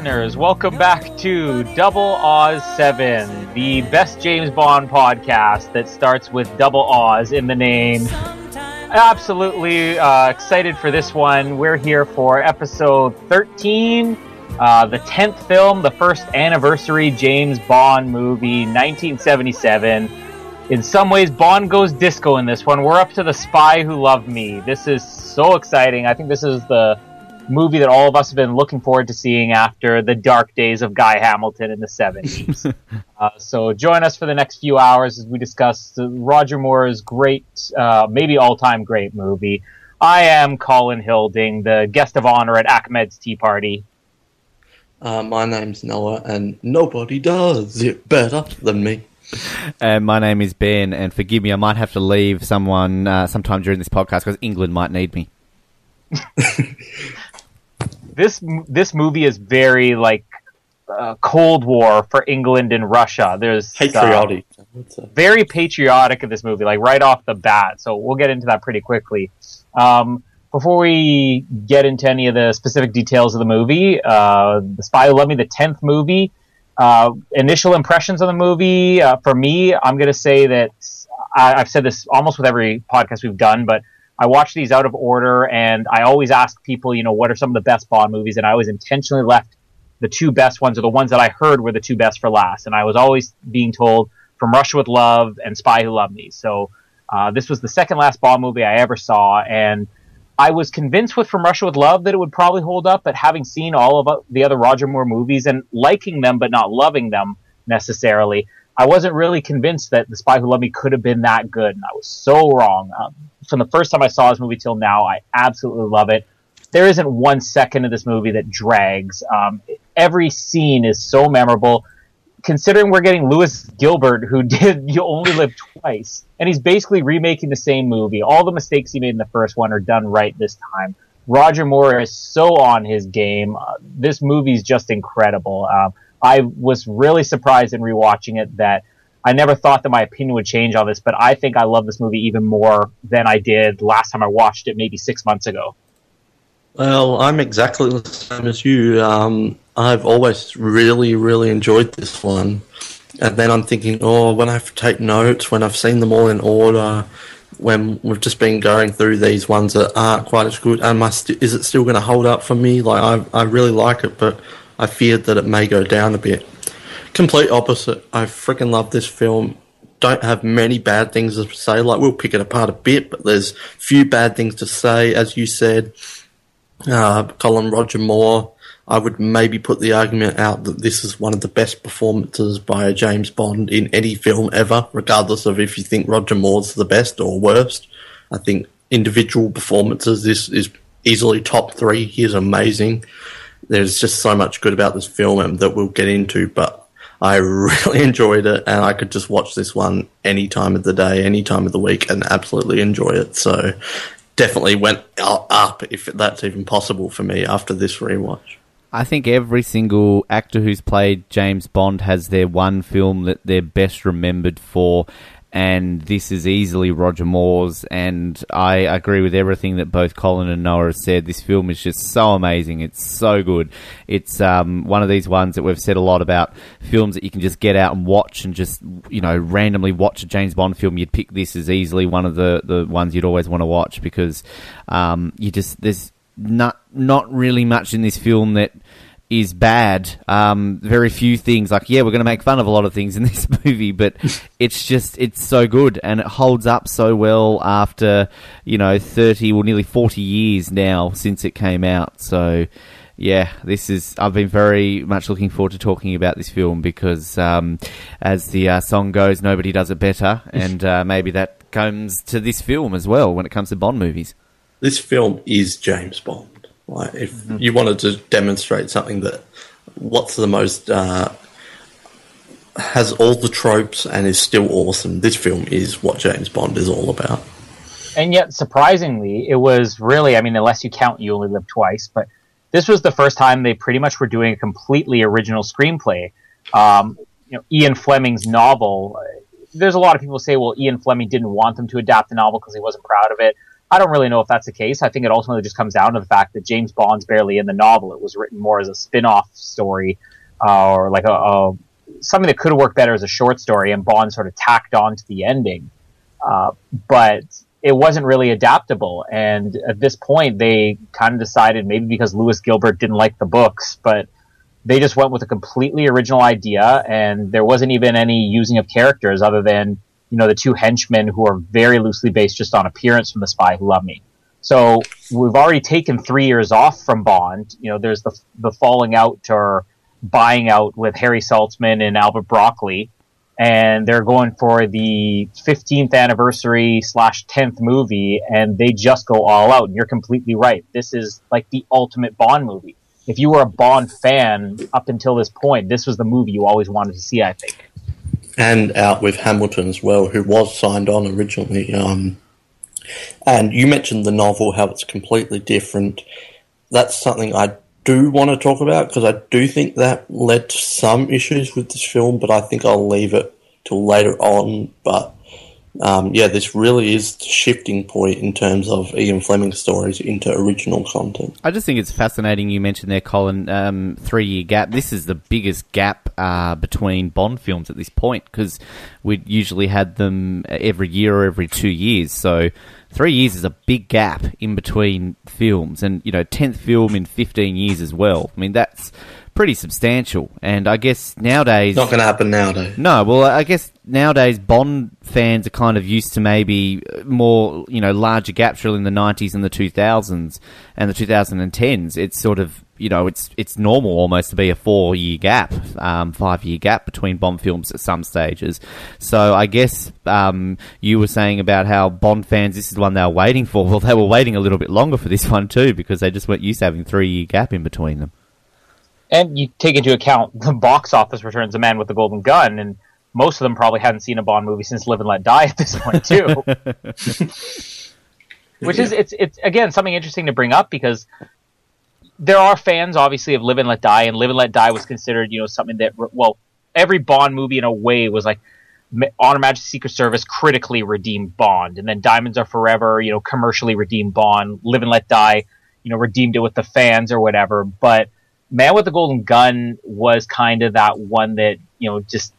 listeners. Welcome back to Double Oz 7, the best James Bond podcast that starts with double Oz in the name. Absolutely uh, excited for this one. We're here for episode 13, uh, the 10th film, the first anniversary James Bond movie, 1977. In some ways, Bond goes disco in this one. We're up to The Spy Who Loved Me. This is so exciting. I think this is the movie that all of us have been looking forward to seeing after the dark days of Guy Hamilton in the 70s. uh, so join us for the next few hours as we discuss uh, Roger Moore's great, uh, maybe all-time great movie. I am Colin Hilding, the guest of honor at Ahmed's Tea Party. Uh, my name's Noah, and nobody does it better than me. And my name is Ben, and forgive me, I might have to leave someone uh, sometime during this podcast because England might need me. This this movie is very like uh, Cold War for England and Russia. There's uh, Patriotic. It's a- very patriotic of this movie, like right off the bat. So we'll get into that pretty quickly. Um, before we get into any of the specific details of the movie, uh, The Spy Who Loved Me, the tenth movie. Uh, initial impressions of the movie uh, for me, I'm going to say that I, I've said this almost with every podcast we've done, but I watch these out of order, and I always ask people, you know, what are some of the best Bond movies, and I always intentionally left the two best ones, or the ones that I heard were the two best for last, and I was always being told from Russia with Love and Spy Who Loved Me. So uh, this was the second last Bond movie I ever saw, and I was convinced with From Russia with Love that it would probably hold up, but having seen all of the other Roger Moore movies and liking them but not loving them necessarily, I wasn't really convinced that The Spy Who Loved Me could have been that good, and I was so wrong. Um, from the first time I saw this movie till now, I absolutely love it. There isn't one second of this movie that drags. Um, every scene is so memorable. Considering we're getting Lewis Gilbert, who did You Only Live Twice, and he's basically remaking the same movie. All the mistakes he made in the first one are done right this time. Roger Moore is so on his game. Uh, this movie's just incredible. Um, I was really surprised in rewatching it that I never thought that my opinion would change on this, but I think I love this movie even more than I did last time I watched it, maybe six months ago. Well, I'm exactly the same as you. Um, I've always really, really enjoyed this one. And then I'm thinking, oh, when I have to take notes, when I've seen them all in order, when we've just been going through these ones that aren't quite as good, am I st- is it still going to hold up for me? Like, I, I really like it, but I feared that it may go down a bit. Complete opposite. I freaking love this film. Don't have many bad things to say. Like, we'll pick it apart a bit, but there's few bad things to say, as you said uh, Colin Roger Moore, I would maybe put the argument out that this is one of the best performances by a James Bond in any film ever, regardless of if you think Roger Moore's the best or worst. I think individual performances, this is easily top three. He is amazing. There's just so much good about this film that we'll get into, but I really enjoyed it and I could just watch this one any time of the day, any time of the week and absolutely enjoy it. So definitely went up if that's even possible for me after this rewatch. I think every single actor who's played James Bond has their one film that they're best remembered for, and this is easily Roger Moore's. And I agree with everything that both Colin and Noah have said. This film is just so amazing. It's so good. It's um, one of these ones that we've said a lot about films that you can just get out and watch and just you know randomly watch a James Bond film. You'd pick this as easily one of the the ones you'd always want to watch because um, you just there's not not really much in this film that is bad. Um, very few things like yeah, we're going to make fun of a lot of things in this movie, but it's just it's so good and it holds up so well after you know thirty or nearly forty years now since it came out. So yeah, this is. I've been very much looking forward to talking about this film because, um, as the uh, song goes, nobody does it better, and uh, maybe that comes to this film as well when it comes to Bond movies. This film is James Bond. Like, if mm-hmm. you wanted to demonstrate something that, what's the most uh, has all the tropes and is still awesome. This film is what James Bond is all about. And yet, surprisingly, it was really, I mean, unless you count You Only Live Twice, but this was the first time they pretty much were doing a completely original screenplay. Um, you know, Ian Fleming's novel. There's a lot of people say, well, Ian Fleming didn't want them to adapt the novel because he wasn't proud of it. I don't really know if that's the case. I think it ultimately just comes down to the fact that James Bond's barely in the novel. It was written more as a spin-off story, uh, or like a, a, something that could have worked better as a short story, and Bond sort of tacked on to the ending. Uh, but it wasn't really adaptable. And at this point, they kind of decided maybe because Lewis Gilbert didn't like the books, but they just went with a completely original idea, and there wasn't even any using of characters other than you know the two henchmen who are very loosely based just on appearance from The Spy Who Loved Me. So we've already taken three years off from Bond. You know, there's the the falling out or buying out with Harry Saltzman and Albert Broccoli. And they're going for the 15th anniversary slash 10th movie and they just go all out. And you're completely right. This is like the ultimate bond movie. If you were a bond fan up until this point this was the movie you always wanted to see i think and out with hamilton as well who was signed on originally um, and you mentioned the novel how it's completely different that's something i do want to talk about because I do think that led to some issues with this film, but I think I'll leave it till later on. But um, yeah, this really is the shifting point in terms of Ian Fleming's stories into original content. I just think it's fascinating you mentioned there, Colin, um, three year gap. This is the biggest gap uh, between Bond films at this point because we usually had them every year or every two years. So three years is a big gap in between films, and you know, tenth film in fifteen years as well. I mean, that's pretty substantial. And I guess nowadays, not going to happen nowadays. No, well, I guess nowadays Bond fans are kind of used to maybe more, you know, larger gaps really in the '90s and the 2000s and the 2010s. It's sort of you know, it's it's normal almost to be a four year gap, um, five year gap between Bond films at some stages. So I guess um, you were saying about how Bond fans, this is the one they were waiting for. Well, they were waiting a little bit longer for this one too because they just weren't used to having three year gap in between them. And you take into account the box office returns, A Man with the Golden Gun, and most of them probably hadn't seen a Bond movie since Live and Let Die at this point too. Which yeah. is it's it's again something interesting to bring up because there are fans obviously of Live and Let Die, and Live and Let Die was considered, you know, something that well, every Bond movie in a way was like On Her Majesty Secret Service critically redeemed Bond, and then Diamonds Are Forever, you know, commercially redeemed Bond. Live and Let Die, you know, redeemed it with the fans or whatever. But Man with the Golden Gun was kind of that one that you know just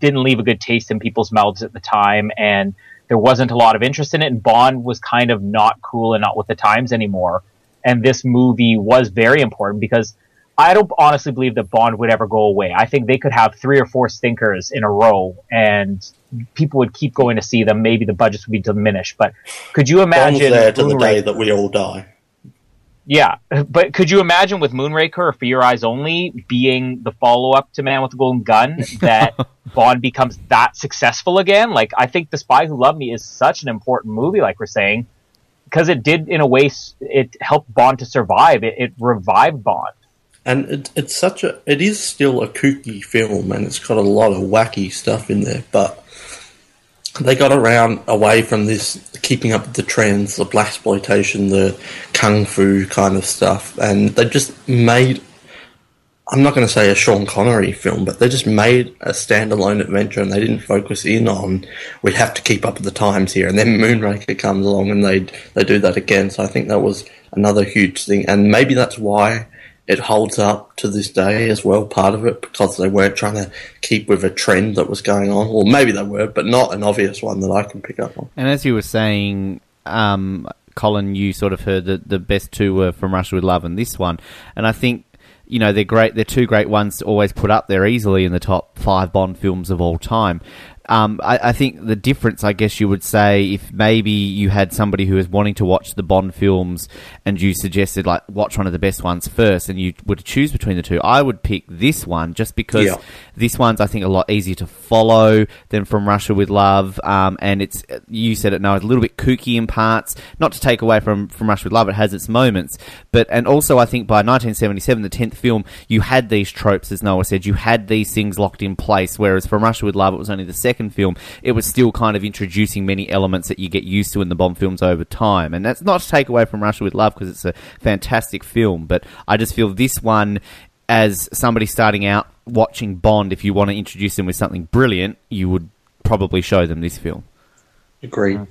didn't leave a good taste in people's mouths at the time, and there wasn't a lot of interest in it. And Bond was kind of not cool and not with the times anymore and this movie was very important because I don't honestly believe that Bond would ever go away. I think they could have three or four stinkers in a row, and people would keep going to see them. Maybe the budgets would be diminished, but could you imagine Bond's there to the day that we all die? Yeah, but could you imagine with Moonraker or For Your Eyes Only being the follow up to Man with the Golden Gun that Bond becomes that successful again? Like, I think The Spy Who Loved Me is such an important movie, like we're saying, because it did in a way it helped Bond to survive. It, it revived Bond. And it, it's such a it is still a kooky film, and it's got a lot of wacky stuff in there. But they got around away from this keeping up with the trends, the blaxploitation, the kung fu kind of stuff, and they just made I'm not going to say a Sean Connery film, but they just made a standalone adventure and they didn't focus in on we have to keep up with the times here. And then Moonraker comes along and they they do that again. So I think that was another huge thing, and maybe that's why it holds up to this day as well. Part of it because they weren't trying to keep with a trend that was going on, or maybe they were, but not an obvious one that I can pick up on. And as you were saying. Um, Colin, you sort of heard that the best two were from Russia with Love and this one, and I think you know they're great. They're two great ones to always put up there easily in the top five Bond films of all time. Um, I, I, think the difference, I guess you would say, if maybe you had somebody who was wanting to watch the Bond films and you suggested, like, watch one of the best ones first and you would choose between the two, I would pick this one just because yeah. this one's, I think, a lot easier to follow than From Russia with Love. Um, and it's, you said it now, it's a little bit kooky in parts. Not to take away from From Russia with Love, it has its moments. But, and also, I think by 1977, the 10th film, you had these tropes, as Noah said, you had these things locked in place, whereas From Russia with Love, it was only the second second film, it was still kind of introducing many elements that you get used to in the Bond films over time. And that's not to take away from Russia with Love because it's a fantastic film, but I just feel this one, as somebody starting out watching Bond, if you want to introduce them with something brilliant, you would probably show them this film. Agreed.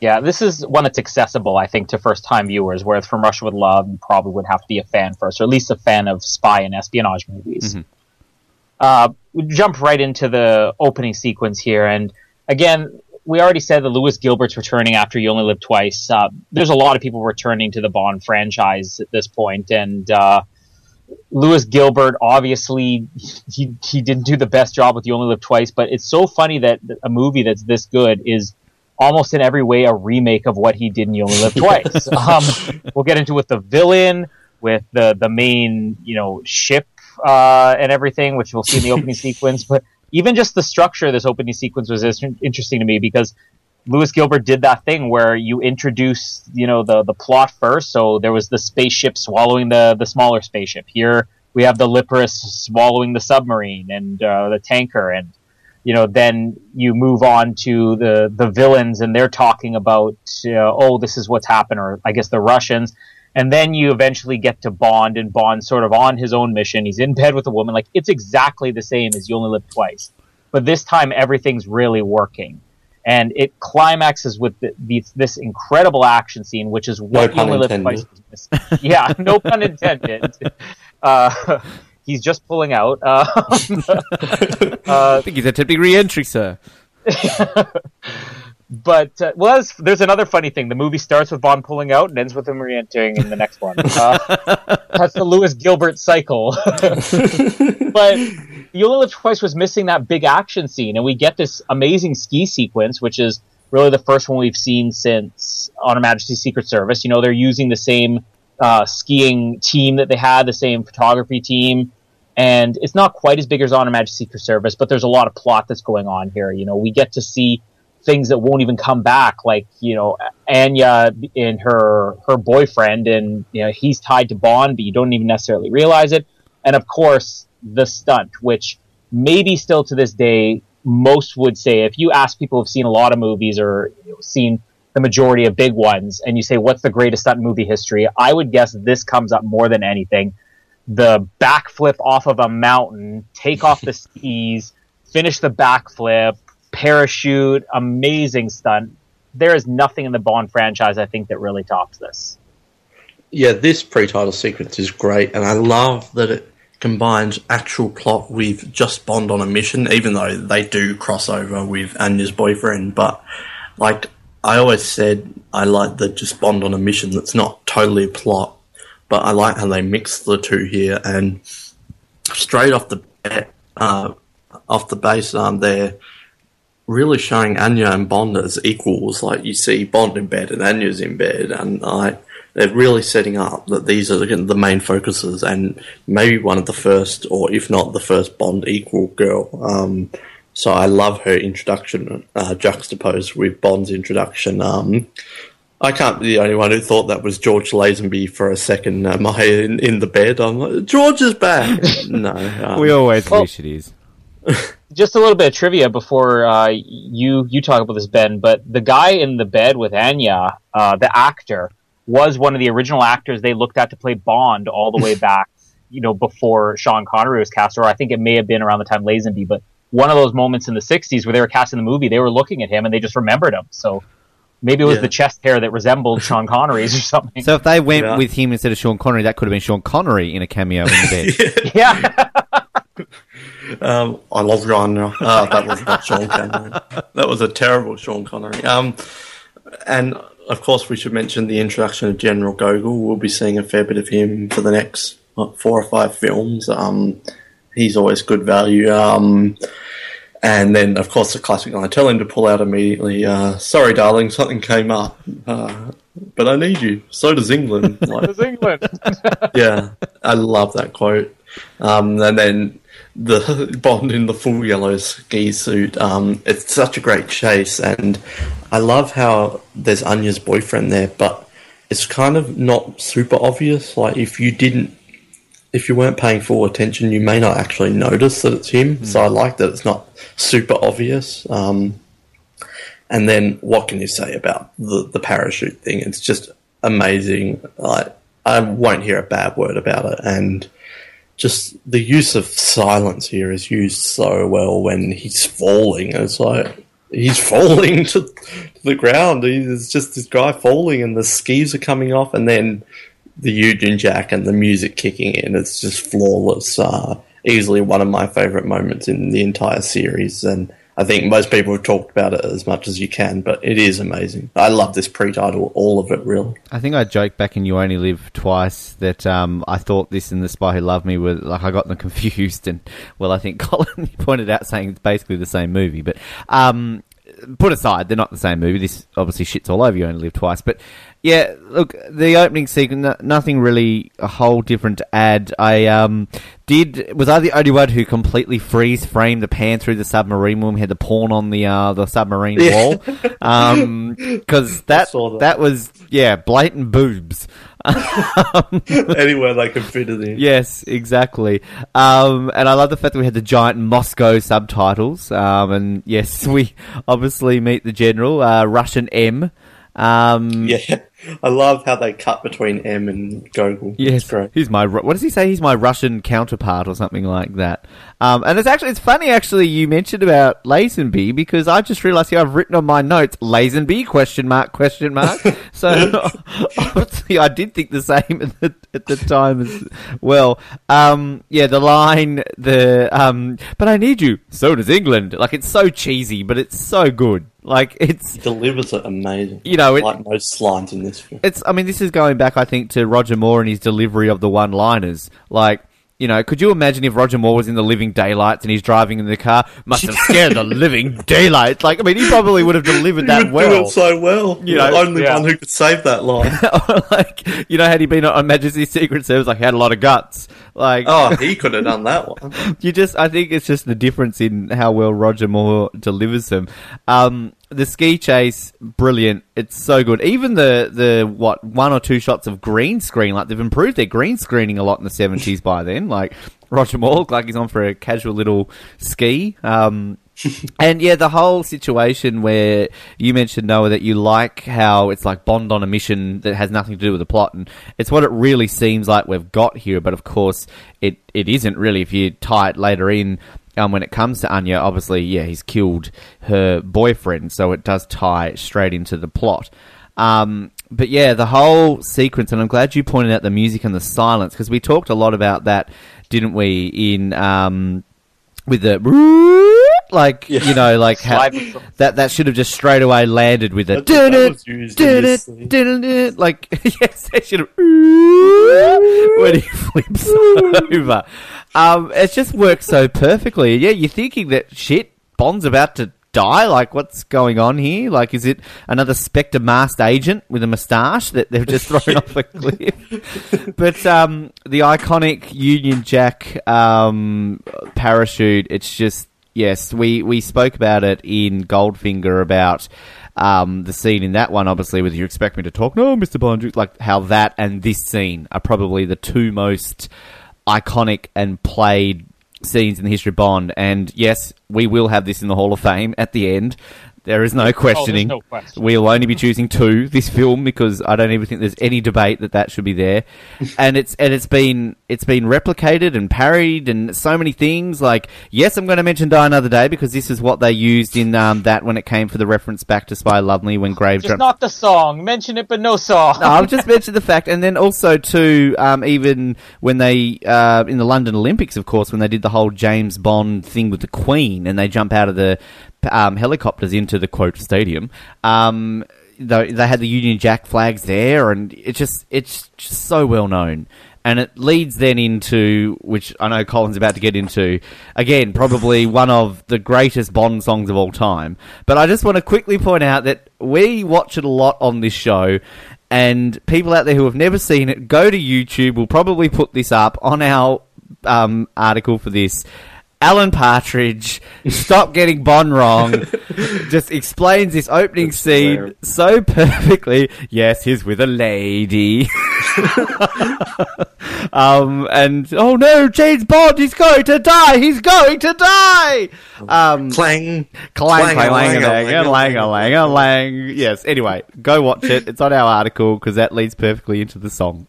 Yeah, this is one that's accessible, I think, to first time viewers, whereas from Russia with Love, you probably would have to be a fan first, or at least a fan of spy and espionage movies. Mm-hmm. Uh, jump right into the opening sequence here, and again, we already said that Lewis Gilbert's returning after You Only Live Twice. Uh, there's a lot of people returning to the Bond franchise at this point, and uh, Lewis Gilbert obviously he he didn't do the best job with You Only Live Twice, but it's so funny that a movie that's this good is almost in every way a remake of what he did in You Only Live Twice. um, we'll get into with the villain, with the the main you know ship uh, and everything, which we'll see in the opening sequence. But even just the structure of this opening sequence was interesting to me because Lewis Gilbert did that thing where you introduce, you know, the the plot first. So there was the spaceship swallowing the the smaller spaceship. Here we have the Liparus swallowing the submarine and uh, the tanker, and you know, then you move on to the the villains, and they're talking about, uh, oh, this is what's happened, or I guess the Russians and then you eventually get to Bond, and Bond sort of on his own mission. He's in bed with a woman. Like it's exactly the same as You Only Live Twice, but this time everything's really working, and it climaxes with the, the, this incredible action scene, which is what no You Only Live Twice. yeah, no pun intended. Uh, he's just pulling out. Uh, uh, I think he's attempting re-entry, sir but uh, well, there's another funny thing. The movie starts with Bond pulling out and ends with him re-entering in the next one. Uh, that's the Lewis Gilbert cycle. but Only Live Twice was missing that big action scene, and we get this amazing ski sequence, which is really the first one we've seen since On Her Majesty's Secret Service. You know, they're using the same uh, skiing team that they had, the same photography team. And it's not quite as big as On Her Majesty's Secret Service, but there's a lot of plot that's going on here. You know, we get to see things that won't even come back, like you know Anya and her her boyfriend, and you know he's tied to Bond, but you don't even necessarily realize it. And of course, the stunt, which maybe still to this day most would say, if you ask people who've seen a lot of movies or you know, seen the majority of big ones, and you say what's the greatest stunt in movie history, I would guess this comes up more than anything. The backflip off of a mountain, take off the skis, finish the backflip, parachute, amazing stunt. There is nothing in the Bond franchise I think that really tops this. Yeah, this pre-title sequence is great, and I love that it combines actual plot with just Bond on a mission, even though they do cross over with Anya's boyfriend. But like I always said, I like the just Bond on a mission that's not totally a plot, but I like how they mix the two here and straight off the uh, off the base, um, they're really showing Anya and Bond as equals. Like you see Bond in bed and Anya's in bed, and like they're really setting up that these are the main focuses, and maybe one of the first, or if not the first Bond equal girl. Um, so I love her introduction uh, juxtaposed with Bond's introduction. Um, I can't be the only one who thought that was George Lazenby for a second. Am I in, in the bed? I'm like, George is back. no, um, we always well, wish it is. just a little bit of trivia before uh, you you talk about this, Ben. But the guy in the bed with Anya, uh, the actor, was one of the original actors they looked at to play Bond all the way back, you know, before Sean Connery was cast, or I think it may have been around the time Lazenby. But one of those moments in the '60s where they were casting the movie, they were looking at him and they just remembered him. So maybe it was yeah. the chest hair that resembled Sean Connery's or something. So if they went yeah. with him instead of Sean Connery, that could have been Sean Connery in a cameo in the bed. yeah. Um, I love Ryan now. Uh, that was not Sean Connery. That was a terrible Sean Connery. Um, and of course, we should mention the introduction of General Gogol. We'll be seeing a fair bit of him for the next what, four or five films. Um, he's always good value. Um, and then, of course, the classic line: "Tell him to pull out immediately." Uh, Sorry, darling, something came up, uh, but I need you. So does England. Like, It was England. yeah, I love that quote. Um, and then the Bond in the full yellow ski suit. Um, it's such a great chase, and I love how there's Anya's boyfriend there, but it's kind of not super obvious. Like if you didn't, if you weren't paying full attention, you may not actually notice that it's him. So I like that it's not super obvious. Um, and then what can you say about the, the parachute thing? It's just amazing. Like I won't hear a bad word about it. And just the use of silence here is used so well when he's falling. It's like he's falling to, to the ground. He's just this guy falling, and the skis are coming off, and then the Union Jack and the music kicking in. It's just flawless. Uh, easily one of my favorite moments in the entire series, and I think most people have talked about it as much as you can, but it is amazing. I love this pre-title, all of it, really. I think I joked back in You Only Live Twice that um, I thought this and The Spy Who Loved Me were like I got them confused, and well, I think Colin pointed out saying it's basically the same movie, but um, put aside, they're not the same movie. This obviously shits all over You Only Live Twice, but yeah, look, the opening sequence, nothing really a whole different to add. I um, did was I the only one who completely freeze framed the pan through the submarine when we had the porn on the uh, the submarine wall? Because that, that. that was yeah blatant boobs. Anywhere they can fit it in. Yes, exactly. Um, and I love the fact that we had the giant Moscow subtitles. Um, and yes, we obviously meet the general, uh, Russian M. Um, Yeah, I love how they cut between M and Gogol. Yes, he's my. What does he say? He's my Russian counterpart or something like that. Um, and it's actually it's funny actually you mentioned about Lazenby because I just realised here I've written on my notes Lazenby question mark question mark. so obviously I did think the same at the, at the time as well. Um, yeah, the line the um, but I need you. So does England. Like it's so cheesy, but it's so good. Like it's delivers it amazing. You know, it- like most lines in this it's I mean this is going back I think to Roger Moore and his delivery of the one liners like you know, could you imagine if Roger Moore was in the living daylights and he's driving in the car? Must have scared the living daylights. Like, I mean, he probably would have delivered that You would do well. it so well. You You're the know, only yeah. one who could save that line. like, you know, had he been on Majesty's Secret Service, like, he had a lot of guts. Like, oh, he could have done that one. you just I think it's just the difference in how well Roger Moore delivers them. Um, the ski chase, brilliant. It's so good. Even the the what one or two shots of green screen, like they've improved their green screening a lot in the seventies by then. Like Roger Moore looked like he's on for a casual little ski. Um, and yeah, the whole situation where you mentioned Noah that you like how it's like Bond on a mission that has nothing to do with the plot, and it's what it really seems like we've got here. But of course, it it isn't really. If you tie it later in, um, when it comes to Anya, obviously, yeah, he's killed her boyfriend, so it does tie straight into the plot. Um, but yeah, the whole sequence, and I'm glad you pointed out the music and the silence because we talked a lot about that, didn't we? In um, with the like Yeah. you know like how, that that should have just straight away landed with a That's what that was used in this scene. dun-it, like yes they should have when he flips over. Um it just works so perfectly. Yeah you're thinking that shit Bond's about to die. Like what's going on here? Like is it another Spectre masked agent with a moustache that they've just thrown off a cliff? But um, the iconic Union Jack um, parachute, it's just yes, we we spoke about it in Goldfinger about um, the scene in that one. Obviously, with you expect me to talk, no, Mister Bond, like how that and this scene are probably the two most iconic and played scenes in the history of Bond. And yes, we will have this in the Hall of Fame at the end. There is no questioning. no question. We'll only be choosing two this film because I don't even think there's any debate that that should be there. and it's and it's been it's been replicated and parried and so many things. Like yes, I'm going to mention Die Another Day because this is what they used in um, that when it came for the reference back to Spy Lovely when Graves. Just not the song. Mention it, but no song. No, I've just mentioned the fact, and then also too, um, even when they uh, in the London Olympics, of course, when they did the whole James Bond thing with the Queen, and they jump out of the um, helicopters into the quote stadium. Um, they, they had the Union Jack flags there, and it just it's just so well known. and it leads then into which I know Colin's about to get into. Again, probably one of the greatest Bond songs of all time. But I just want to quickly point out that we watch it a lot on this show. And people out there who have never seen it, go to YouTube. We'll probably put this up on our um, article for this. Alan Partridge, stop getting Bond wrong, just explains this opening scene hilarious. so perfectly. Yes, he's with a lady. um, and oh no, James Bond, he's going to die. He's going to die. Um, Clang, clang, clang, lang, lang, lang, lang, lang, lang. lang, lang. Yes. Anyway, go watch it. It's on our article because that leads perfectly into the song.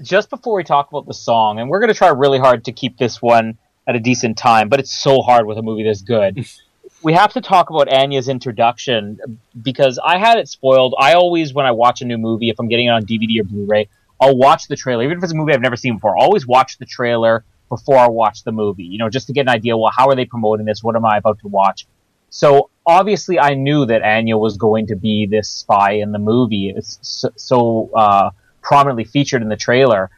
just before we talk about the song, and we're going to try really hard to keep this one at a decent time, but it's so hard with a movie this good. we have to talk about Anya's introduction because I had it spoiled. I always, when I watch a new movie, if I'm getting it on DVD or Blu-ray, I'll watch the trailer, even if it's a movie I've never seen before. I'll always watch the trailer before I watch the movie, you know, just to get an idea. Well, how are they promoting this? What am I about to watch? So obviously, I knew that Anya was going to be this spy in the movie. It's so, so uh, prominently featured in the trailer.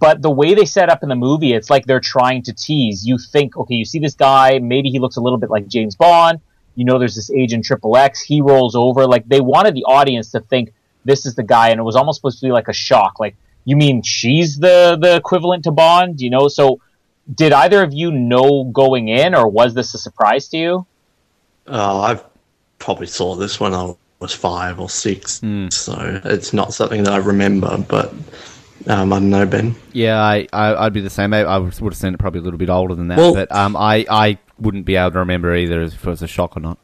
But the way they set up in the movie, it's like they're trying to tease. You think, okay, you see this guy, maybe he looks a little bit like James Bond. You know, there's this agent Triple X. He rolls over. Like they wanted the audience to think this is the guy, and it was almost supposed to be like a shock. Like, you mean she's the the equivalent to Bond? You know, so did either of you know going in, or was this a surprise to you? Oh, I probably saw this when I was five or six, hmm. so it's not something that I remember. But um, I don't know, Ben. Yeah, I, I I'd be the same. I, I would have seen it probably a little bit older than that, Well- but um, I I wouldn't be able to remember either if it was a shock or not.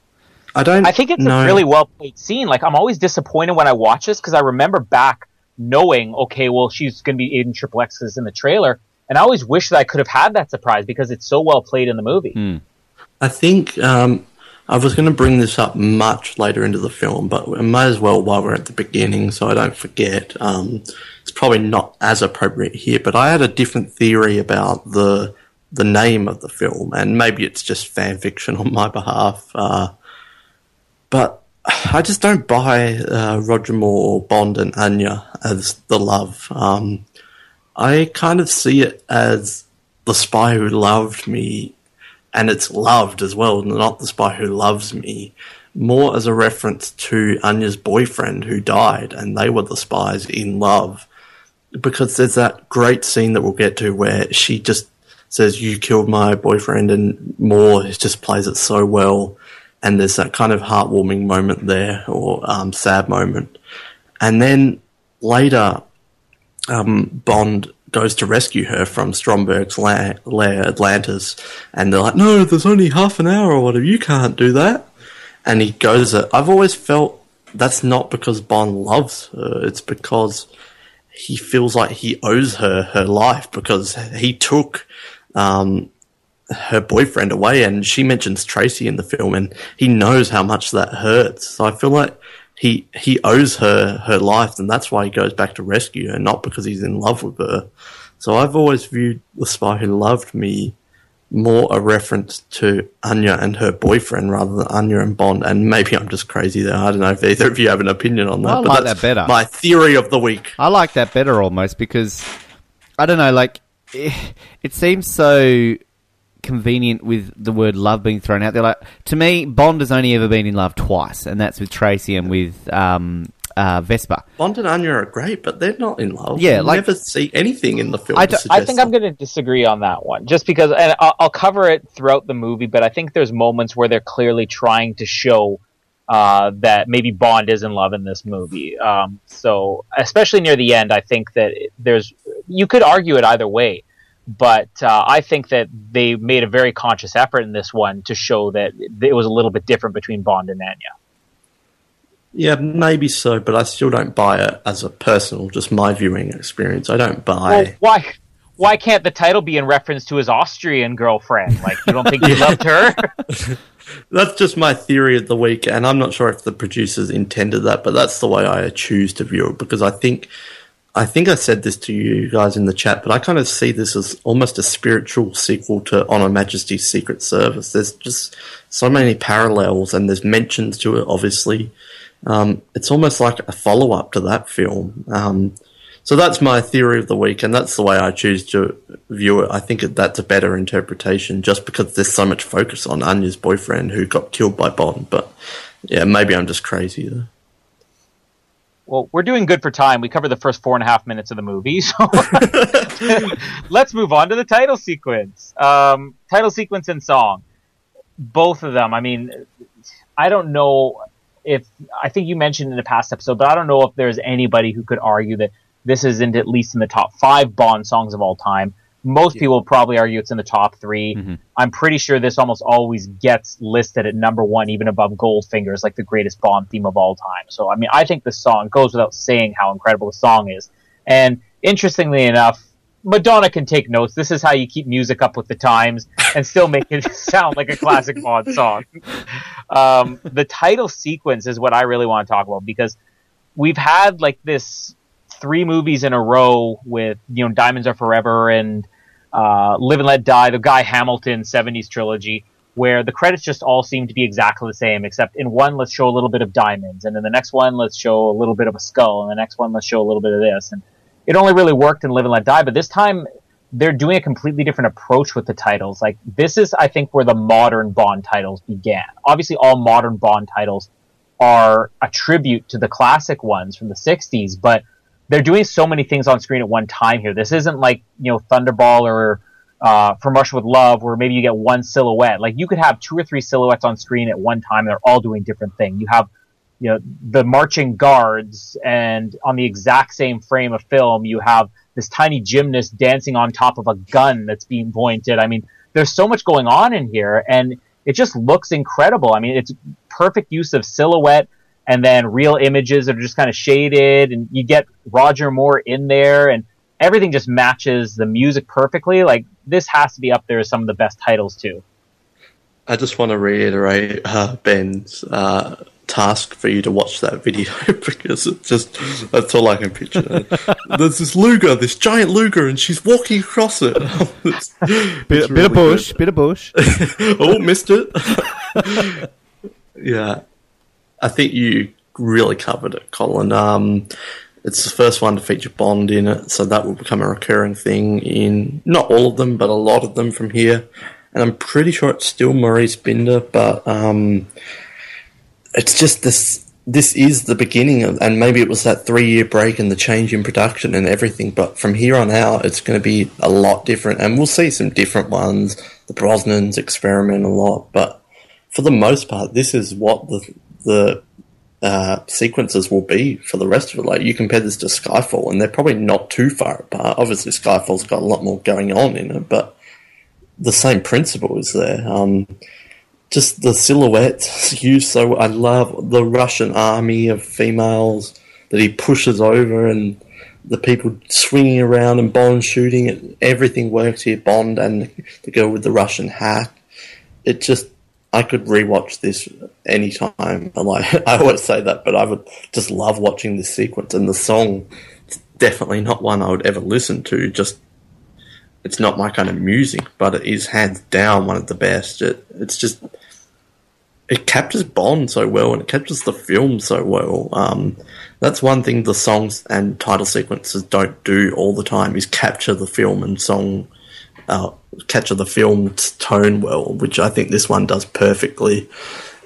I don't. I think it's know. a really well played scene. Like I'm always disappointed when I watch this because I remember back knowing, okay, well she's going to be agent Triple X's in the trailer, and I always wish that I could have had that surprise because it's so well played in the movie. I think um, I was going to bring this up much later into the film, but we might as well while we're at the beginning, so I don't forget. Um, it's probably not as appropriate here, but I had a different theory about the the name of the film, and maybe it's just fan fiction on my behalf. Uh, but I just don't buy uh, Roger Moore, Bond, and Anya as the love. Um, I kind of see it as the spy who loved me and it's loved as well, not the spy who loves me, more as a reference to Anya's boyfriend who died, and they were the spies in love. Because there's that great scene that we'll get to where she just says, You killed my boyfriend, and Moore just plays it so well. And there's that kind of heartwarming moment there, or um, sad moment. And then later, um, Bond goes to rescue her from Stromberg's la- lair, Atlantis, and they're like, "No, there's only half an hour or whatever. You can't do that." And he goes, "I've always felt that's not because Bond loves her. It's because he feels like he owes her her life because he took." Um, her boyfriend away, and she mentions Tracy in the film, and he knows how much that hurts. So I feel like he he owes her her life, and that's why he goes back to rescue her, not because he's in love with her. So I've always viewed the spy who loved me more a reference to Anya and her boyfriend rather than Anya and Bond. And maybe I'm just crazy there. I don't know if either of you have an opinion on that. I but like that's that better. My theory of the week. I like that better almost because I don't know, like eh, it seems so convenient with the word love being thrown out there. Like to me, Bond has only ever been in love twice, and that's with Tracy and with um, uh, Vesper. Bond and Anya are great, but they're not in love. Yeah, You like- never see anything in the film. I, to d- I suggest think I'm going to disagree on that one, just because, and I'll, I'll cover it throughout the movie. But I think there's moments where they're clearly trying to show uh, that maybe Bond is in love in this movie. Um, so, especially near the end, I think that there's you could argue it either way, but uh, I think that they made a very conscious effort in this one to show that it was a little bit different between Bond and Anya. Yeah, maybe so, but I still don't buy it as a personal, just my viewing experience. I don't buy. Well, why? Why can't the title be in reference to his Austrian girlfriend? Like, you don't think he loved her? That's just my theory of the week, and I'm not sure if the producers intended that, but that's the way I choose to view it because I think, I think I said this to you guys in the chat, but I kind of see this as almost a spiritual sequel to On Her Majesty's Secret Service. There's just so many parallels, and there's mentions to it. Obviously, um, it's almost like a follow up to that film. Um, So that's my theory of the week, and that's the way I choose to view it. I think that's a better interpretation, just because there's so much focus on Anya's boyfriend who got killed by Bond. But yeah, maybe I'm just crazy. Though. Well, we're doing good for time. We covered the first four and a half minutes of the movie, so let's move on to the title sequence. Um, title sequence and song, both of them. I mean, I don't know if I think you mentioned in a past episode, but I don't know if there's anybody who could argue that this isn't at least in the top five Bond songs of all time. Most yeah. people probably argue it's in the top 3 i mm-hmm. I'm pretty sure this almost always gets listed at number one, even above Goldfinger, as like the greatest Bond theme of all time. So, I mean, I think the song goes without saying how incredible the song is. And interestingly enough, Madonna can take notes. This is how you keep music up with the times and still make it sound like a classic Bond song. Um, the title sequence is what I really want to talk about because we've had like this three movies in a row with you know Diamonds Are Forever and uh, Live and Let Die, the Guy Hamilton '70s trilogy, where the credits just all seem to be exactly the same, except in one let's show a little bit of diamonds, and in the next one let's show a little bit of a skull, and the next one let's show a little bit of this, and it only really worked in Live and Let Die, but this time they're doing a completely different approach with the titles. Like this is, I think, where the modern Bond titles began. Obviously, all modern Bond titles are a tribute to the classic ones from the '60s, but they're doing so many things on screen at one time here. This isn't like you know Thunderball or uh, From Russia with Love, where maybe you get one silhouette. Like you could have two or three silhouettes on screen at one time. And they're all doing different things. You have you know the marching guards, and on the exact same frame of film, you have this tiny gymnast dancing on top of a gun that's being pointed. I mean, there's so much going on in here, and it just looks incredible. I mean, it's perfect use of silhouette and then real images that are just kind of shaded, and you get Roger Moore in there, and everything just matches the music perfectly. Like this has to be up there as some of the best titles too. I just want to reiterate uh, Ben's uh, task for you to watch that video because it just that's all I can picture. There's this Luger, this giant Luger, and she's walking across it. it's, bit, it's really of bush, good. bit of bush. oh, missed it. yeah, I think you really covered it, Colin. Um, it's the first one to feature Bond in it, so that will become a recurring thing in not all of them, but a lot of them from here. And I'm pretty sure it's still Maurice Binder, but um, it's just this. This is the beginning, of, and maybe it was that three-year break and the change in production and everything. But from here on out, it's going to be a lot different, and we'll see some different ones. The Brosnans experiment a lot, but for the most part, this is what the the uh, sequences will be for the rest of it. Like you compare this to Skyfall, and they're probably not too far apart. Obviously, Skyfall's got a lot more going on in it, but the same principle is there. Um, just the silhouettes used so. I love the Russian army of females that he pushes over, and the people swinging around and Bond shooting. It, everything works here. Bond and the girl with the Russian hat. It just I could rewatch this anytime. Like I always say that, but I would just love watching this sequence and the song. It's definitely not one I would ever listen to. Just it's not my kind of music, but it is hands down one of the best. It, it's just it captures Bond so well and it captures the film so well. Um, that's one thing the songs and title sequences don't do all the time is capture the film and song uh, capture the film's tone well, which I think this one does perfectly.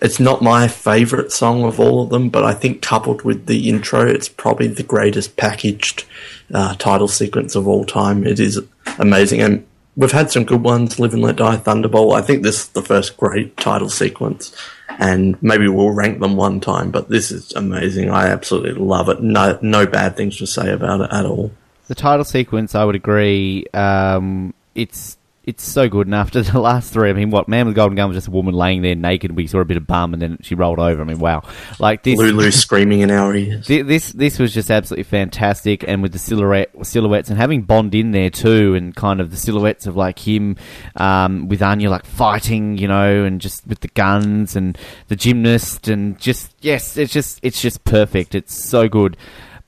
It's not my favourite song of all of them, but I think coupled with the intro, it's probably the greatest packaged uh, title sequence of all time. It is amazing, and we've had some good ones. Live and Let Die, Thunderball. I think this is the first great title sequence, and maybe we'll rank them one time. But this is amazing. I absolutely love it. No, no bad things to say about it at all. The title sequence, I would agree. Um, it's it's so good. And after the last three, I mean, what Man with the Golden Gun was just a woman laying there naked. We saw a bit of bum, and then she rolled over. I mean, wow, like this. Lulu screaming in our ears. This this was just absolutely fantastic, and with the silhouette silhouettes and having Bond in there too, and kind of the silhouettes of like him um, with Anya like fighting, you know, and just with the guns and the gymnast, and just yes, it's just it's just perfect. It's so good.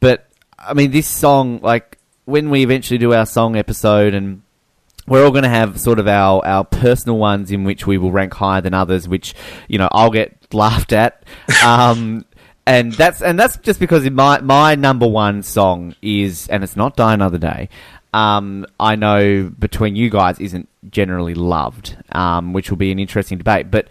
But I mean, this song, like when we eventually do our song episode and we're all going to have sort of our, our personal ones in which we will rank higher than others, which, you know, I'll get laughed at. Um, and that's and that's just because my my number one song is, and it's not Die Another Day. Um, I know between you guys isn't generally loved, um, which will be an interesting debate. But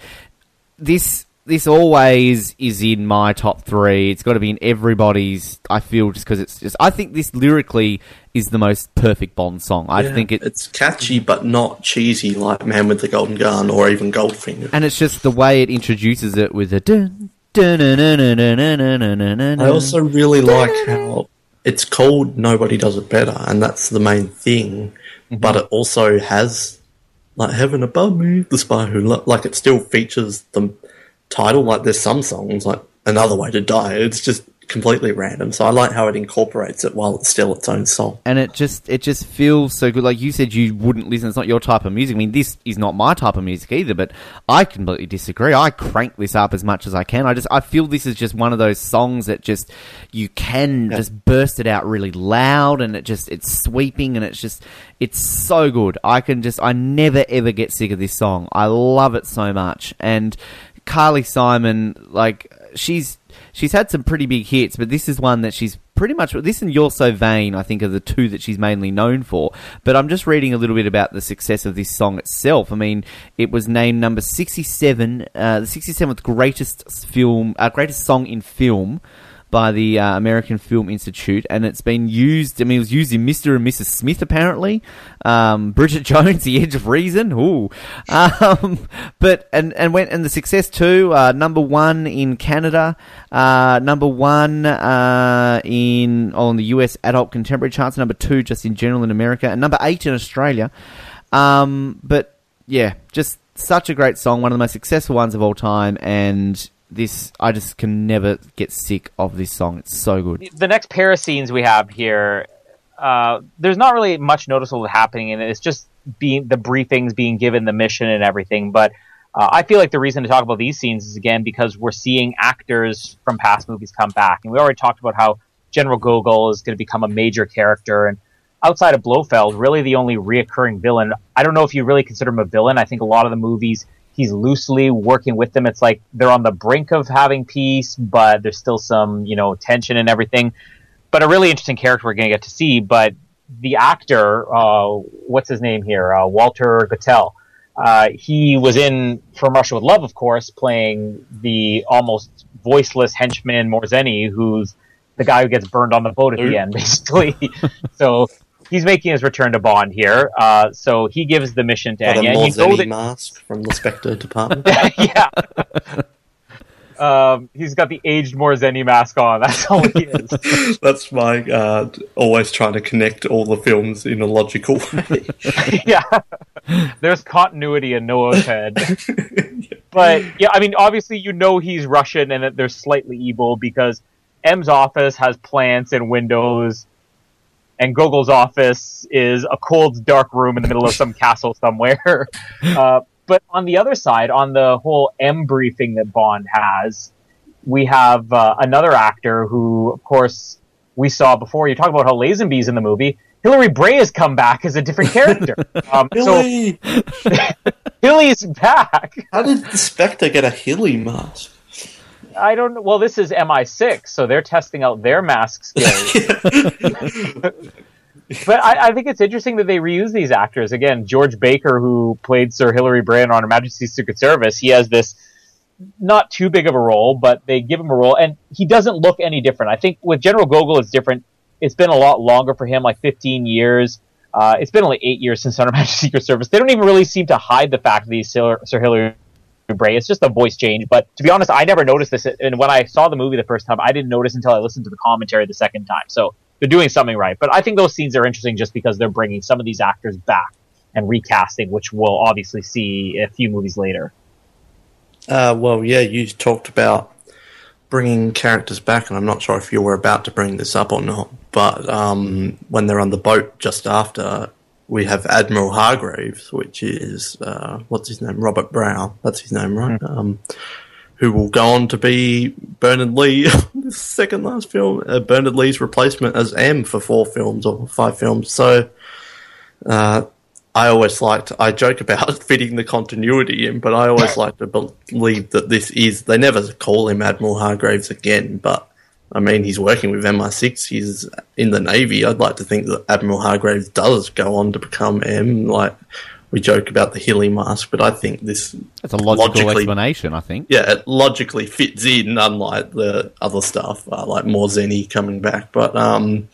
this this always is in my top three. It's got to be in everybody's. I feel just because it's just. I think this lyrically is the most perfect Bond song. I yeah, think it, it's catchy but not cheesy like Man with the Golden Gun or even Goldfinger. And it's just the way it introduces it with a. I also really like how it's called Nobody Does It Better, and that's the main thing. Mm-hmm. But it also has like Heaven Above Me, the Spy Who like it still features the title. Like there's some songs like Another Way to Die. It's just completely random. So I like how it incorporates it while it's still its own song. and it just it just feels so good. Like you said, you wouldn't listen. It's not your type of music. I mean, this is not my type of music either. But I completely disagree. I crank this up as much as I can. I just I feel this is just one of those songs that just you can just burst it out really loud, and it just it's sweeping, and it's just it's so good. I can just I never ever get sick of this song. I love it so much, and Carly Simon like she's she's had some pretty big hits, but this is one that she's pretty much this and You're So Vain, I think, are the two that she's mainly known for. But I'm just reading a little bit about the success of this song itself. I mean, it was named number 67, uh, the 67th greatest film, uh, greatest song in film. By the uh, American Film Institute, and it's been used. I mean, it was used in Mr. and Mrs. Smith, apparently. Um, Bridget Jones, The Edge of Reason. Ooh, um, but and and went and the success too. Uh, number one in Canada, uh, number one uh, in on the US adult contemporary charts, number two just in general in America, and number eight in Australia. Um, but yeah, just such a great song, one of the most successful ones of all time, and this I just can never get sick of this song. It's so good. the next pair of scenes we have here, uh, there's not really much noticeable happening in it. It's just being the briefings being given, the mission, and everything. But uh, I feel like the reason to talk about these scenes is again because we're seeing actors from past movies come back, and we already talked about how General Gogol is going to become a major character, and outside of Blofeld, really the only reoccurring villain. I don't know if you really consider him a villain. I think a lot of the movies he's loosely working with them. It's like they're on the brink of having peace, but there's still some, you know, tension and everything. But a really interesting character we're going to get to see. But the actor, uh, what's his name here? Uh, Walter Gotell. Uh, he was in From Russia with Love, of course, playing the almost voiceless henchman Morzeny, who's the guy who gets burned on the boat at the end, basically. so he's making his return to Bond here. Uh, so he gives the mission to Anya. and you know that mask from the Spectre department. yeah. Um, he's got the aged Morzeny mask on. That's all he is. That's my uh, always trying to connect all the films in a logical way. yeah. There's continuity in Noah's head. But yeah, I mean, obviously you know he's Russian and that they're slightly evil because M's office has plants and windows, and Gogol's office is a cold, dark room in the middle of some castle somewhere. Uh, but on the other side, on the whole M briefing that Bond has, we have uh, another actor who, of course, we saw before. You talk about how Lazenby's in the movie. Hilary Bray has come back as a different character. Um, so Hilly! Hilly's back. How did the Spectre get a Hilly mask? I don't. Well, this is MI6, so they're testing out their mask skills. but I, I think it's interesting that they reuse these actors. Again, George Baker, who played Sir Hilary Brand on Her Majesty's Secret Service, he has this not too big of a role, but they give him a role, and he doesn't look any different. I think with General Gogol, it's different. It's been a lot longer for him, like 15 years. Uh, it's been only eight years since Her Majesty's Secret Service. They don't even really seem to hide the fact that he's Sir, Sir Hilary Bray. It's just a voice change. But to be honest, I never noticed this. And when I saw the movie the first time, I didn't notice until I listened to the commentary the second time. So they're doing something right. But I think those scenes are interesting just because they're bringing some of these actors back and recasting, which we'll obviously see a few movies later. Uh, well, yeah, you talked about bringing characters back, and I'm not sure if you were about to bring this up or not. But um, when they're on the boat just after, we have Admiral Hargreaves, which is uh, what's his name, Robert Brown. That's his name, right? Um, who will go on to be Bernard Lee, the second last film, uh, Bernard Lee's replacement as M for four films or five films. So uh, I always liked. I joke about fitting the continuity in, but I always like to believe that this is. They never call him Admiral Hargreaves again, but I mean, he's working with MI6. He's in the Navy. I'd like to think that Admiral Hargreaves does go on to become M. Like we joke about the Hilly mask, but I think this That's a logical explanation, I think. yeah, it logically fits in, unlike the other stuff, uh, like Morzeny coming back. But um,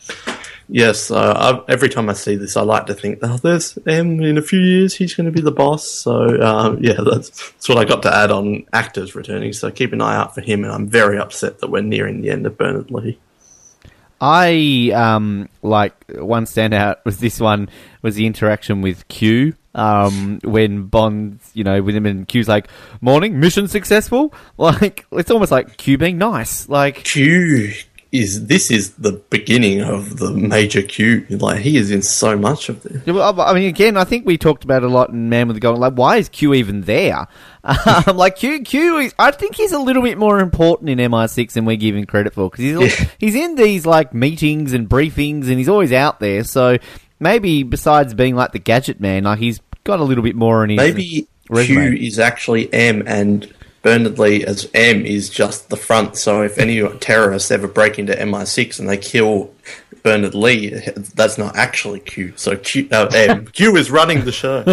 yes, uh, every time I see this, I like to think, oh, there's M in a few years, he's going to be the boss. So um, yeah, that's, that's what I got to add on actors returning. So keep an eye out for him, and I'm very upset that we're nearing the end of Bernard Lee. I um like one standout was this one was the interaction with Q. Um, when Bond, you know, with him and Q's like, "Morning, mission successful." Like it's almost like Q being nice. Like Q is this is the beginning of the major Q. Like he is in so much of this. I mean, again, I think we talked about it a lot in Man with the Golden. Like, why is Q even there? Um, like Q, Q. Is, I think he's a little bit more important in MI6 than we give him credit for because he's he's in these like meetings and briefings and he's always out there. So maybe besides being like the gadget man, like he's got a little bit more in his Maybe resume. Q is actually M and Bernard Lee as M is just the front. So if any terrorists ever break into MI6 and they kill Bernard Lee, that's not actually Q. So Q, uh, M. Q is running the show.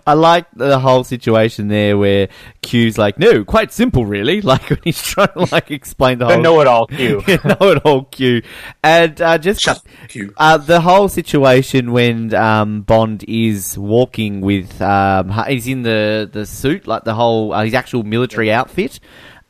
I like the whole situation there where Q's like, no, quite simple, really. Like when he's trying to like explain the The whole know-it-all Q. know it all Q, and uh, just Shut Q. Uh, the whole situation when um, Bond is walking with, um, he's in the, the suit, like the whole uh, his actual military outfit,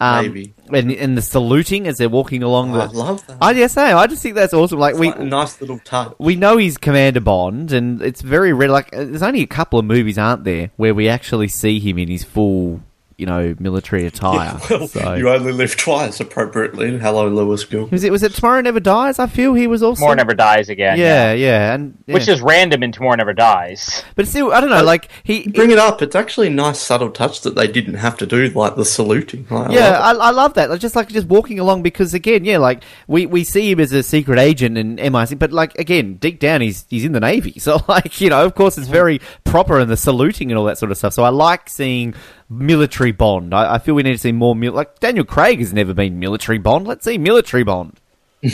um, Maybe. and, and the saluting as they're walking along Oh, the. I love that. I just say, I just think that's awesome. Like It's we, like a nice little touch. we know he's Commander Bond, and it's very rare. Like, there's only a couple of movies, aren't there, where we actually see him in his full, you know, military attire. Well, so. you only live twice, appropriately. Hello, Lewis Gill. was it was it Tomorrow Never Dies? I feel he was also Tomorrow Never Dies again. Yeah, yeah, and Which is random in Tomorrow Never Dies. but still, I don't know. Like he, Bring it up. It's actually a nice subtle touch that they didn't have to do, like the saluting. Like, I Yeah, love. I, I love that. Like, Just like just walking along because again, yeah, like we, we see him as a secret agent and MI6, but like again, deep down he's he's in the navy. So like you know, of course, it's very proper and the saluting and all that sort of stuff. So I like seeing military Bond. I, I feel we need to see more. Mil- like Daniel Craig has never been military Bond. Let's see military Bond.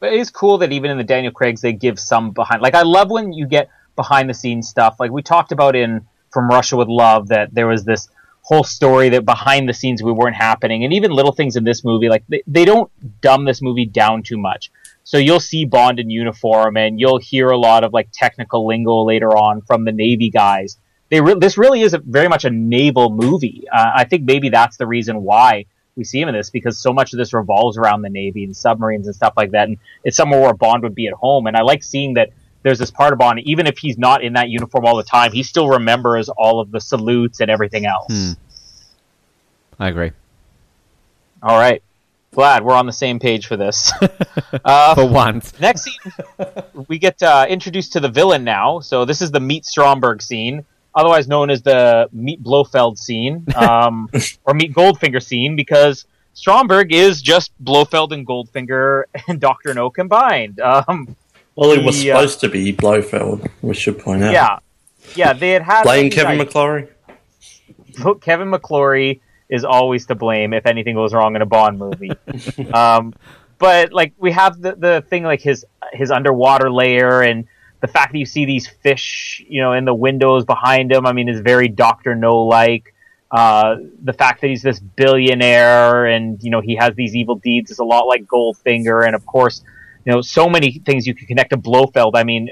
But it is cool that even in the Daniel Craig's they give some behind. Like I love when you get behind the scenes stuff. Like we talked about in From Russia with Love that there was this whole story that behind the scenes we weren't happening, and even little things in this movie. Like they, they don't dumb this movie down too much. So you'll see Bond in uniform, and you'll hear a lot of like technical lingo later on from the Navy guys. They re- this really is a, very much a naval movie. Uh, I think maybe that's the reason why we see him in this because so much of this revolves around the Navy and submarines and stuff like that. And it's somewhere where Bond would be at home. And I like seeing that there's this part of Bond, even if he's not in that uniform all the time, he still remembers all of the salutes and everything else. Hmm. I agree. All right. Glad we're on the same page for this. uh, For once, next scene, we get uh, introduced to the villain now. So this is the Meet Stromberg scene, otherwise known as the Meet Blofeld scene, um, or Meet Goldfinger scene, because Stromberg is just Blofeld and Goldfinger and Doctor No combined. Um, Well, it was the, uh, supposed to be Blofeld, we should point out. yeah, yeah, they had had Playing Kevin ideas- McClory. Kevin McClory is always to blame if anything goes wrong in a Bond movie. um, but like we have the the thing like his his underwater layer and the fact that you see these fish, you know, in the windows behind him. I mean, is very Doctor No like. Uh, the fact that he's this billionaire and you know he has these evil deeds is a lot like Goldfinger, and of course, you know, so many things you can connect to Blofeld. I mean,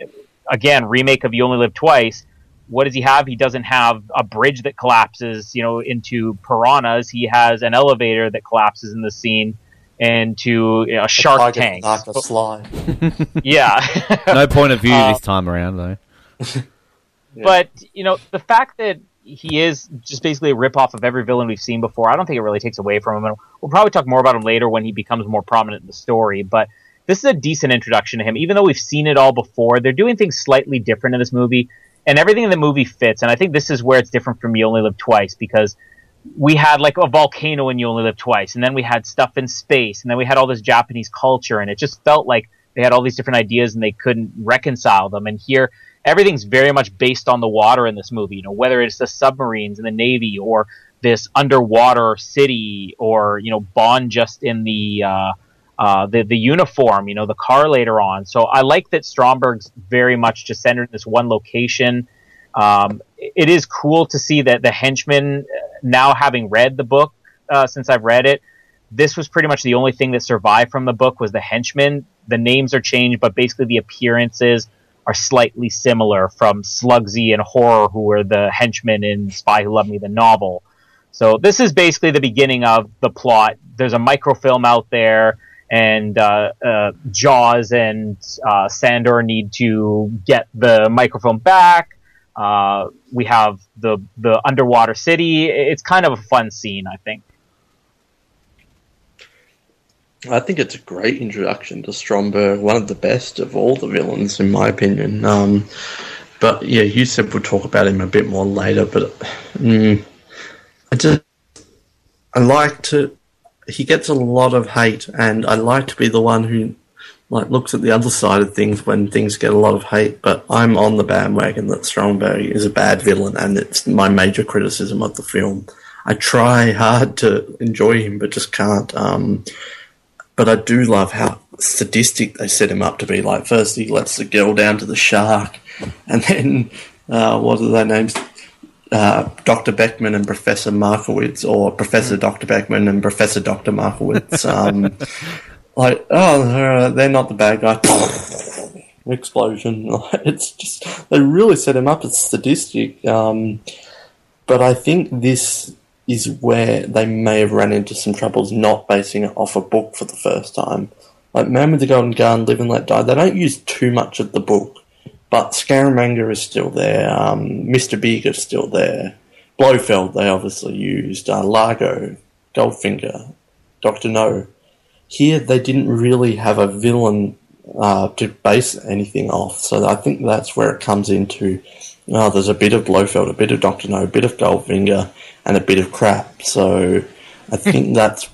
again, remake of You Only Live Twice what does he have? He doesn't have a bridge that collapses, you know, into piranhas. He has an elevator that collapses in the scene into you know, a shark Tiger tank. Like a slide. yeah. no point of view Uh, this time around though. But, you know, the fact that he is just basically a ripoff of every villain we've seen before, I don't think it really takes away from him. And we'll probably talk more about him later when he becomes more prominent in the story. But this is a decent introduction to him. Even though we've seen it all before, they're doing things slightly different in this movie. And everything in the movie fits. And I think this is where it's different from You Only Live Twice because we had like a volcano and You Only Live Twice. And then we had stuff in space. And then we had all this Japanese culture. And it just felt like they had all these different ideas and they couldn't reconcile them. And here, everything's very much based on the water in this movie. You know, whether it's the submarines and the navy or this underwater city or you know Bond just in the uh, uh, the the uniform, you know, the car later on. So I like that Stromberg's very much just centered in this one location. Um, it is cool to see that the henchmen, uh, now having read the book uh, since I've read it, this was pretty much the only thing that survived from the book was the henchmen. The names are changed, but basically the appearances are slightly similar from Sluggsy and Horror, who were the henchmen in Spy Who Loved Me, the novel. So this is basically the beginning of the plot. There's a microfilm out there and uh, uh, Jaws and uh, Sandor need to get the microphone back. Uh, we have the the underwater city. It's kind of a fun scene, I think. I think it's a great introduction to Stromberg, one of the best of all the villains, in my opinion. Um, but yeah, you said we'll talk about him a bit more later. But mm, I just I like to he gets a lot of hate, and I like to be the one who like looks at the other side of things when things get a lot of hate. But I'm on the bandwagon that Stromberg is a bad villain, and it's my major criticism of the film. I try hard to enjoy him, but just can't. Um, but I do love how sadistic they set him up to be. Like first he lets the girl down to the shark, and then uh, what are their names? uh, Dr. Beckman and Professor Markowitz, or Professor Dr. Beckman and Professor Dr. Markowitz. Um, like, oh, they're not the bad guy. Explosion. It's just, they really set him up as sadistic. Um, but I think this is where they may have run into some troubles not basing it off a book for the first time. Like Man with the Golden Gun, Live and Let Die, they don't use too much of the book but Scaramanga is still there. Um, Mr. Big is still there. Blofeld they obviously used. Uh, Largo, Goldfinger, Doctor No. Here they didn't really have a villain uh, to base anything off, so I think that's where it comes into. Oh, there's a bit of Blofeld, a bit of Doctor No, a bit of Goldfinger, and a bit of crap. So I think that's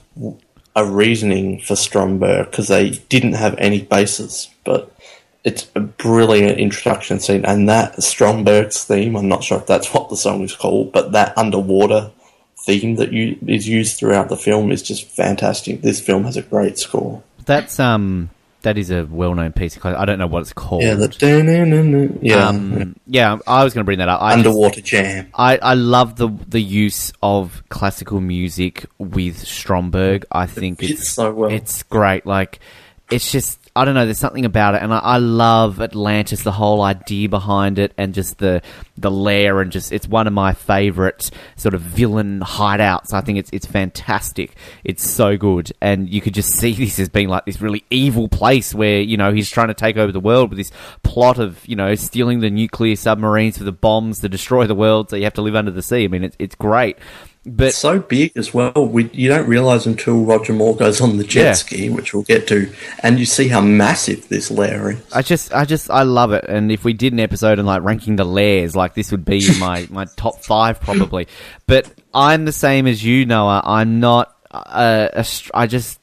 a reasoning for Stromberg because they didn't have any bases, but it's a brilliant introduction scene, and that Stromberg's theme. I'm not sure if that's what the song is called, but that underwater theme that you is used throughout the film is just fantastic. This film has a great score. That's um that is a well-known piece of I don't know what it's called. Yeah, the yeah, um, yeah. I was going to bring that up. I Underwater just, jam. I I love the the use of classical music with Stromberg. I think it it's so well. It's great. Like it's just I don't know. There's something about it, and I, I, love Atlantis, the whole idea behind it, and just the the lair, and just it's one of my favorite sort of villain hideouts. I think it's it's fantastic. It's so good, and you could just see this as being like this really evil place where you know he's trying to take over the world with this plot of you know stealing the nuclear submarines for the bombs to destroy the world, so you have to live under the sea. I mean, it's it's great. But it's so big as well. We, you don't realize until Roger Moore goes on the jet yeah. ski, which we'll get to, and you see how massive this lair is. I just, I just, I love it. And if we did an episode on like ranking the lairs, like this would be my my top five probably. But I'm the same as you, Noah. I'm not. Uh, a, I just.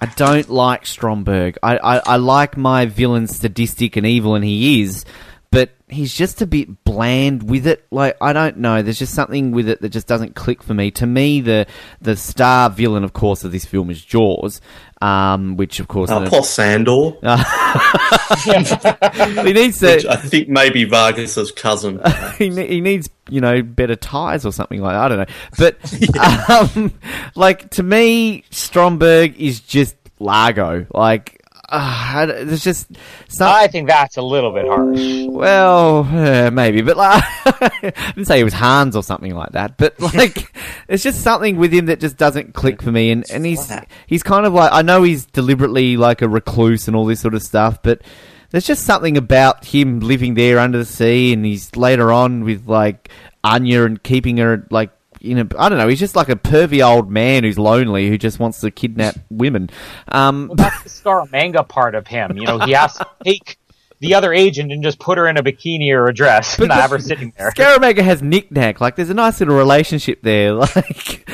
I don't like Stromberg. I, I, I like my villain sadistic and evil, and he is but he's just a bit bland with it. Like I don't know, there's just something with it that just doesn't click for me. To me, the the star villain, of course, of this film is Jaws, um, which of course, uh, the, Paul Sandor. he needs to. Which I think maybe Vargas's cousin. he, he needs you know better ties or something like that. I don't know, but yeah. um, like to me, Stromberg is just Largo. Like uh, there's just some... I think that's a little bit harsh. Well, uh, maybe, but like, I didn't say it was Hans or something like that. But like, it's just something with him that just doesn't click for me. And and he's he's kind of like I know he's deliberately like a recluse and all this sort of stuff, but there's just something about him living there under the sea, and he's later on with like Anya and keeping her like you know, I don't know. He's just like a pervy old man who's lonely who just wants to kidnap women. Um, well, that's the Scaramanga part of him. You know, he has to take the other agent and just put her in a bikini or a dress and have her sitting there. Scaramanga has knickknack. Like, there's a nice little relationship there. Like,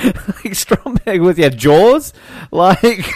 like Stromberg was, yeah, Jaws. Like.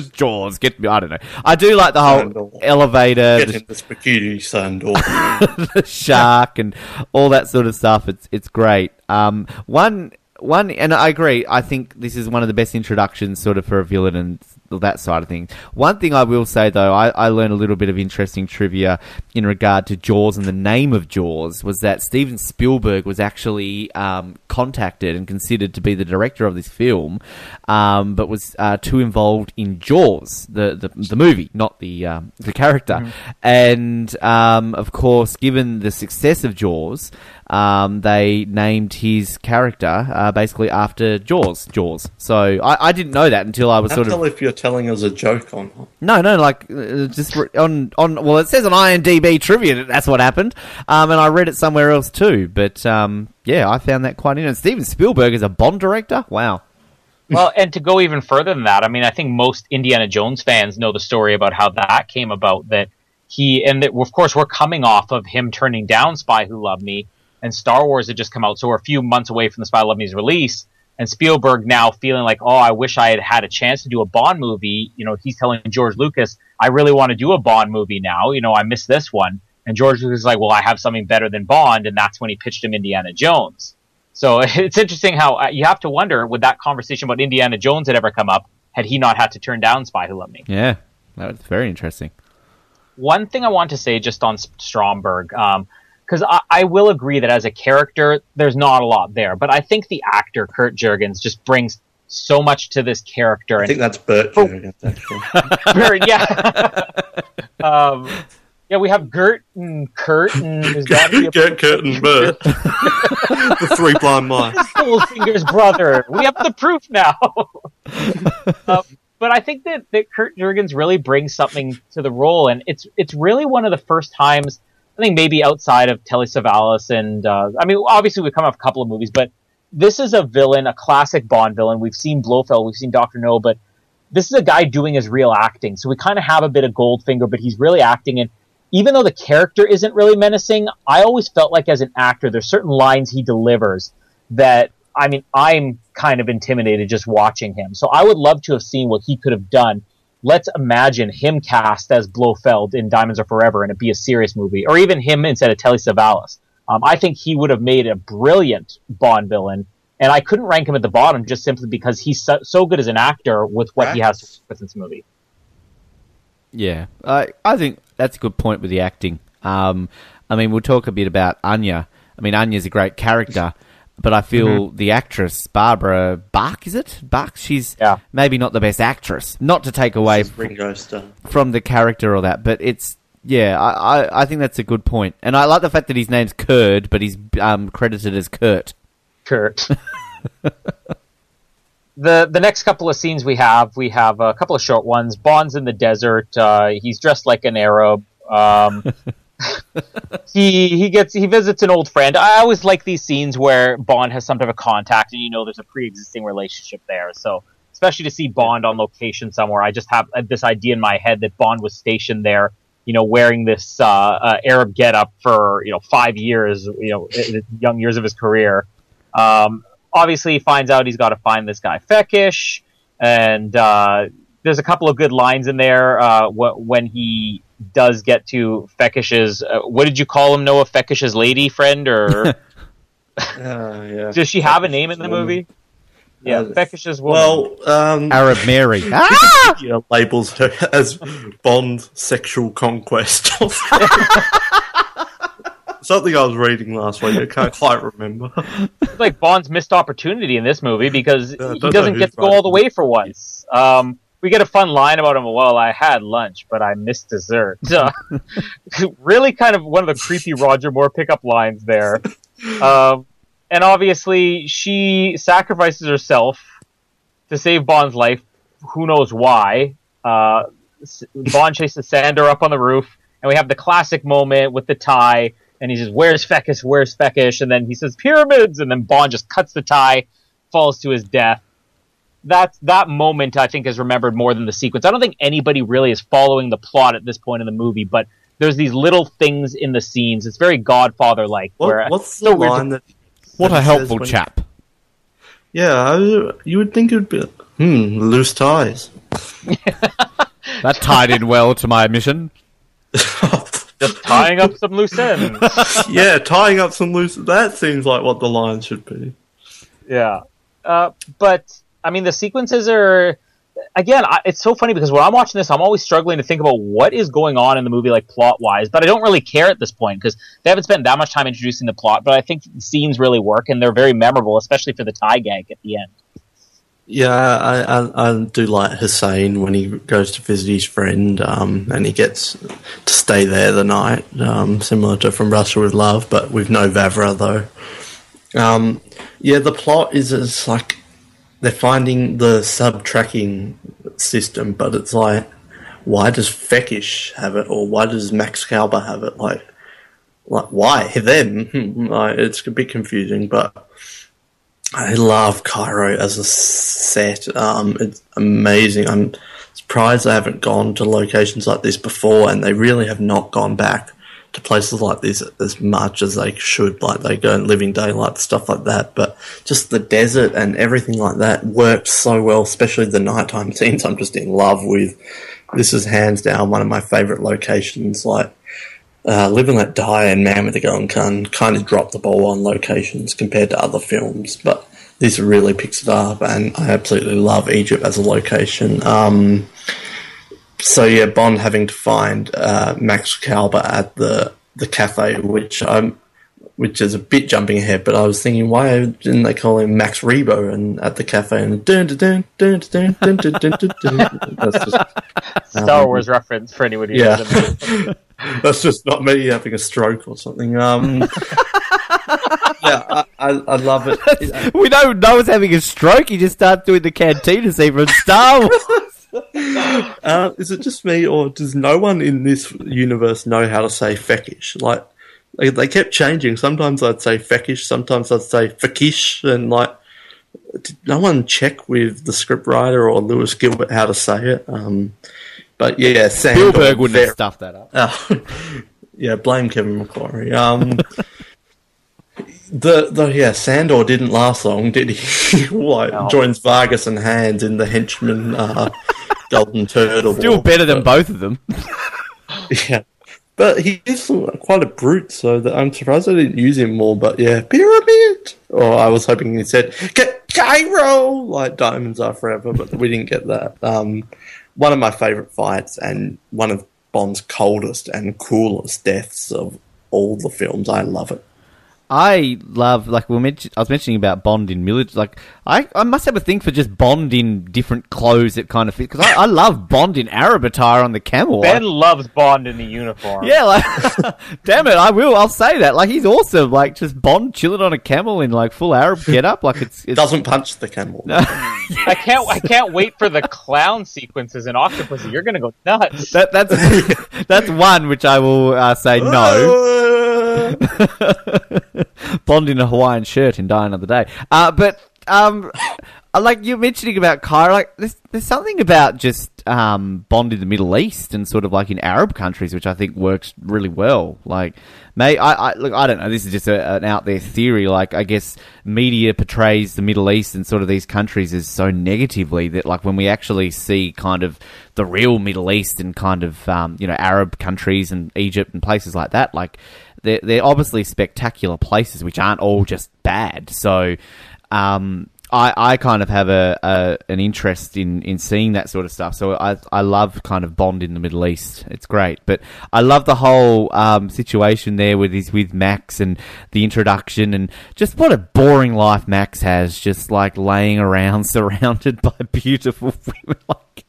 Jaws, get me. I don't know. I do like the whole Sandor. elevator, Get the, in the spaghetti sandor. the shark, and all that sort of stuff. It's it's great. Um, one one, and I agree. I think this is one of the best introductions, sort of, for a villain and that side of things. One thing I will say though, I, I learned a little bit of interesting trivia in regard to Jaws and the name of Jaws was that Steven Spielberg was actually um, contacted and considered to be the director of this film, um, but was uh, too involved in Jaws, the the, the movie, not the um, the character. And um, of course, given the success of Jaws, um, they named his character uh, basically after Jaws. Jaws. So I, I didn't know that until I was Can't sort of if you're telling us a joke or not. no, no, like uh, just on on. Well, it says on IMDb trivia that that's what happened, um, and I read it somewhere else too. But um, yeah, I found that quite interesting. Steven Spielberg is a Bond director. Wow. Well, and to go even further than that, I mean, I think most Indiana Jones fans know the story about how that came about. That he and that, of course, we're coming off of him turning down Spy Who Loved Me, and Star Wars had just come out, so we're a few months away from the Spy Who Loved Me's release. And Spielberg now feeling like, oh, I wish I had had a chance to do a Bond movie. You know, he's telling George Lucas, I really want to do a Bond movie now. You know, I missed this one. And George Lucas is like, well, I have something better than Bond, and that's when he pitched him Indiana Jones. So it's interesting how uh, you have to wonder would that conversation about Indiana Jones had ever come up had he not had to turn down Spy Who Loved Me. Yeah, that was very interesting. One thing I want to say just on Stromberg, because I, I will agree that as a character, there's not a lot there, but I think the actor Kurt Jurgens just brings so much to this character. I and think that's Bert Oh. Jurgens, actually. Very- yeah. um, yeah, we have Gert and Kurt and there's got to be a Get Kurt and Bert. the three blind mice. Goldfinger's brother. We have the proof now. Uh, but I think that, that Kurt Jurgens really brings something to the role, and it's it's really one of the first times. I think maybe outside of Telly Savalas and uh, I mean, obviously we've come off a couple of movies, but this is a villain, a classic Bond villain. We've seen Blofeld, we've seen Doctor No, but this is a guy doing his real acting. So we kind of have a bit of Goldfinger, but he's really acting. And even though the character isn't really menacing, I always felt like as an actor, there's certain lines he delivers that, I mean, I'm kind of intimidated just watching him. So I would love to have seen what he could have done. Let's imagine him cast as Blofeld in Diamonds Are Forever and it be a serious movie, or even him instead of Telly Savalas. Um, I think he would have made a brilliant Bond villain, and I couldn't rank him at the bottom just simply because he's so, so good as an actor with what he has with in this movie. Yeah, I I think that's a good point with the acting. Um, I mean, we'll talk a bit about Anya. I mean, Anya's a great character, but I feel the actress Barbara Bach is it Bach? She's Yeah. maybe not the best actress. Not to take away This is Ringo Starr. from the character or that, but it's yeah, I, I, I think that's a good point, and I like the fact that his name's Kurd, but he's um, credited as Kurt. Kurt. the the next couple of scenes we have, we have a couple of short ones. Bond's in the desert. Uh, he's dressed like an Arab. Um, he he gets he visits an old friend. I always like these scenes where Bond has some type of contact, and you know there's a pre-existing relationship there. So especially to see Bond on location somewhere, I just have this idea in my head that Bond was stationed there. You know, wearing this uh, uh, Arab getup for you know five years. You know, in the young years of his career. Um, obviously, he finds out he's got to find this guy Fekkesh, and uh, there's a couple of good lines in there uh, wh- when he does get to Fekkesh's. Uh, what did you call him, Noah? Fekkesh's lady friend, or Ah, yeah. does she have a name in the movie? Yeah, Uh, Fekkesh's woman. Well, um, Arab Mary. ah! yeah, labels her as Bond sexual conquest. Something I was reading last week. I can't quite remember. It's like Bond's missed opportunity in this movie because Yeah, he doesn't get to go all the way for once. Um, we get a fun line about him. Well, I had lunch, but I missed dessert. So, really, kind of one of the creepy Roger Moore pickup lines there. Um, and obviously, she sacrifices herself to save Bond's life. Who knows why? Uh, Bond chases Sandor up on the roof, and we have the classic moment with the tie. And he says, "Where's Fekkesh? Where's Fekkesh?" And then he says, "Pyramids." And then Bond just cuts the tie, falls to his death. That that moment, I think, is remembered more than the sequence. I don't think anybody really is following the plot at this point in the movie, but there's these little things in the scenes. It's very Godfather-like. What, what's the weird to- line that? What that a helpful says when- chap. Yeah, I, you would think it would be. Hmm, loose ties. That tied in well to my mission. Just tying up some loose ends. yeah, tying up some loose. That seems like what the line should be. Yeah. Uh, but I mean, the sequences are again. I, it's so funny because when I'm watching this, I'm always struggling to think about what is going on in the movie, like plot wise. But I don't really care at this point because they haven't spent that much time introducing the plot. But I think the scenes really work and they're very memorable, especially for the tie gag at the end. Yeah, I, I, I do like Hussein when he goes to visit his friend, um, and he gets to stay there the night, um, similar to From Russia with Love, but with no Vavra though. Um, yeah, the plot is it's like they're finding the sub tracking system, but it's like, why does Fekkesh have it, or why does Max Kalba have it? Like, like why them? It's a bit confusing, but I love Cairo as a set. Um, it's amazing. I'm surprised they haven't gone to locations like this before, and they really have not gone back to places like this as much as they should. Like they go in Living Daylight stuff like that, but just the desert and everything like that works so well, especially the nighttime scenes. I'm just in love with. This is hands down one of my favorite locations. Like uh, Live and Let Die and Man with the Golden Gun kind of dropped the ball on locations compared to other films, but this really picks it up, and I absolutely love Egypt as a location. Um, so yeah, Bond having to find uh, Max Kalba at the the cafe, which I'm, which is a bit jumping ahead, but I was thinking, why didn't they call him Max Rebo and at the cafe and dun dun dun dun dun dun dun dun dun. That's just Star Um, Wars reference for anybody who yeah. doesn't. That's just not me having a stroke or something. Um, yeah, I, I, I love it. We know Noah's having a stroke. He just starts doing the cantina scene from Star Wars. Uh, is it just me, or does no one in this universe know how to say feckish? Like, they, they kept changing. Sometimes I'd say feckish, sometimes I'd say fakish, and like, did no one check with the scriptwriter or Lewis Gilbert how to say it? Um, but yeah, Sandor, Spielberg wouldn't very- have stuffed that up. Oh, yeah, blame Kevin McClory. Um, the the yeah, Sandor didn't last long, did he? like No. joins Vargas and Hans in the henchman uh, Golden Turtle. Still War. better than both of them. Yeah, but he is quite a brute, so that I'm surprised I didn't use him more. But yeah, pyramid. Or I was hoping he said Cairo like diamonds are forever, but we didn't get that. Um, one of my favorite fights and one of Bond's coldest and coolest deaths of all the films. I love it. I love like we mentioned. I was mentioning about Bond in military. Like I, I must have a thing for just Bond in different clothes that kind of fit because I, I love Bond in Arab attire on the camel. Ben Like, loves Bond in the uniform. yeah, like damn it, I will. I'll say that. Like he's awesome. Like just Bond chilling on a camel in like full Arab get up. Like it's, it's Doesn't punch the camel. No, I can't. I can't wait for the clown sequences in Octopussy. You're gonna go nuts. that that's that's one which I will uh, say no. Bond in a Hawaiian shirt in Die Another Day. Uh, but um, like you're mentioning about Cairo. Like there's there's something about just um, Bond in the Middle East and sort of like in Arab countries, which I think works really well. Like, may I, I look, I don't know. This is just a, an out there theory. Like, I guess media portrays the Middle East and sort of these countries as so negatively that like when we actually see kind of the real Middle East and kind of um, you know Arab countries and Egypt and places like that, like they're, they're obviously spectacular places which aren't all just bad. So, um, I, I kind of have a, a an interest in, in seeing that sort of stuff. So I I love kind of Bond in the Middle East. It's great, but I love the whole um, situation there with his with Max and the introduction and just what a boring life Max has, just like laying around surrounded by beautiful women. Like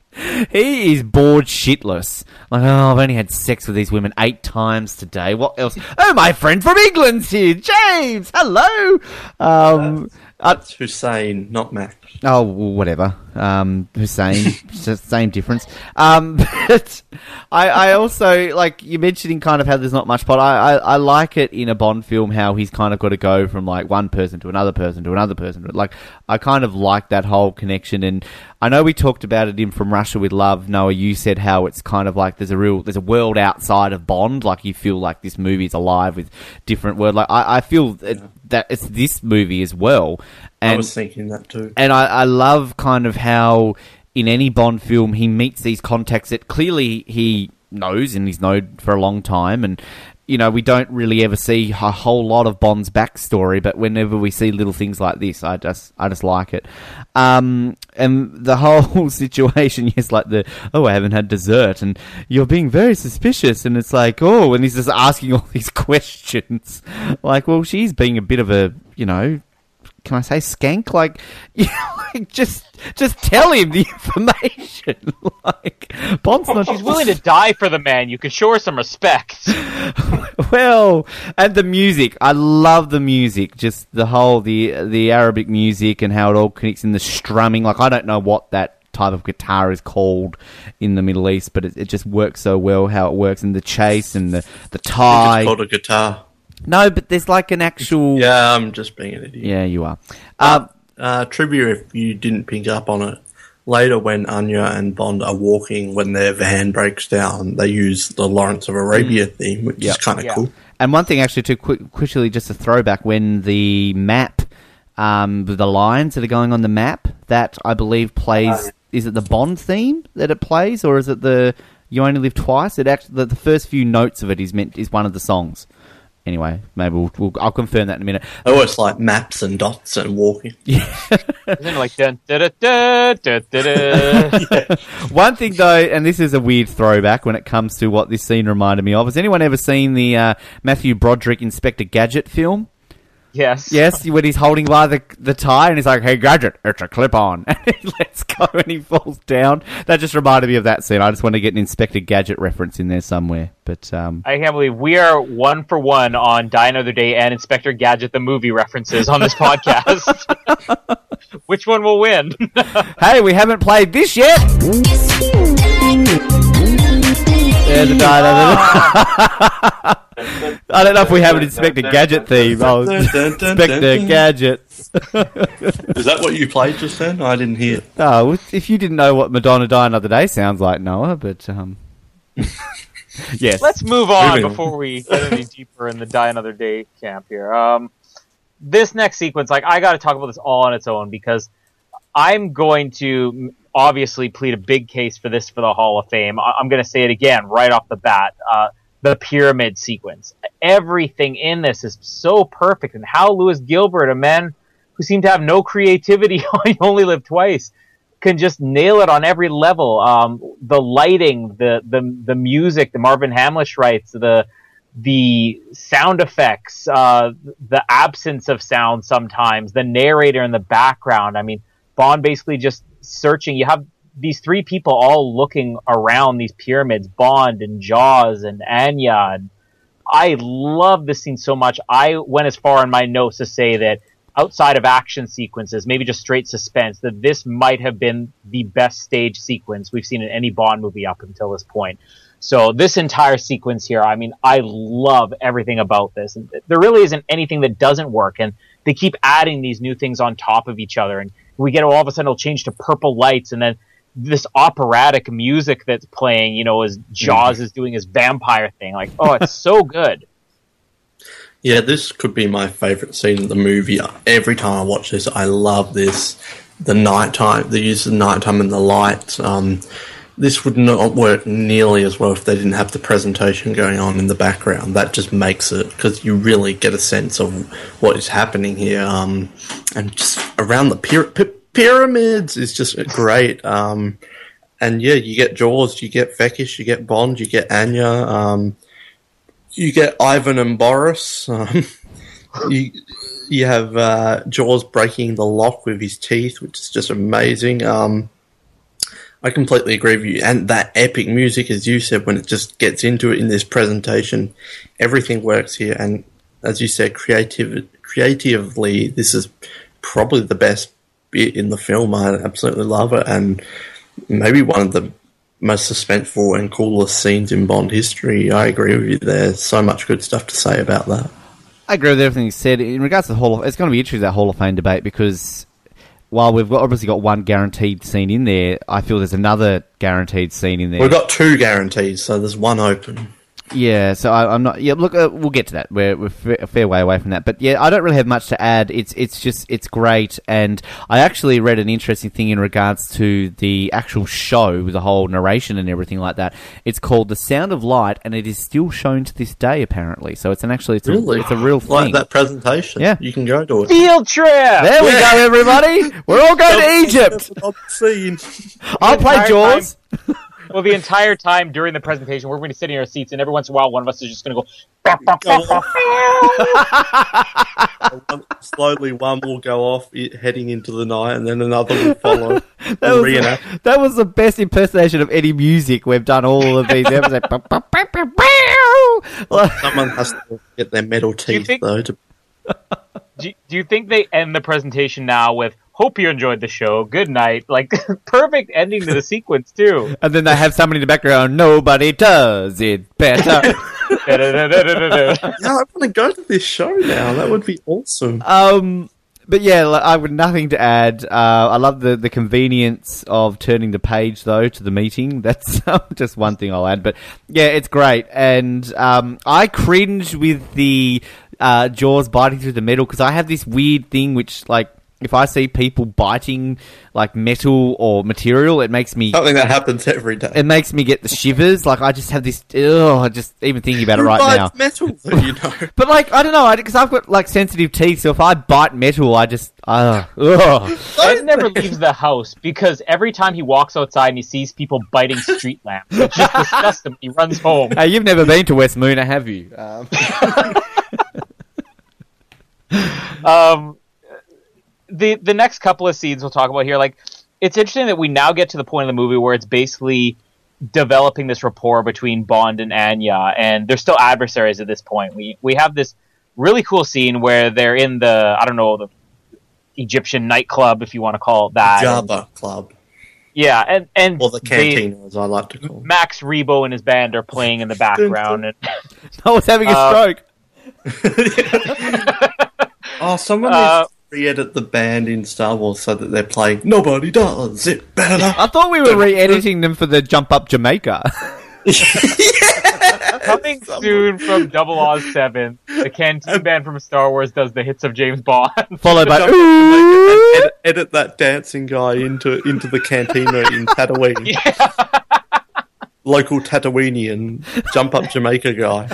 he is bored shitless. Like, oh, I've only had sex with these women eight times today. What else? Oh, my friend from England's here, James. Hello. Um, That's Hussein, not Max. Oh, whatever. Um, Hussein, same difference. Um, but I, I also like you mentioning kind of how there's not much plot. I, I, I like it in a Bond film how he's kind of got to go from like one person to another person to another person. Like I kind of like that whole connection. And I know we talked about it in From Russia with Love. Noah, you said how it's kind of like there's a real there's a world outside of Bond. Like you feel like this movie is alive with different world. Like I, I feel that, that it's this movie as well. I And was thinking that too. and I, I love kind of how in any Bond film, he meets these contacts that clearly he knows and he's known for a long time. And, you know, we don't really ever see a whole lot of Bond's backstory, but whenever we see little things like this, I just, I just like it. Um, and the whole situation is like the, oh, I haven't had dessert, and you're being very suspicious, and it's like, oh, and he's just asking all these questions. Like, well, she's being a bit of a, you know, can I say skank? Like, you know, like just just tell him the information. like Bond's not. She's willing to die for the man. You can show her some respect. well, and the music. I love the music. Just the whole the the Arabic music and how it all connects in the strumming. Like I don't know what that type of guitar is called in the Middle East, but it, it just works so well how it works and the chase and the the It's tie. called a guitar. No, but there's like an actual. Yeah, I'm just being an idiot. Yeah, you are. Um, Uh, trivia, if you didn't pick up on it, later when Anya and Bond are walking, when their van breaks down, they use the Lawrence of Arabia theme, which Yep. is kind of Yeah. cool. And one thing, actually, too, quick, quickly, just a throwback when the map, um, the lines that are going on the map, that I believe plays. Is it the Bond theme that it plays, or is it the You Only Live Twice? It actually the, the first few notes of it is meant is one of the songs. Anyway, maybe we'll, we'll I'll confirm that in a minute. I always like maps and dots and walking. Isn't it like dun, da, da, da, da, da, da. One thing though, and this is a weird throwback when it comes to what this scene reminded me of. Has anyone ever seen the uh, Matthew Broderick Inspector Gadget film? Yes. Yes, when he's holding by the the tie and he's like, "Hey, Gadget, it's a clip on," and he lets go and he falls down. That just reminded me of that scene. I just want to get an Inspector Gadget reference in there somewhere. But um, I can't believe we are one for one on Die Another Day and Inspector Gadget the movie references on this podcast. Which one will win? hey, we haven't played this yet. Yeah, the die- I don't know if we have an Inspector Gadget theme. Dun, dun, dun, Inspector dun, dun. Gadget. Is that what you played just then? I didn't hear. Oh, if you didn't know what Madonna Die Another Day sounds like, Noah, but um, yes. Let's move on Moving before we get any deeper in the Die Another Day camp here. Um, this next sequence, like, I got to talk about this all on its own because I'm going to obviously plead a big case for this for the Hall of Fame. I- I'm going to say it again right off the bat. Uh, the pyramid sequence. Everything in this is so perfect, and how Lewis Gilbert, a man who seemed to have no creativity, you only lived twice, can just nail it on every level. Um, the lighting, the the the music, the Marvin Hamlisch writes, the the sound effects, uh, the absence of sound sometimes, the narrator in the background. I mean, Bond basically just searching. You have these three people all looking around these pyramids, Bond and Jaws and Anya. And I love this scene so much. I went as far in my notes to say that outside of action sequences, maybe just straight suspense, that this might have been the best stage sequence we've seen in any Bond movie up until this point. So this entire sequence here, I mean, I love everything about this. And there really isn't anything that doesn't work, and they keep adding these new things on top of each other. And we get all of a sudden it'll change to purple lights, and then this operatic music that's playing, you know, as Jaws is doing his vampire thing. Like, oh, it's so good. Yeah, this could be my favorite scene in the movie. Every time I watch this, I love this. The nighttime, the use of the nighttime and the lights. Um, this would not work nearly as well if they didn't have the presentation going on in the background. That just makes it because you really get a sense of what is happening here. Um, and just around the py- pyramids is just great. Um, and yeah, you get Jaws, you get Fekkesh, you get Bond, you get Anya. Um, you get Ivan and Boris. Um, you you have uh, Jaws breaking the lock with his teeth, which is just amazing. Um, I completely agree with you. And that epic music, as you said, when it just gets into it in this presentation, everything works here. And as you said, creative, creatively, this is probably the best bit in the film. I absolutely love it. And maybe one of the most suspenseful and coolest scenes in Bond history. I agree with you. There's so much good stuff to say about that. I agree with everything you said. In regards to the Hall of, it's going to be interesting that Hall of Fame debate because while we've got, obviously got one guaranteed scene in there, I feel there's another guaranteed scene in there. We've got two guarantees, so there's one open. Yeah, so I, I'm not. Yeah, look, uh, we'll get to that. We're, we're fa- a fair way away from that, but yeah, I don't really have much to add. It's it's just it's great, and I actually read an interesting thing in regards to the actual show, with the whole narration and everything like that. It's called The Sound of Light, and it is still shown to this day, apparently. So it's an actually it's, Really? a, it's a real thing. Like that presentation. Yeah. You can go to it. Field trip. There we go, everybody. We're all going to Egypt. I'll play Jaws. Well, the entire time during the presentation, we're going to be sitting in our seats, and every once in a while, one of us is just going to go. Slowly, one will go off heading into the night, and then another will follow. That was, reenact. that was the best impersonation of any music we've done all of these episodes. Like- Someone has to get their metal teeth, think- though. To... Do, do you think they end the presentation now with "Hope you enjoyed the show. Good night." Like perfect ending to the sequence too. and then I have somebody in the background. Nobody does it better. Yeah, I want to go to this show now. That would be awesome. um, but yeah, like, I would nothing to add. Uh, I love the the convenience of turning the page though to the meeting. That's just one thing I'll add. But yeah, it's great, and um, I cringe with the uh, jaws biting through the metal because I have this weird thing which like. If I see people biting like metal or material, it makes me Something that happens every day. it makes me get the shivers. Like I just have this. Ugh, just even thinking about it Who right now. bites metal, you know. But like I don't know, because I've got like sensitive teeth, so if I bite metal, I just uh, ugh. Ed never leaves the house because every time he walks outside and he sees people biting street lamps, it just disgusts him. He runs home. Hey, you've never been to West Moona, have you? Um, um, the the next couple of scenes we'll talk about here, like it's interesting that we now get to the point of the movie where it's basically developing this rapport between Bond and Anya, and they're still adversaries at this point. We we have this really cool scene where they're in the I don't know the Egyptian nightclub, if you want to call it that. And- Java Club. yeah, and and Or the they- cantina, as I like to call it. Max Rebo and his band are playing in the background, and I was having a Uh, stroke. Oh, someone Uh, needs to re-edit the band in Star Wars so that they're playing Nobody Does It Better. I thought we were re-editing them for the Jump Up Jamaica. coming soon from Double Oz Seven, the Canteen Band from Star Wars does the hits of James Bond. Followed by ooh. edit, edit that dancing guy into into the cantina in Tatooine. Local Tatooinean jump up Jamaica guy.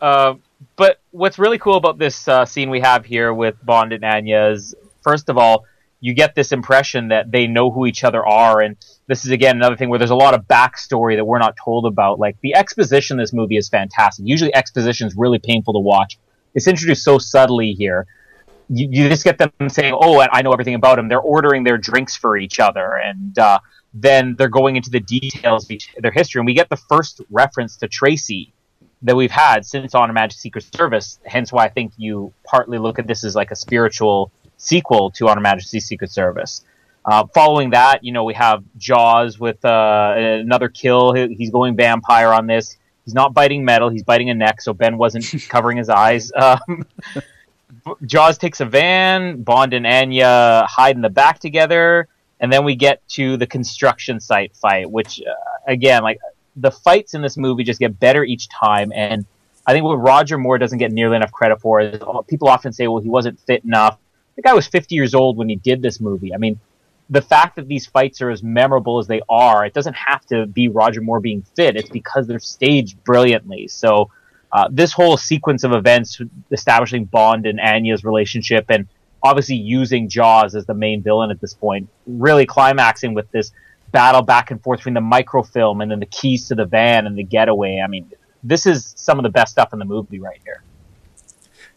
Uh, but what's really cool about this uh, scene we have here with Bond and Anya is, first of all, you get this impression that they know who each other are, and this is again another thing where there's a lot of backstory that we're not told about. Like the exposition in this movie is fantastic. Usually, exposition is really painful to watch. It's introduced so subtly here. You, you just get them saying, "Oh, I know everything about him." They're ordering their drinks for each other, and uh, then they're going into the details of each, their history. And we get the first reference to Tracy that we've had since On Her Majesty's Secret Service. Hence why I think you partly look at this as like a spiritual sequel to On Her Majesty's Secret Service. Uh, following that, you know, we have Jaws with uh, another kill. He- He's going vampire on this. He's not biting metal. He's biting a neck, so Ben wasn't covering his eyes. Um, Jaws takes a van. Bond and Anya hide in the back together, and then we get to the construction site fight, which uh, again, like the fights in this movie just get better each time. And I think what Roger Moore doesn't get nearly enough credit for is people often say, well, he wasn't fit enough. The guy was 50 years old when he did this movie. I mean, the fact that these fights are as memorable as they are, it doesn't have to be Roger Moore being fit. It's because they're staged brilliantly. So, uh, this whole sequence of events establishing Bond and Anya's relationship and obviously using Jaws as the main villain at this point, really climaxing with this battle back and forth between the microfilm and then the keys to the van and the getaway. I mean, this is some of the best stuff in the movie right here.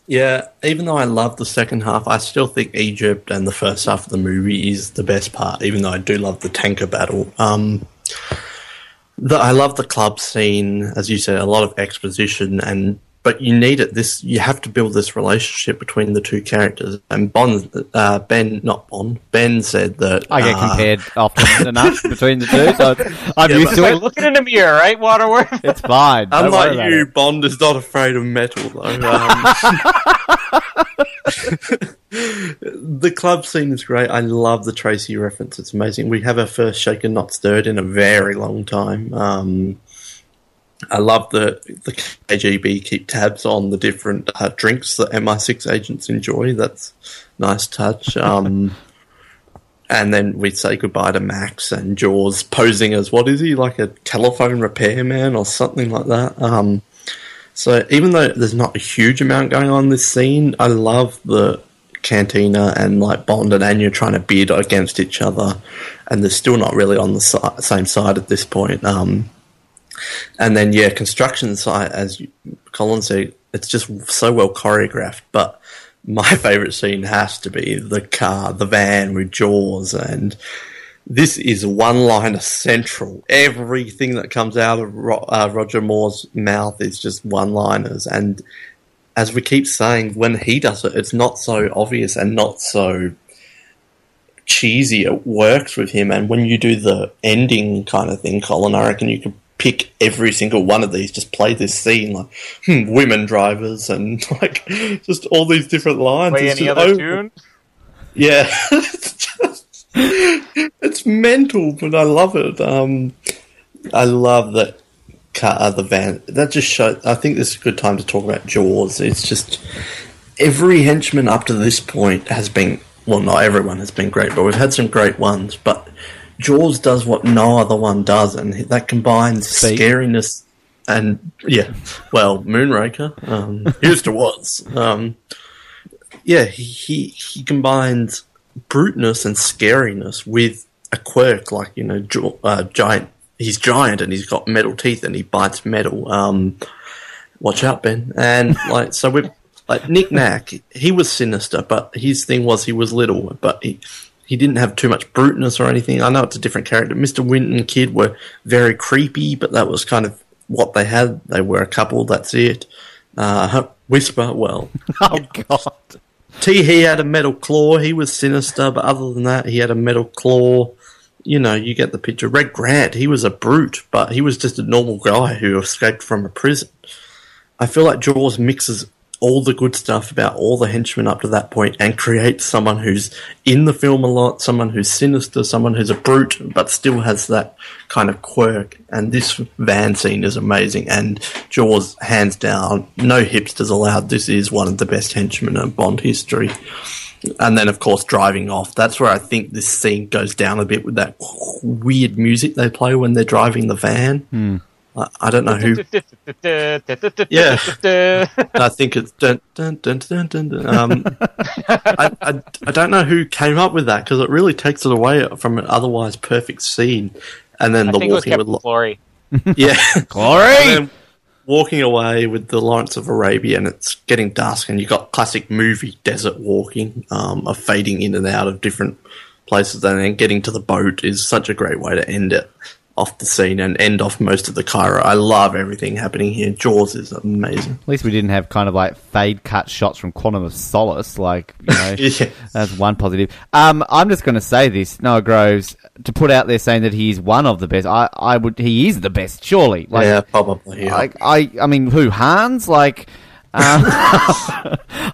Yeah, even though I love the second half, I still think Egypt and the first half of the movie is the best part. Even though I do love the tanker battle, um, the, I love the club scene, as you said, a lot of exposition, and but you need it. This you have to build this relationship between the two characters. And Bond, uh, Ben, not Bond, Ben said that I get uh, compared often enough between the two, so I'm Yeah, used but- to Like it. looking in a mirror, right, Waterworth? It's fine. Don't Unlike you, it. Bond is not afraid of metal, though. Um, the club scene is great. I love the Tracy reference. It's amazing. We have our first shaken, not stirred in a very long time. Um, I love the the KGB keep tabs on the different uh, drinks that MI6 agents enjoy. That's nice touch. Um, and then we say goodbye to Max and Jaws posing as what is he like a telephone repairman or something like that. Um, so even though there's not a huge amount going on in this scene, I love the Cantina and like Bond and Anya trying to bid against each other, and they're still not really on the si- same side at this point. Um, and then yeah, construction site, as Colin said, it's just so well choreographed. But my favorite scene has to be the car, the van with Jaws, and this is one liner central. Everything that comes out of Ro- uh, Roger Moore's mouth is just one liners, and as we keep saying, when he does it, it's not so obvious and not so cheesy. It works with him, and when you do the ending kind of thing, Colin, I reckon you could pick every single one of these, just play this scene like hmm, women drivers and like just all these different lines. Play It's any other over- tune? yeah, it's just it's mental, but I love it. Um, I love that car, uh, the van. That just shows. I think this is a good time to talk about Jaws. It's just every henchman up to this point has been. Well, not everyone has been great, but we've had some great ones. But Jaws does what no other one does, and that combines scariness and yeah. Well, Moonraker um, used to was. Um, yeah, he, he he combines bruteness and scariness with a quirk, like you know, uh, giant. He's giant and he's got metal teeth and he bites metal. Um, watch out, Ben. And like, so we like Nick Nack. He was sinister, but his thing was he was little, but he. He didn't have too much bruteness or anything. I know it's a different character. Mr. Winton and Kidd were very creepy, but that was kind of what they had. They were a couple, that's it. Uh, Whisper, well, Oh God! Tee Hee had a metal claw. He was sinister, but other than that, he had a metal claw. You know, you get the picture. Red Grant, he was a brute, but he was just a normal guy who escaped from a prison. I feel like Jaws mixes all the good stuff about all the henchmen up to that point and creates someone who's in the film a lot, someone who's sinister, someone who's a brute, but still has that kind of quirk. And this van scene is amazing. And Jaws, hands down, no hipsters allowed. This is one of the best henchmen in Bond history. And then, of course, driving off. That's where I think this scene goes down a bit with that weird music they play when they're driving the van. Hmm. I, I don't know who. Yeah. I think it's dun dun dun dun dun. dun. Um, I, I I don't know who came up with that because it really takes it away from an otherwise perfect scene. And then I the think it was walking with Flory. yeah, Glory! walking away with the Lawrence of Arabia, and it's getting dusk, and you've got classic movie desert walking um, of fading in and out of different places, and then getting to the boat is such a great way to end it off the scene and end off most of the Cairo. I love everything happening here. Jaws is amazing. At least we didn't have kind of like fade cut shots from Quantum of Solace. Like, you know, Yeah. that's one positive. Um, I'm just going to say this, Noah Groves, to put out there saying that he's one of the best. I, I would, he is the best, surely. Like, yeah, probably. Yeah. Like I, I mean, who Hans? Like, um,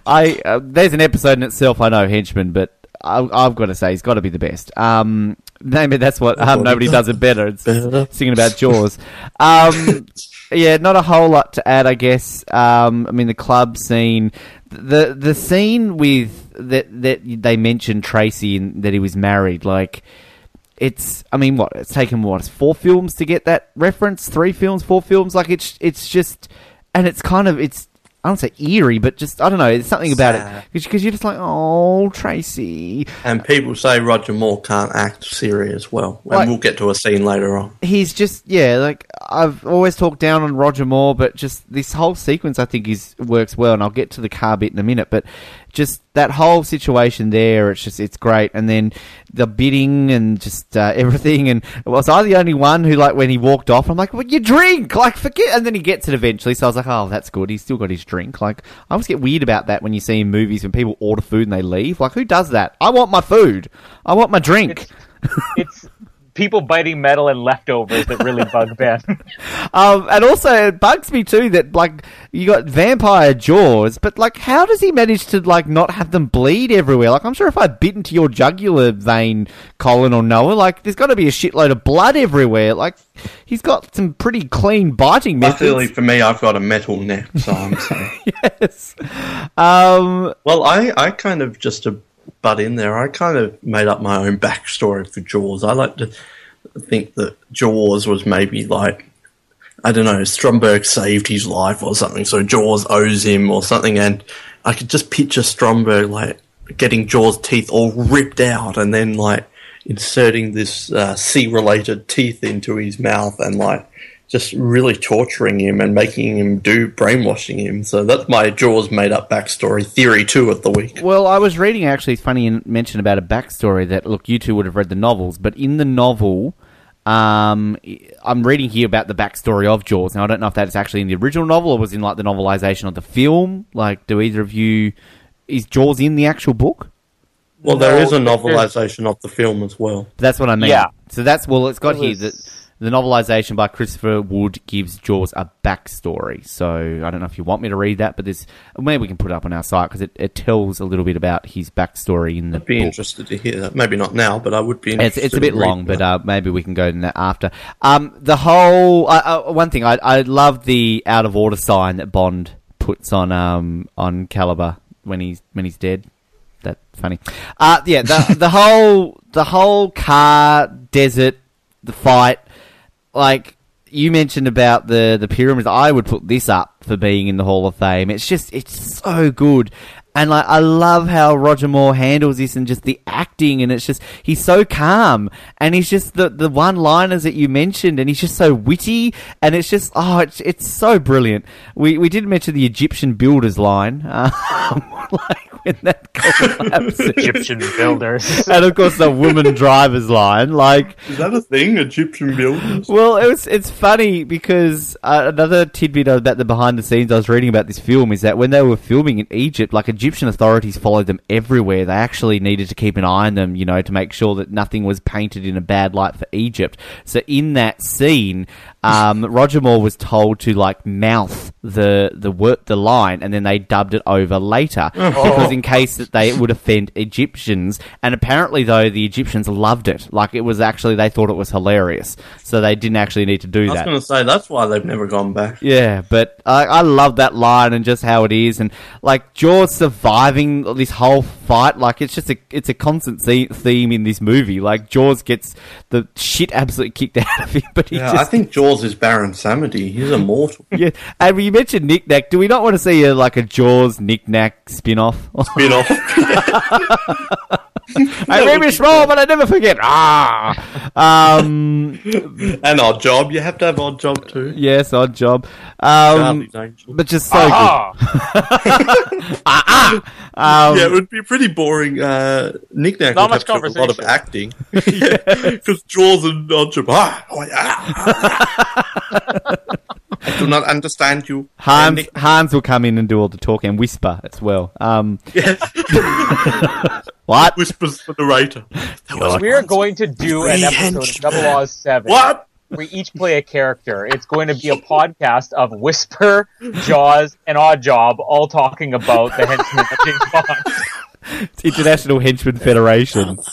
I uh, there's an episode in itself. I know henchman, but I, I've got to say he's got to be the best. Um, maybe that's what um, nobody does it better. It's singing about Jaws. Um, yeah, not a whole lot to add, I guess. Um, I mean, the club scene, the the scene with that that they mentioned Tracy and that he was married, like it's I mean what it's taken what four films to get that reference three films four films like it's it's just and it's kind of it's I don't say eerie but just I don't know there's something about Sad. it because you're just like oh Tracy and people say Roger Moore can't act serious well, and Like- we'll get to a scene later on. he's just yeah like I've always talked down on Roger Moore but just this whole sequence I think is works well and I'll get to the car bit in a minute but just that whole situation there it's just it's great. And then the bidding and just uh, everything. And was I the only one who like when he walked off I'm like well you drink like forget and then he gets it eventually. So I was like oh that's good. He's still got his drink. Like I always get weird about that when you see in movies when people order food and they leave. Like who does that? I want my food. I want my drink. It's people biting metal and leftovers that really bug Ben. Um, and also, it bugs me too that like you got vampire jaws, but like, how does he manage to like not have them bleed everywhere? Like, I'm sure if I bit into your jugular vein, Colin or Noah, like, there's got to be a shitload of blood everywhere. Like, he's got some pretty clean biting methods. Luckily for me, I've got a metal neck, so I'm saying. yes. Um, Well, I, I kind of just to butt in there. I kind of made up my own backstory for Jaws. I like to think that Jaws was maybe like I don't know, Stromberg saved his life or something, so Jaws owes him or something. And I could just picture Stromberg like getting Jaws' teeth all ripped out and then like inserting this uh, sea-related teeth into his mouth and like just really torturing him and making him do brainwashing him. So that's my Jaws made-up backstory theory two of the week. Well, I was reading actually. It's funny you mention about a backstory that look, you two would have read the novels, but in the novel, um, I'm reading here about the backstory of Jaws. Now I don't know if that's actually in the original novel or was in like the novelization of the film. Like, do either of you is Jaws in the actual book? Well, there No, is a there's- novelization of the film as well. That's what I mean. Yeah. So that's well, it's got It here was- that the novelization by Christopher Wood gives Jaws a backstory. So I don't know if you want me to read that, but this maybe we can put it up on our site because it, it tells a little bit about his backstory in the I'd be book. interested to hear that. Maybe not now, but I would be It's, interested. it's a bit long, but uh, maybe we can go in that after. Um, the whole uh, uh, one thing I I love the out of order sign that Bond puts on um on Kalba when he's when he's dead. That funny. Uh, yeah, the the whole the whole car desert the fight like you mentioned about the the pyramids, I would put this up for being in the Hall of Fame. It's just it's so good. And like I love how Roger Moore handles this and just the acting and it's just he's so calm and he's just the the one liners that you mentioned and he's just so witty and it's just oh it's it's so brilliant. We we did mention the Egyptian builders line. Um, like when that couple collapses. Egyptian builders. and of course the woman driver's line like Is that a thing? Egyptian builders? well, it was it's funny because uh, another tidbit about the behind the scenes I was reading about this film is that when they were filming in Egypt, like Egyptian authorities followed them everywhere. They actually needed to keep an eye on them, you know, to make sure that nothing was painted in a bad light for Egypt. So in that scene, um, Roger Moore was told to like mouth the the word the line, and then they dubbed it over later because in case that they would offend Egyptians. And apparently, though, the Egyptians loved it. Like it was actually they thought it was hilarious, so they didn't actually need to do that. I was going to say that's why they've never gone back. Yeah, but I, I love that line and just how it is, and like Jaws surviving this whole fight. Like it's just a it's a constant theme in this movie. Like Jaws gets the shit absolutely kicked out of him, but he Yeah, just I think Jaws is Baron Samedi. He's immortal. yeah. And you mentioned Nick Nack. Do we not want to see a, like a Jaws Nick Nack spin off? Been off. I may be small, but I never forget. Ah, um, and Oddjob. You have to have Oddjob too. yes, Oddjob. Um, but just so Ah, good. Um, yeah, it would be pretty boring. Uh, Nick Nack Not much conversation. a lot of acting because Jaws and Oddjob. Ah, oh, yeah. I do not understand you. And Hans, Nick- Hans will come in and do all the talk and whisper as well. Um, yes, what? whispers for the narrator. There was we are going to do an episode of henchmen. Double Oz Seven. What? We each play a character. It's going to be a podcast of Whisper, Jaws, and Oddjob, all talking about the henchmen of James Bond. It's International Henchman Federation.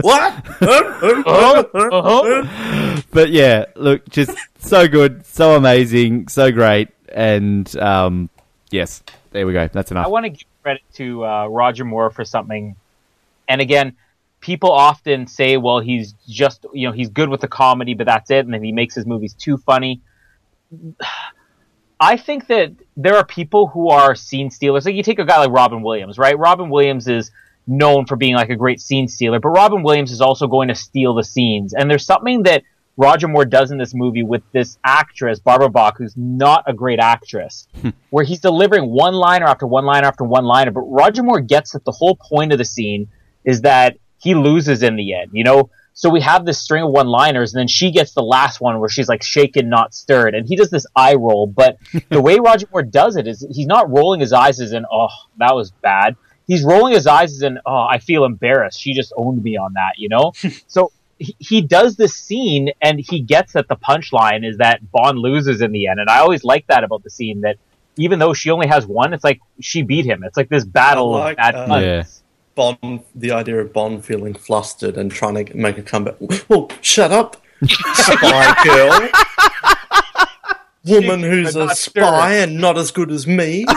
What? Uh-huh, uh-huh. But yeah, look, just so good, so amazing, so great, and um, yes, there we go. That's enough. I enough. want to give credit to uh, Roger Moore for something. And again, people often say, "Well, he's just you know he's good with the comedy, but that's it," and then he makes his movies too funny. I think that there are people who are scene stealers. Like you take a guy like Robin Williams, right? Robin Williams is known for being like a great scene stealer, but Robin Williams is also going to steal the scenes. And there's something that Roger Moore does in this movie with this actress, Barbara Bach, who's not a great actress, hmm. where he's delivering one liner after one liner after one liner. But Roger Moore gets that the whole point of the scene is that he loses in the end, you know? So we have this string of one liners, and then she gets the last one where she's like shaken, not stirred. And he does this eye roll. But the way Roger Moore does it is he's not rolling his eyes as in, oh, that was bad. He's rolling his eyes as in, oh, I feel embarrassed. She just owned me on that, you know? so he, he does this scene and he gets that the punchline is that Bond loses in the end. And I always like that about the scene that even though she only has one, it's like she beat him. It's like this battle I like, of bad uh, puns. Yeah. Bond, the idea of Bond feeling flustered and trying to make a comeback. Well, shut up, spy girl. Woman who's a not spy and not as good as me.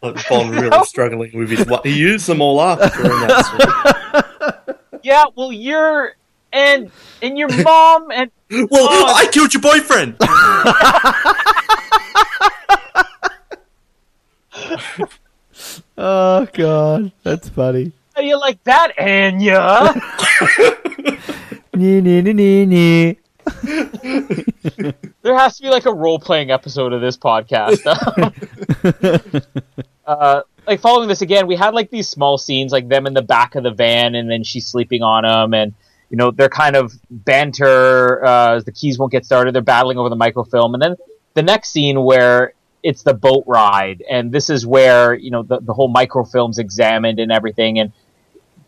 Bond really struggling with his. wa- He used them all up during that scene. Yeah, well, you're and and your mom and Well, Oh. I killed your boyfriend. Oh god, that's funny. how do you like that, Anya? Nee, nee, nee, nee, nee. there has to be like a role playing episode of this podcast. uh, like following this again, we had like these small scenes, like them in the back of the van, and then she's sleeping on him, and you know they're kind of banter. Uh, the keys won't get started. They're battling over the microfilm, and then the next scene where it's the boat ride, and this is where you know the, the whole microfilm's examined and everything, and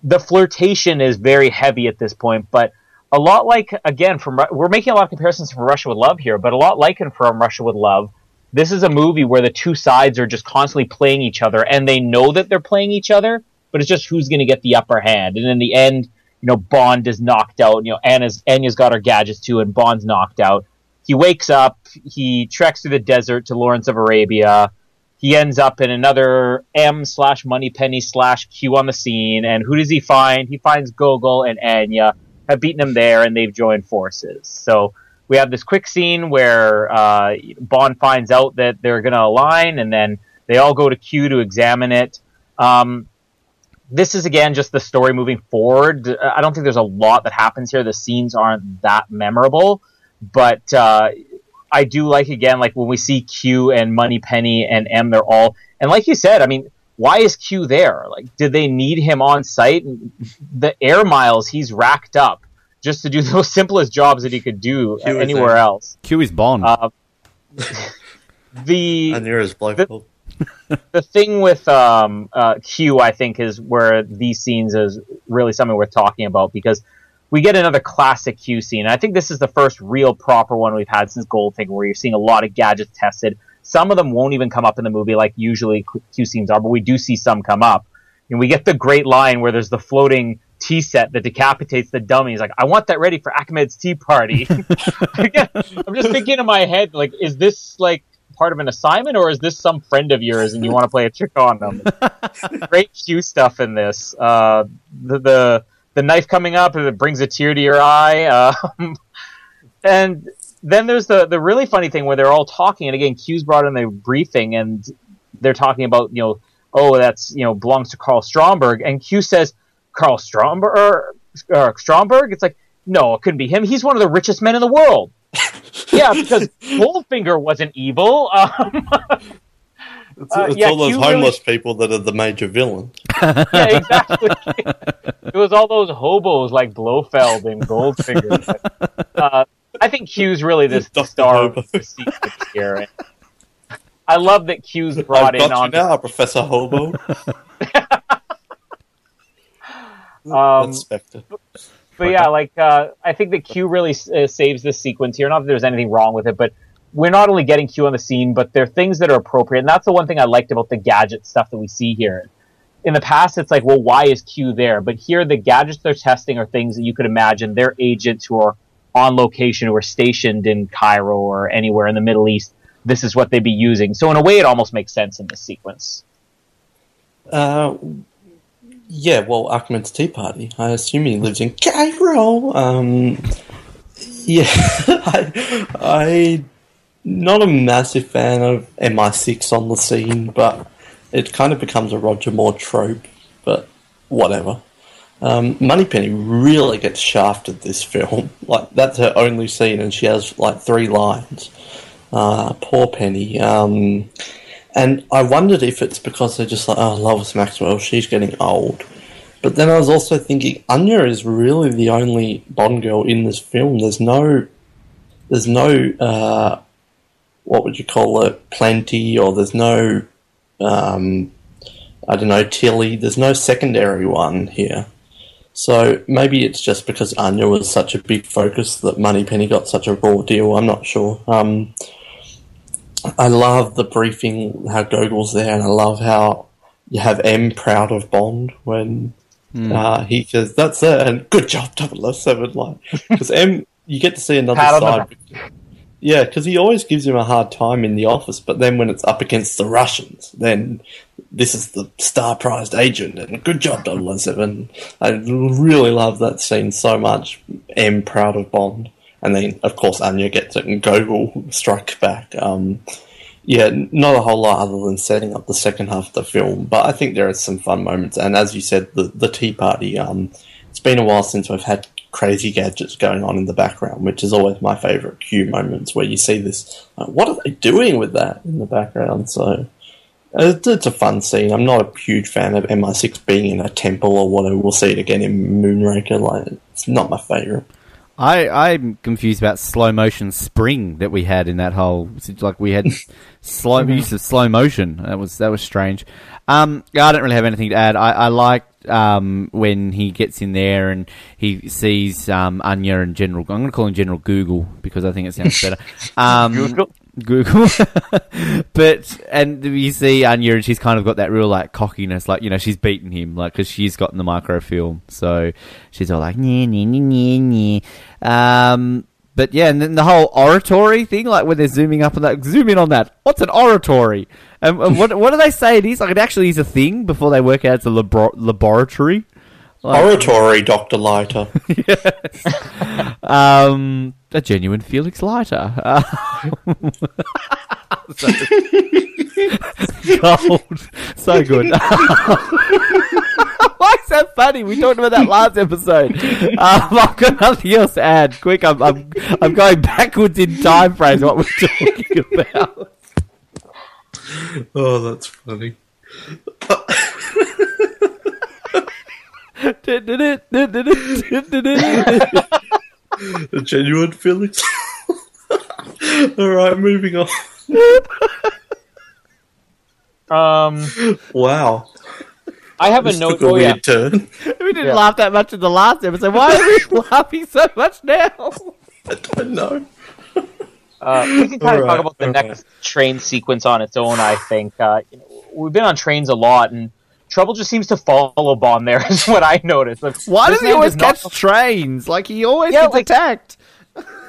the flirtation is very heavy at this point, but a lot like again from we're making a lot of comparisons from Russia with Love here, but a lot like from Russia with Love. This is a movie where the two sides are just constantly playing each other, and they know that they're playing each other, but it's just who's going to get the upper hand. And in the end, you know, Bond is knocked out. You know, Anna's Anya's got her gadgets too, and Bond's knocked out. He wakes up. He treks through the desert to Lawrence of Arabia. He ends up in another M slash Moneypenny slash Q on the scene, and who does he find? He finds Gogol and Anya have beaten him there, and they've joined forces. So we have this quick scene where uh, Bond finds out that they're going to align, and then they all go to Q to examine it. Um, this is again just the story moving forward. I don't think there's a lot that happens here. The scenes aren't that memorable, but uh, I do like again like when we see Q and Moneypenny and M. They're all and like you said, I mean, why is Q there? Like, did they need him on site? The air miles he's racked up just to do those simplest jobs that he could do Q anywhere there. else. Q is Bond. Uh, the And there is bloke. The- the thing with um, uh, Q, I think, is where these scenes is really something worth talking about because we get another classic Q scene. I think this is the first real proper one we've had since Goldfinger, where you're seeing a lot of gadgets tested. Some of them won't even come up in the movie, like usually Q scenes are, but we do see some come up. And we get the great line where there's the floating tea set that decapitates the dummy. He's like, "I want that ready for Ahmed's tea party." I'm just thinking in my head, like, is this like part of an assignment, or is this some friend of yours and you want to play a trick on them? Great Q stuff in this. Uh, the, the the knife coming up and it brings a tear to your eye. Um, and then there's the the really funny thing where they're all talking, and again, Q's brought in the briefing, and they're talking about you know, oh, that's you know belongs to Karl Stromberg, and Q says Karl Stromberg, or, or Stromberg. It's like no, it couldn't be him. He's one of the richest men in the world. yeah, because Goldfinger wasn't evil. Um, It's, Uh, it's yeah, all those Q really- homeless people that are the major villain. yeah, exactly. it was all those hobos like Blofeld and Goldfinger. uh, I think Q's really the star Hobo. of the sequence here. I love that Q's I've brought got in you on. now, Professor Hobo. Um, That's Spectre. But yeah, like uh, I think that Q really uh, saves this sequence here. Not that there's anything wrong with it, but we're not only getting Q on the scene, but there are things that are appropriate, and that's the one thing I liked about the gadget stuff that we see here. In the past, it's like, well, why is Q there? But here, the gadgets they're testing are things that you could imagine they're agents who are on location, who are stationed in Cairo or anywhere in the Middle East. This is what they'd be using. So in a way, it almost makes sense in this sequence. Uh, yeah, well, Ahmed's Tea Party. I assume he lives in Cairo. Um, yeah, I, I not a massive fan of MI6 on the scene, but it kind of becomes a Roger Moore trope. But whatever. Um, Moneypenny really gets shafted this film. Like that's her only scene, and she has like three lines. Uh, poor Penny. Um, and I wondered if it's because they're just like, oh, Lois Maxwell, she's getting old. But then I was also thinking, Anya is really the only Bond girl in this film. There's no, there's no, uh, what would you call it, plenty, or there's no, um, I don't know, Tilly. There's no secondary one here. So maybe it's just because Anya was such a big focus that Moneypenny got such a raw deal. I'm not sure. Um, I love the briefing, how Gogol's there, and I love how you have M proud of Bond when uh, he says, "That's it," and good job, 007. Like, because M, you get to see another Pat on side. Yeah, because he always gives him a hard time in the office, but then when it's up against the Russians, then this is the star prized agent, and good job, 007. I really love that scene so much. M proud of Bond. And then, of course, Anya gets it and Gogol strikes back. Um, yeah, not a whole lot other than setting up the second half of the film, but I think there are some fun moments. And as you said, the, the Tea Party, um, it's been a while since we've had crazy gadgets going on in the background, which is always my favourite Q moments where you see this. Like, what are they doing with that in the background? So it's, it's a fun scene. I'm not a huge fan of MI6 being in a temple or whatever. We'll see it again in Moonraker. Like, it's not my favourite. I I'm confused about slow motion spring that we had in that whole like we had slow use of slow motion. That was that was strange. Um, I don't really have anything to add. I, I liked um, when he gets in there and he sees um, Anya and General. I'm going to call him General Google because I think it sounds better. Um, Google? Google. but and you see Anya and she's kind of got that real like cockiness, like you know she's beaten him, like because she's gotten the microfilm, so she's all like nee nee nee nee nee. Um, but yeah, and then the whole oratory thing, like when they're zooming up on that, zoom in on that. What's an oratory? And, and what what do they say it is? Like it actually is a thing before they work out it's a labor- laboratory. Like- Oratory, Dr. Leiter. Um, a genuine Felix Leiter. Uh, so, gold. So good. Why is that funny? We talked about that last episode. Um, I've got nothing else to add. Quick, I'm, I'm, I'm going backwards in time frames. What we're talking about. oh, that's funny. A genuine feelings. Alright, moving on. Um, Wow. I have a note. took a Oh yeah, weird turn. We didn't Yeah. laugh that much in the last episode. Why are we laughing so much now? I don't know. Uh, we can kind of Alright, talk about the alright. next train sequence on its own. I think uh, you know, we've been on trains a lot, and trouble just seems to follow Bond. There is what I noticed. Like, Why does he always not- catch trains? Like he always Yeah, gets like- attacked.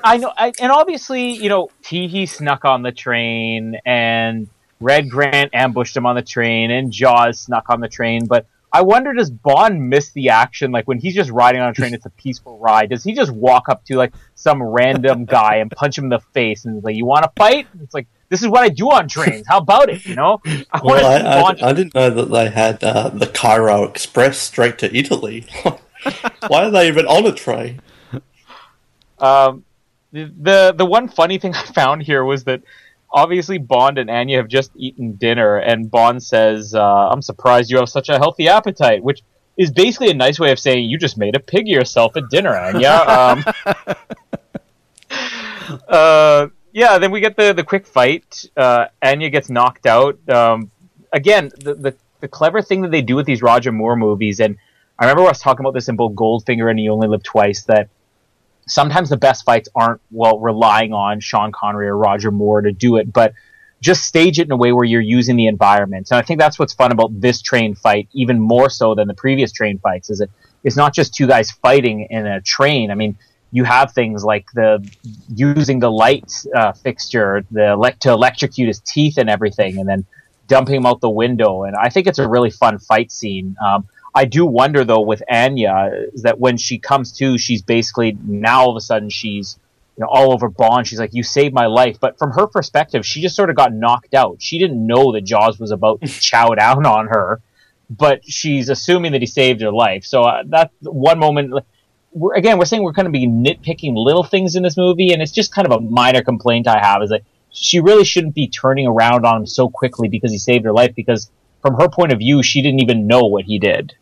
I know, I, and obviously, you know, Tee Hee snuck on the train, and Red Grant ambushed him on the train, and Jaws snuck on the train. But I wonder, does Bond miss the action? Like when he's just riding on a train, it's a peaceful ride. Does he just walk up to like some random guy and punch him in the face and like, "You want to fight?" It's like this is what I do on trains. How about it? You know, I Well, I. I, I didn't know that they had uh, the Cairo Express straight to Italy. Why are they even on a train? Um, the, the the one funny thing I found here was that obviously Bond and Anya have just eaten dinner, and Bond says, uh, "I'm surprised you have such a healthy appetite," which is basically a nice way of saying you just made a pig of yourself at dinner, Anya. Um, uh, yeah, then we get the the quick fight. Uh, Anya gets knocked out. Um, again, the, the the clever thing that they do with these Roger Moore movies, and I remember I was talking about this in both Goldfinger and You Only Live Twice that sometimes the best fights aren't well relying on Sean Connery or Roger Moore to do it, but just stage it in a way where you're using the environment. And I think that's what's fun about this train fight, even more so than the previous train fights, is it it's not just two guys fighting in a train. I mean, you have things like the using the light uh, fixture, the to electrocute his teeth and everything, and then dumping him out the window. And I think it's a really fun fight scene. Um, I do wonder though with Anya is that when she comes to, she's basically now all of a sudden she's you know all over Bond. She's like, "You saved my life," but from her perspective, she just sort of got knocked out. She didn't know that Jaws was about to chow down on her, but she's assuming that he saved her life. So uh, that one moment. We're, again, we're saying we're going to be nitpicking little things in this movie, and it's just kind of a minor complaint I have is that she really shouldn't be turning around on him so quickly because he saved her life. Because from her point of view, she didn't even know what he did.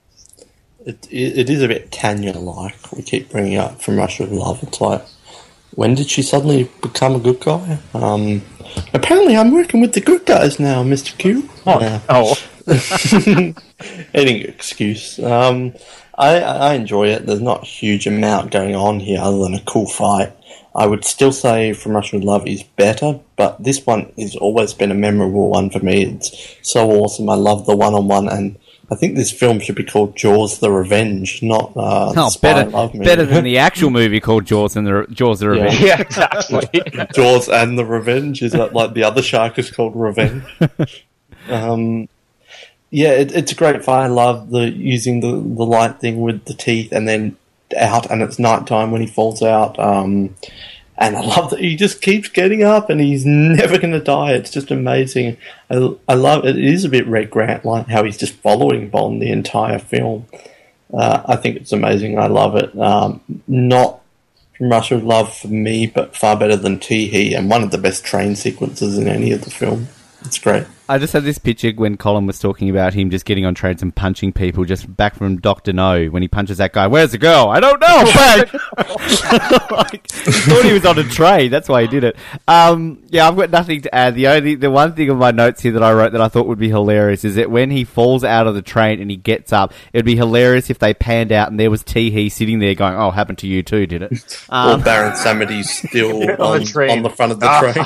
It, it, it is a bit Tanya-like. We keep bringing up from Russia with Love. It's like, when did she suddenly become a good guy? Um, apparently, I'm working with the good guys now, Mister Q. Oh, Yeah. oh. any excuse. Um, I, I enjoy it. There's not a huge amount going on here other than a cool fight. I would still say From Russia with Love is better, but this one has always been a memorable one for me. It's so awesome. I love the one-on-one, and I think this film should be called Jaws: The Revenge, not uh, Oh, Spy better, Love Me. better than the actual movie called Jaws and the Jaws the Yeah. Revenge. Yeah, exactly. Jaws and the Revenge. Is that like the other shark is called Revenge? um, yeah, it, it's a great fight. I love the using the, the light thing with the teeth and then out, and it's nighttime when he falls out. Um, and I love that he just keeps getting up and he's never going to die. It's just amazing. I, I love it. It is a bit Red Grant like how he's just following Bond the entire film. Uh, I think it's amazing. I love it. Um, not Russia with Love for me, but far better than Tee Hee and one of the best train sequences in any of the film. It's great. I just had this picture when Colin was talking about him just getting on trains and punching people just back from Doctor No when he punches that guy. Where's the girl? I don't know. But like, he thought he was on a train. That's why he did it. Um, yeah, I've got nothing to add. The only the one thing on my notes here that I wrote that I thought would be hilarious is that when he falls out of the train and he gets up, it'd be hilarious if they panned out and there was Tee Hee sitting there going, "Oh, happened to you too, did it?" Um, or Baron Samedi's still On the on, train. on the front of the train.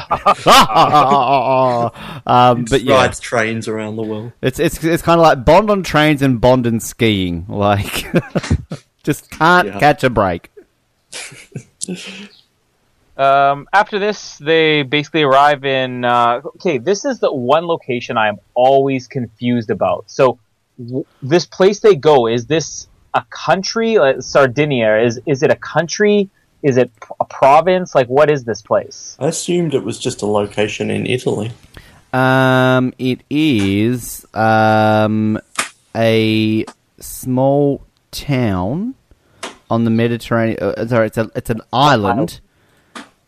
um, but yeah, Rides trains around the world. It's it's it's kind of like Bond on trains and Bond and skiing. Like, just can't Yeah. catch a break. Um, after this, they basically arrive in. Uh, okay, this is the one location I am always confused about. So, w- this place they go is this a country? Like Sardinia is is it a country? Is it p- a province? Like, what is this place? I assumed it was just a location in Italy. Um, it is um a small town on the Mediterranean. Uh, sorry, it's a it's an island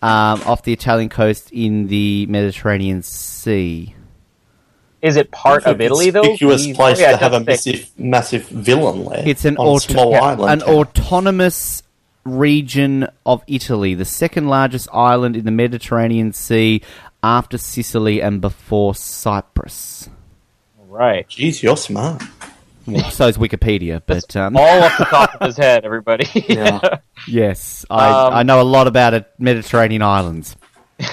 um, off the Italian coast in the Mediterranean Sea. Is it part of Italy though? Conspicuous Please- place yeah, to have a massive, massive villain there. It's an on a small yeah, island. an town. autonomous region of Italy, the second largest island in the Mediterranean Sea after Sicily and before Cyprus. right. Jeez, you're smart. Well, so is Wikipedia, but um, All off the top of his head, everybody. Yeah. yes, I, Um, I know a lot about it, Mediterranean islands.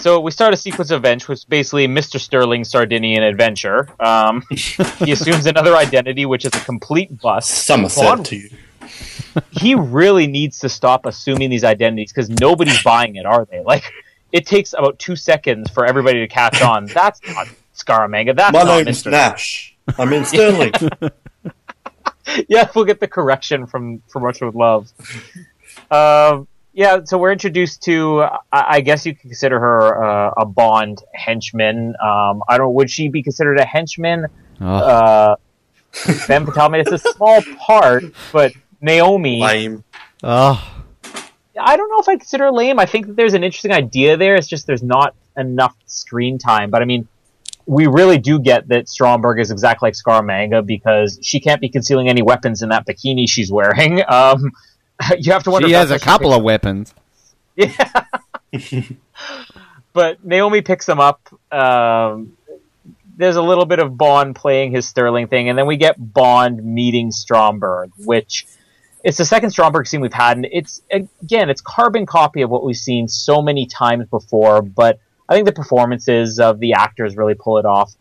So we start a sequence of events, which is basically Mr. Sterling's Sardinian adventure. Um, he assumes another identity, which is a complete bust. Somerset Bond- to you. He really needs to stop assuming these identities because nobody's buying it, are they? Like, it takes about two seconds for everybody to catch on. That's not Scaramanga. That's My not name's Mr. Nash. I'm in Sterling. yeah, we'll get the correction from from Russia with Love. Um, yeah, so we're introduced to. I, I guess you could consider her uh, a Bond henchman. Um, I don't. Would she be considered a henchman? Oh, Uh, ben Patel made it's a small part, but Naomi. Lame. oh, I don't know if I consider her lame. I think that there's an interesting idea there. It's just there's not enough screen time. But I mean, we really do get that Stromberg is exactly like Scaramanga because she can't be concealing any weapons in that bikini she's wearing. Um, you have to wonder. she has a couple of weapons. Yeah. but Naomi picks them up. Um, there's a little bit of Bond playing his Sterling thing, and then we get Bond meeting Stromberg, which it's the second Stromberg scene we've had, and it's again, it's carbon copy of what we've seen so many times before. But I think the performances of the actors really pull it off.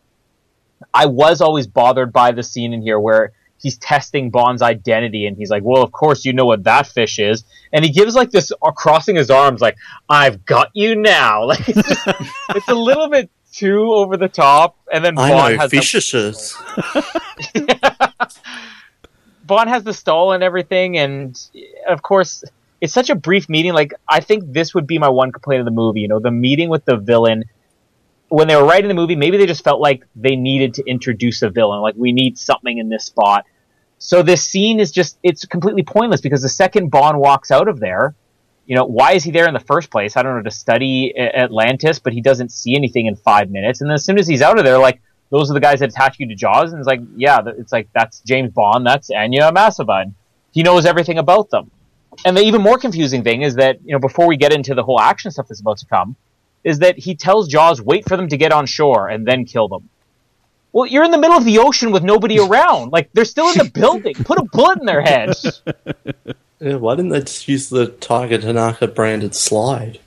I was always bothered by the scene in here where he's testing Bond's identity, and he's like, "Well, of course you know what that fish is," and he gives like this uh, crossing his arms, like, "I've got you now." Like it's, just- it's a little bit too over the top, and then I Bond know has the, fishes. Bond has the stall and everything, and of course, it's such a brief meeting. Like, I think this would be my one complaint of the movie. You know, the meeting with the villain. When they were writing the movie, maybe they just felt like they needed to introduce a villain. Like, we need something in this spot. So this scene is just, it's completely pointless because the second Bond walks out of there, you know, why is he there in the first place? I don't know, to study Atlantis, but he doesn't see anything in five minutes. And then as soon as he's out of there, like, those are the guys that attach you to Jaws. And it's like, yeah, it's like, that's James Bond, that's Anya Massavine. He knows everything about them. And the even more confusing thing is that, you know, before we get into the whole action stuff that's about to come, is that he tells Jaws, wait for them to get on shore and then kill them. Well, you're in the middle of the ocean with nobody around. Like they're still in the building. Put a bullet in their head. Yeah, why didn't they just use the Tiger Tanaka branded slide?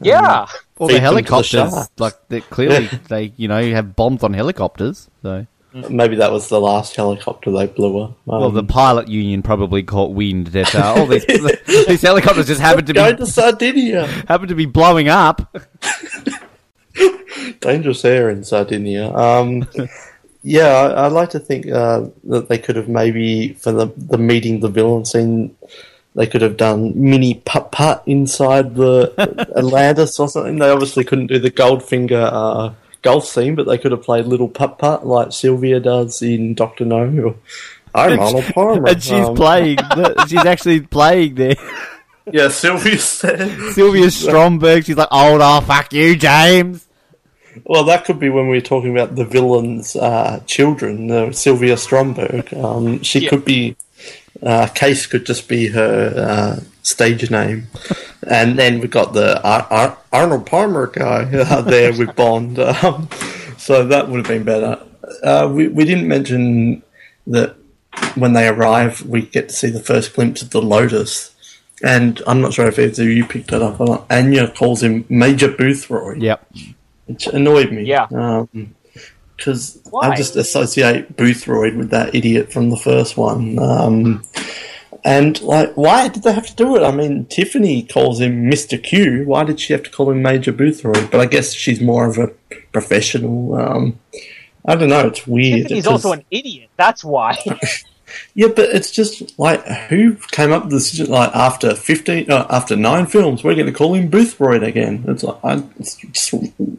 Yeah. Well, Feed the to the they clearly they you know have bombs on helicopters. So Maybe that was the last helicopter they blew up. Um, well, the pilot union probably caught wind that uh, all these these helicopters just happened to be going to Sardinia. happened to be blowing up. Dangerous air in Sardinia. Um, yeah, I, I'd like to think uh, that they could have maybe for the the meeting the villain scene, they could have done mini putt putt inside the Atlantis or something. They obviously couldn't do the Goldfinger uh, golf scene, but they could have played little putt putt like Sylvia does in Doctor No. Or, I'm Arnold Palmer. And she's Um, playing. she's actually playing there. Yeah, Sylvia. Sylvia Stromberg. She's like, "Oh, no, fuck you, James." Well, that could be when we are talking about the villain's uh, children, uh, Sylvia Stromberg. Um, she Yeah. could be. Uh, Case could just be her uh, stage name, and then we got the Ar- Ar- Arnold Palmer guy uh, there with Bond. Um, so that would have been better. Uh, we we didn't mention that when they arrive, we get to see the first glimpse of the Lotus. And I'm not sure if either of you picked it up or not. Anya calls him Major Boothroyd Yep. which annoyed me. Yeah. Because I just associate Boothroyd with that idiot from the first one. Um, and, like, why did they have to do it? I mean, Tiffany calls him Mr. Q. Why did she have to call him Major Boothroyd? But I guess she's more of a professional. Um, I don't know. It's weird. He's also an idiot. That's why. yeah, but it's just like who came up with this? Like after fifteen, uh, after nine films, we're going to call him Boothroyd again. It's like I, it just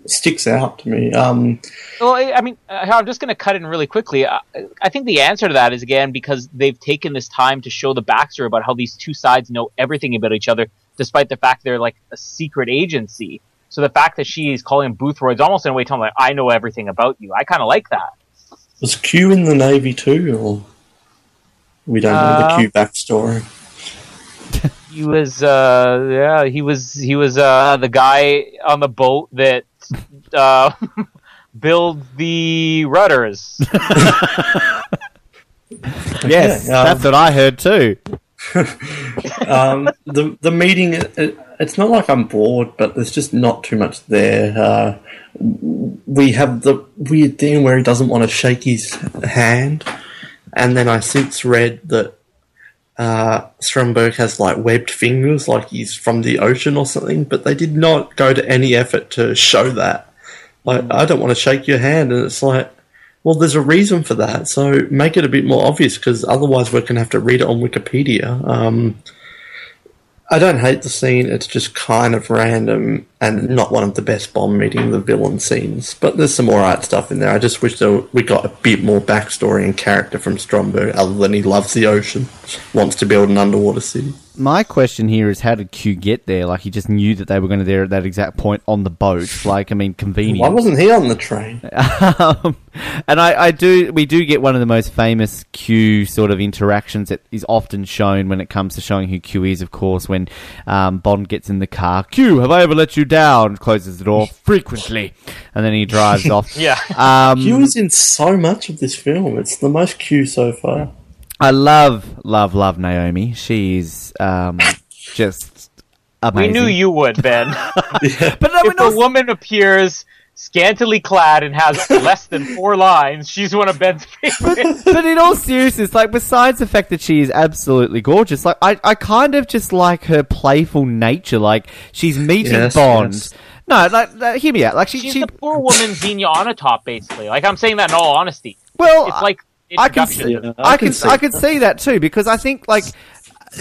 sticks out to me. Um, Well, I I mean, uh, I'm just going to cut in really quickly. I, I think the answer to that is again because they've taken this time to show the backstory about how these two sides know everything about each other, despite the fact they're like a secret agency. So the fact that she's calling him Boothroyd's almost in a way telling him, like, I know everything about you. I kind of like that. Was Q in the Navy too, or we don't know Uh, the Q backstory? He was, uh, yeah, he was, he was uh, the guy on the boat that uh, built the rudders. Yes, Yeah, um, that's what I heard too. um, the the meeting, it, it's not like I'm bored, but there's just not too much there. Uh, we have the weird thing where he doesn't want to shake his hand, and then I since read that uh, Stromberg has like webbed fingers, like he's from the ocean or something. But they did not go to any effort to show that. Like, I don't want to shake your hand, and it's like. Well, there's a reason for that, so make it a bit more obvious because otherwise we're going to have to read it on Wikipedia. Um, I don't hate the scene; it's just kind of random and not one of the best Bond meeting the villain scenes. But there's some art stuff in there. I just wish that we got a bit more backstory and character from Stromberg, other than he loves the ocean, wants to build an underwater city. My question here is, how did Q get there? Like he just knew that they were going to there at that exact point on the boat. Like, I mean, convenient. Why wasn't he on the train? um, and I, I do, we do get one of the most famous Q sort of interactions that is often shown when it comes to showing who Q is. Of course, when um, Bond gets in the car, Q, have I ever let you down? Closes the door frequently, and then he drives off. yeah. Um, Q is in so much of this film. It's the most Q so far. I love, love, love Naomi. She's um, just We knew you would, Ben. but no, if a woman appears scantily clad and has less than four lines, she's one of Ben's favorites. but in all seriousness, like besides the fact that she is absolutely gorgeous, like I, I kind of just like her playful nature. Like she's meeting Yes, Bond. yes. No, like, like hear me out. Like she, She's she the poor woman's Xenia top, basically. Like I'm saying that in all honesty. well, It's like I can see, Yeah, I, I can, can see I can that. see that too because I think like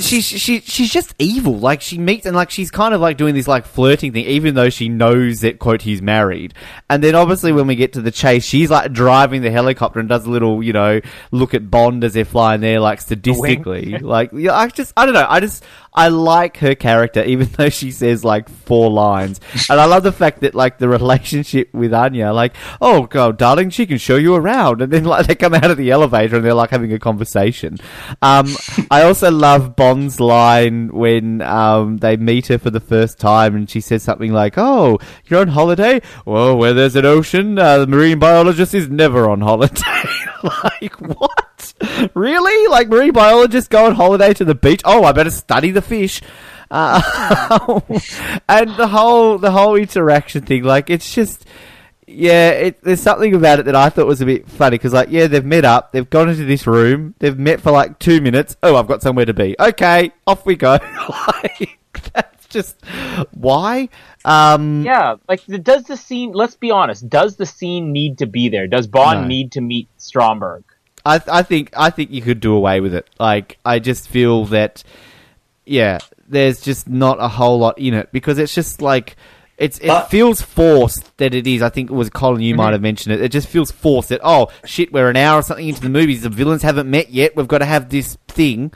she she she's just evil. Like she meets and like she's kind of like doing this like flirting thing, even though she knows that quote he's married. And then obviously when we get to the chase, she's like driving the helicopter and does a little you know look at Bond as they're flying there like sadistically. like yeah, I just I don't know. I just I like her character, even though she says like four lines. And I love the fact that like the relationship with Anya, like, oh god, darling, she can show you around, and then like they come out of the elevator and they're like having a conversation. Um, I also love Bond's line when um, they meet her for the first time, and she says something like, "Oh, you're on holiday? Well, where there's an ocean, uh, the marine biologist is never on holiday." like what? Really? Like marine biologists go on holiday to the beach? Oh, I better study the fish. Uh, and the whole the whole interaction thing, like it's just. Yeah, it, there's something about it that I thought was a bit funny because, like, yeah, they've met up, they've gone into this room, they've met for like two minutes. Oh, I've got somewhere to be. Okay, off we go. like, just why. Um, Yeah, like does the scene? Let's be honest. Does the scene need to be there? Does Bond No. need to meet Stromberg? I, I think I think you could do away with it. Like I just feel that, yeah, there's just not a whole lot in it because it's just like it's it But- feels forced that it is. I think it was Colin. You might have mentioned it. It just feels forced that oh shit, we're an hour or something into the movies. The villains haven't met yet. We've got to have this thing.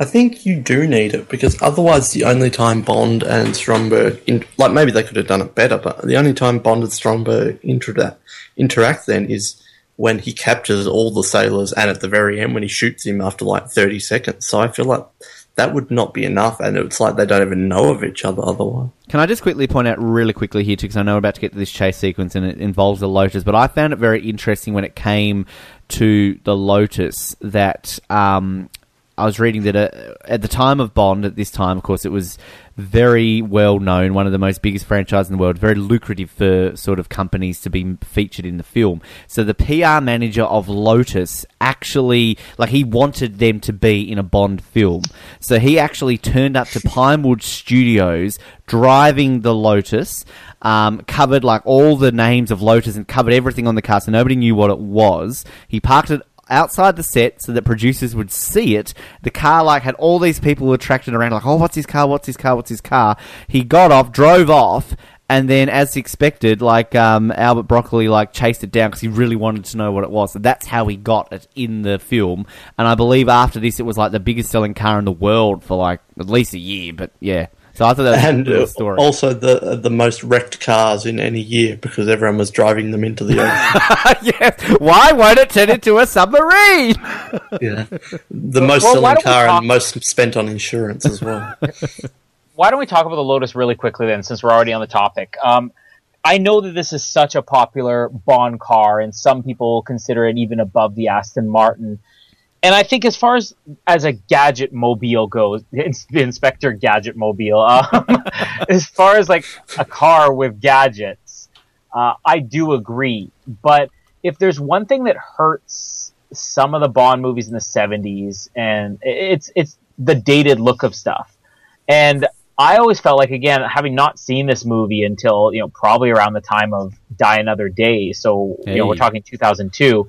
I think you do need it because otherwise, the only time Bond and Stromberg, in, like maybe they could have done it better, but the only time Bond and Stromberg interact, interact then is when he captures all the sailors and at the very end when he shoots him after like 30 seconds. So I feel like that would not be enough, and it's like they don't even know of each other otherwise. Can I just quickly point out really quickly here too, because I know we're about to get to this chase sequence and it involves the Lotus, but I found it very interesting when it came to the Lotus that um, I was reading that uh, at the time of Bond, at this time, of course, it was very well known, one of the most biggest franchises in the world, very lucrative for sort of companies to be featured in the film. So the PR manager of Lotus actually, like, he wanted them to be in a Bond film. So he actually turned up to Pinewood Studios driving the Lotus. Um, covered like all the names of Lotus and covered everything on the car, so nobody knew what it was. He parked it outside the set so that producers would see it. The car like had all these people attracted around, like, oh, what's his car? What's his car? What's his car? He got off, drove off, and then, as expected, like um, Albert Broccoli, like chased it down because he really wanted to know what it was. So that's how he got it in the film. And I believe after this, it was like the biggest selling car in the world for like at least a year. But yeah, so I thought that was And a cool uh, story. also the the most wrecked cars in any year because everyone was driving them into the ocean. yes. Why won't it turn into a submarine? yeah, the most Well, why selling car talk- and most spent on insurance as well. Why don't we talk about the Lotus really quickly then, since we're already on the topic? Um, I know that this is such a popular Bond car, and some people consider it even above the Aston Martin. And I think as far as as a gadget mobile goes, the Inspector Gadget Mobile. Um, as far as like a car with gadgets, uh, I do agree. But if there's one thing that hurts some of the Bond movies in the '70s, and it's it's the dated look of stuff. And I always felt like, again, having not seen this movie until you know probably around the time of Die Another Day, so you know we're talking 2002.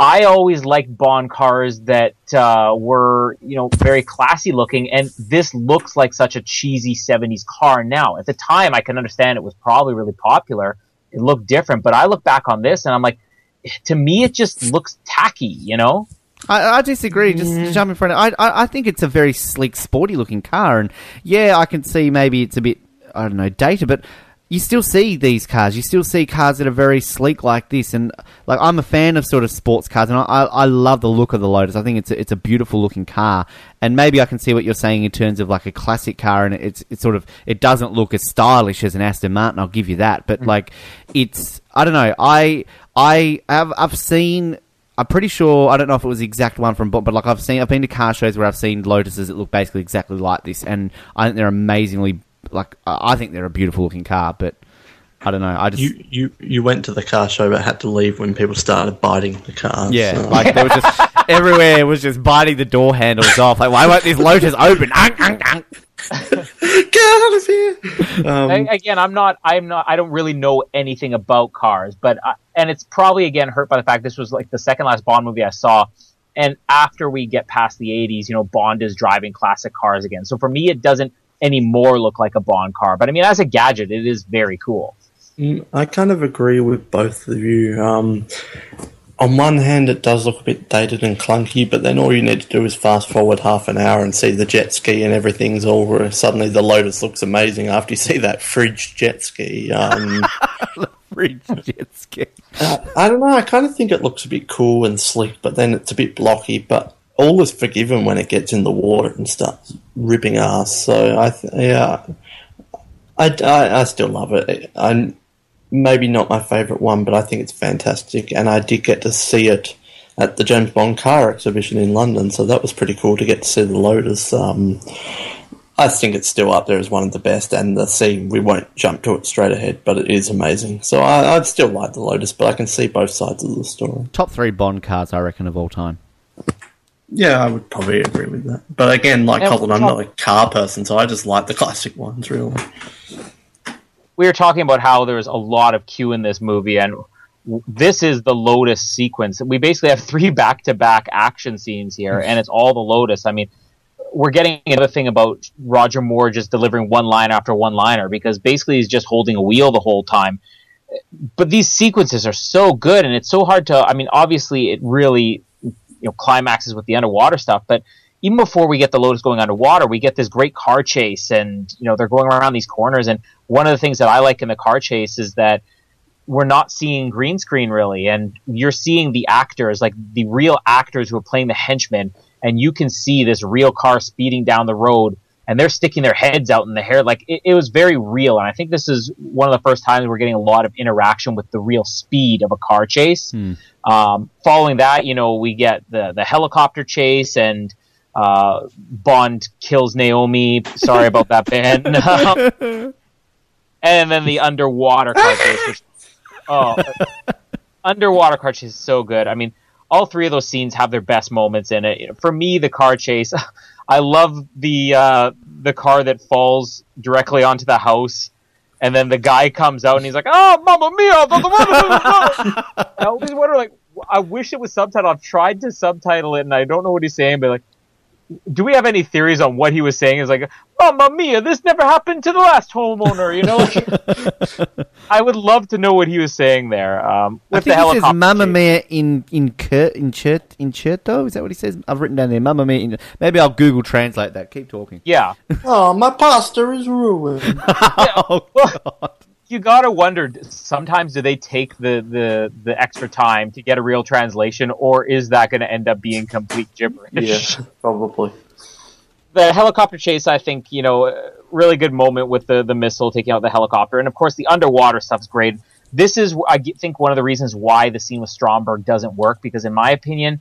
I always liked Bond cars that uh, were, you know, very classy looking, and this looks like such a cheesy '70s car now. At the time, I can understand it was probably really popular. It looked different, but I look back on this and I'm like, to me, it just looks tacky, you know. I, I disagree. Just to jump in front. Of, I, I I think it's a very sleek, sporty looking car, and yeah, I can see maybe it's a bit I don't know dated, but you still see these cars. You still see cars that are very sleek like this, and like I'm a fan of sort of sports cars, and I I, love the look of the Lotus. I think it's a, it's a beautiful looking car, and maybe I can see what you're saying in terms of like a classic car, and it's it's sort of it doesn't look as stylish as an Aston Martin. I'll give you that, but mm. like it's I don't know. I I have I've seen. I'm pretty sure I don't know if it was the exact one from but like I've seen I've been to car shows where I've seen Lotuses that look basically exactly like this, and I think they're amazingly like I I think they're a beautiful looking car, but I don't know. I just you you you went to the car show but had to leave when people started biting the cars. yeah, so- like there was just everywhere was just biting the door handles off. Like why won't these Lotus open? Unk, unk, unk. get out of here. Um, A- again, I'm not, I'm not, I don't really know anything about cars, but, I, and it's probably again hurt by the fact this was like the second last Bond movie I saw. And after we get past the 80s, you know, Bond is driving classic cars again. So for me, it doesn't anymore look like a Bond car. But I mean, as a gadget, it is very cool. Mm, I kind of agree with both of you. Um, on one hand, it does look a bit dated and clunky, but then all you need to do is fast forward half an hour and see the jet ski and everything's all. Suddenly, the Lotus looks amazing after you see that fridge jet ski. Um, Fridge jet ski. uh, I don't know. I kind of think it looks a bit cool and sleek, but then it's a bit blocky. But all is forgiven when it gets in the water and starts ripping ass. So I, th- yeah, I, I, I still love it. I'm maybe not my favourite one, but I think it's fantastic. And I did get to see it at the James Bond car exhibition in London, so that was pretty cool to get to see the Lotus. Um, I think it's still up there as one of the best, and the scene we won't jump to it straight ahead, but it is amazing. So I, I'd still like the Lotus, but I can see both sides of the story. Top three Bond cars, I reckon, of all time. Yeah, I would probably agree with that. But again, like Yeah, Colin, I'm not a car person, so I just like the classic ones, really. we were talking about how there's a lot of Q in this movie, and this is the Lotus sequence. We basically have three back-to-back action scenes here, and it's all the Lotus. I mean, we're getting another thing about Roger Moore just delivering one line after one liner because basically he's just holding a wheel the whole time. But these sequences are so good, and it's so hard to. I mean, obviously, it really you know climaxes with the underwater stuff, but even before we get the Lotus going underwater, we get this great car chase, and you know they're going around these corners. And one of the things that I like in the car chase is that we're not seeing green screen really, and you're seeing the actors, like the real actors who are playing the henchmen, and you can see this real car speeding down the road, and they're sticking their heads out in the hair. Like it, it was very real, and I think this is one of the first times we're getting a lot of interaction with the real speed of a car chase. Um, following that, you know, we get the the helicopter chase and uh, Bond kills Naomi. Sorry about that, Ben. and then the underwater car chase. Which, oh, underwater car chase is so good. I mean, all three of those scenes have their best moments in it. For me, the car chase, I love the uh, the car that falls directly onto the house. And then the guy comes out and he's like, "Oh, mamma mia!" blah, blah, blah, blah, blah." I always wonder, like, I wish it was subtitled. I've tried to subtitle it, and I don't know what he's saying. But like, do we have any theories on what he was saying? Is like, "Mamma mia! This never happened to the last homeowner." You know, I would love to know what he was saying there. Um, I with think the he says "Mamma. Mia" in in cur, in chert in certo. Is that what he says? I've written down there "Mamma Mia." In, maybe I'll Google translate that. Keep talking. Yeah, Oh, my pasta is ruined. oh, Well, you gotta wonder. Sometimes do they take the, the the extra time to get a real translation, or is that going to end up being complete gibberish? yeah, probably. the helicopter chase, I think, you know, really good moment with the the missile taking out the helicopter, and of course the underwater stuff's great. This is, I think, one of the reasons why the scene with Stromberg doesn't work because, in my opinion,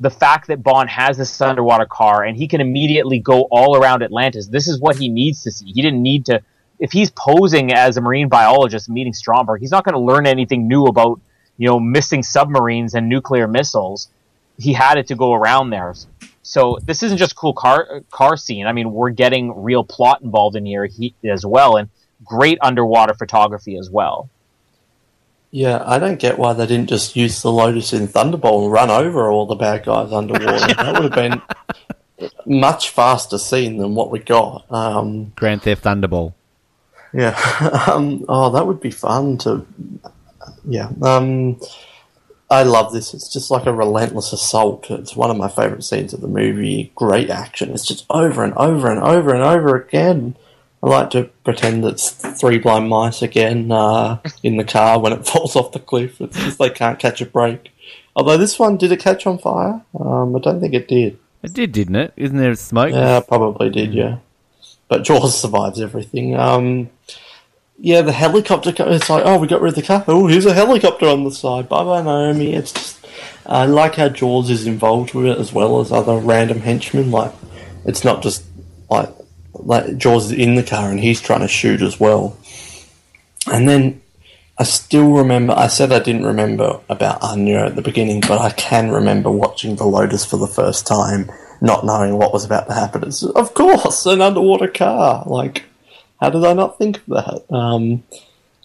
the fact that Bond has this underwater car and he can immediately go all around Atlantis, this is what he needs to see. He didn't need to. If he's posing as a marine biologist meeting Stromberg, he's not going to learn anything new about, you know, missing submarines and nuclear missiles. He had it to go around there. So this isn't just a cool car car scene. I mean, we're getting real plot involved in here he, as well, and great underwater photography as well. Yeah, I don't get why they didn't just use the Lotus in Thunderball and run over all the bad guys underwater. that would have been much faster scene than what we got. Um, Grand Theft Thunderball. Yeah. um, oh, that would be fun to. Yeah. Um, I love this. It's just like a relentless assault. It's one of my favorite scenes of the movie. Great action. It's just over and over and over and over again. I like to pretend it's three blind mice again uh, in the car when it falls off the cliff. It's just they can't catch a break. Although this one, did it catch on fire? Um, I don't think it did. It did, didn't it? Isn't there smoke? Yeah, probably did, yeah. But Jaws survives everything. Um, yeah, the helicopter. It's like, oh, we got rid of the car. Oh, here's a helicopter on the side. Bye bye, Naomi. It's just. I like how Jaws is involved with it as well as other random henchmen. Like, it's not just like like Jaws is in the car and he's trying to shoot as well. And then I still remember. I said I didn't remember about Anya at the beginning, but I can remember watching the Lotus for the first time, not knowing what was about to happen. It's of course an underwater car. Like, how did I not think of that? Um,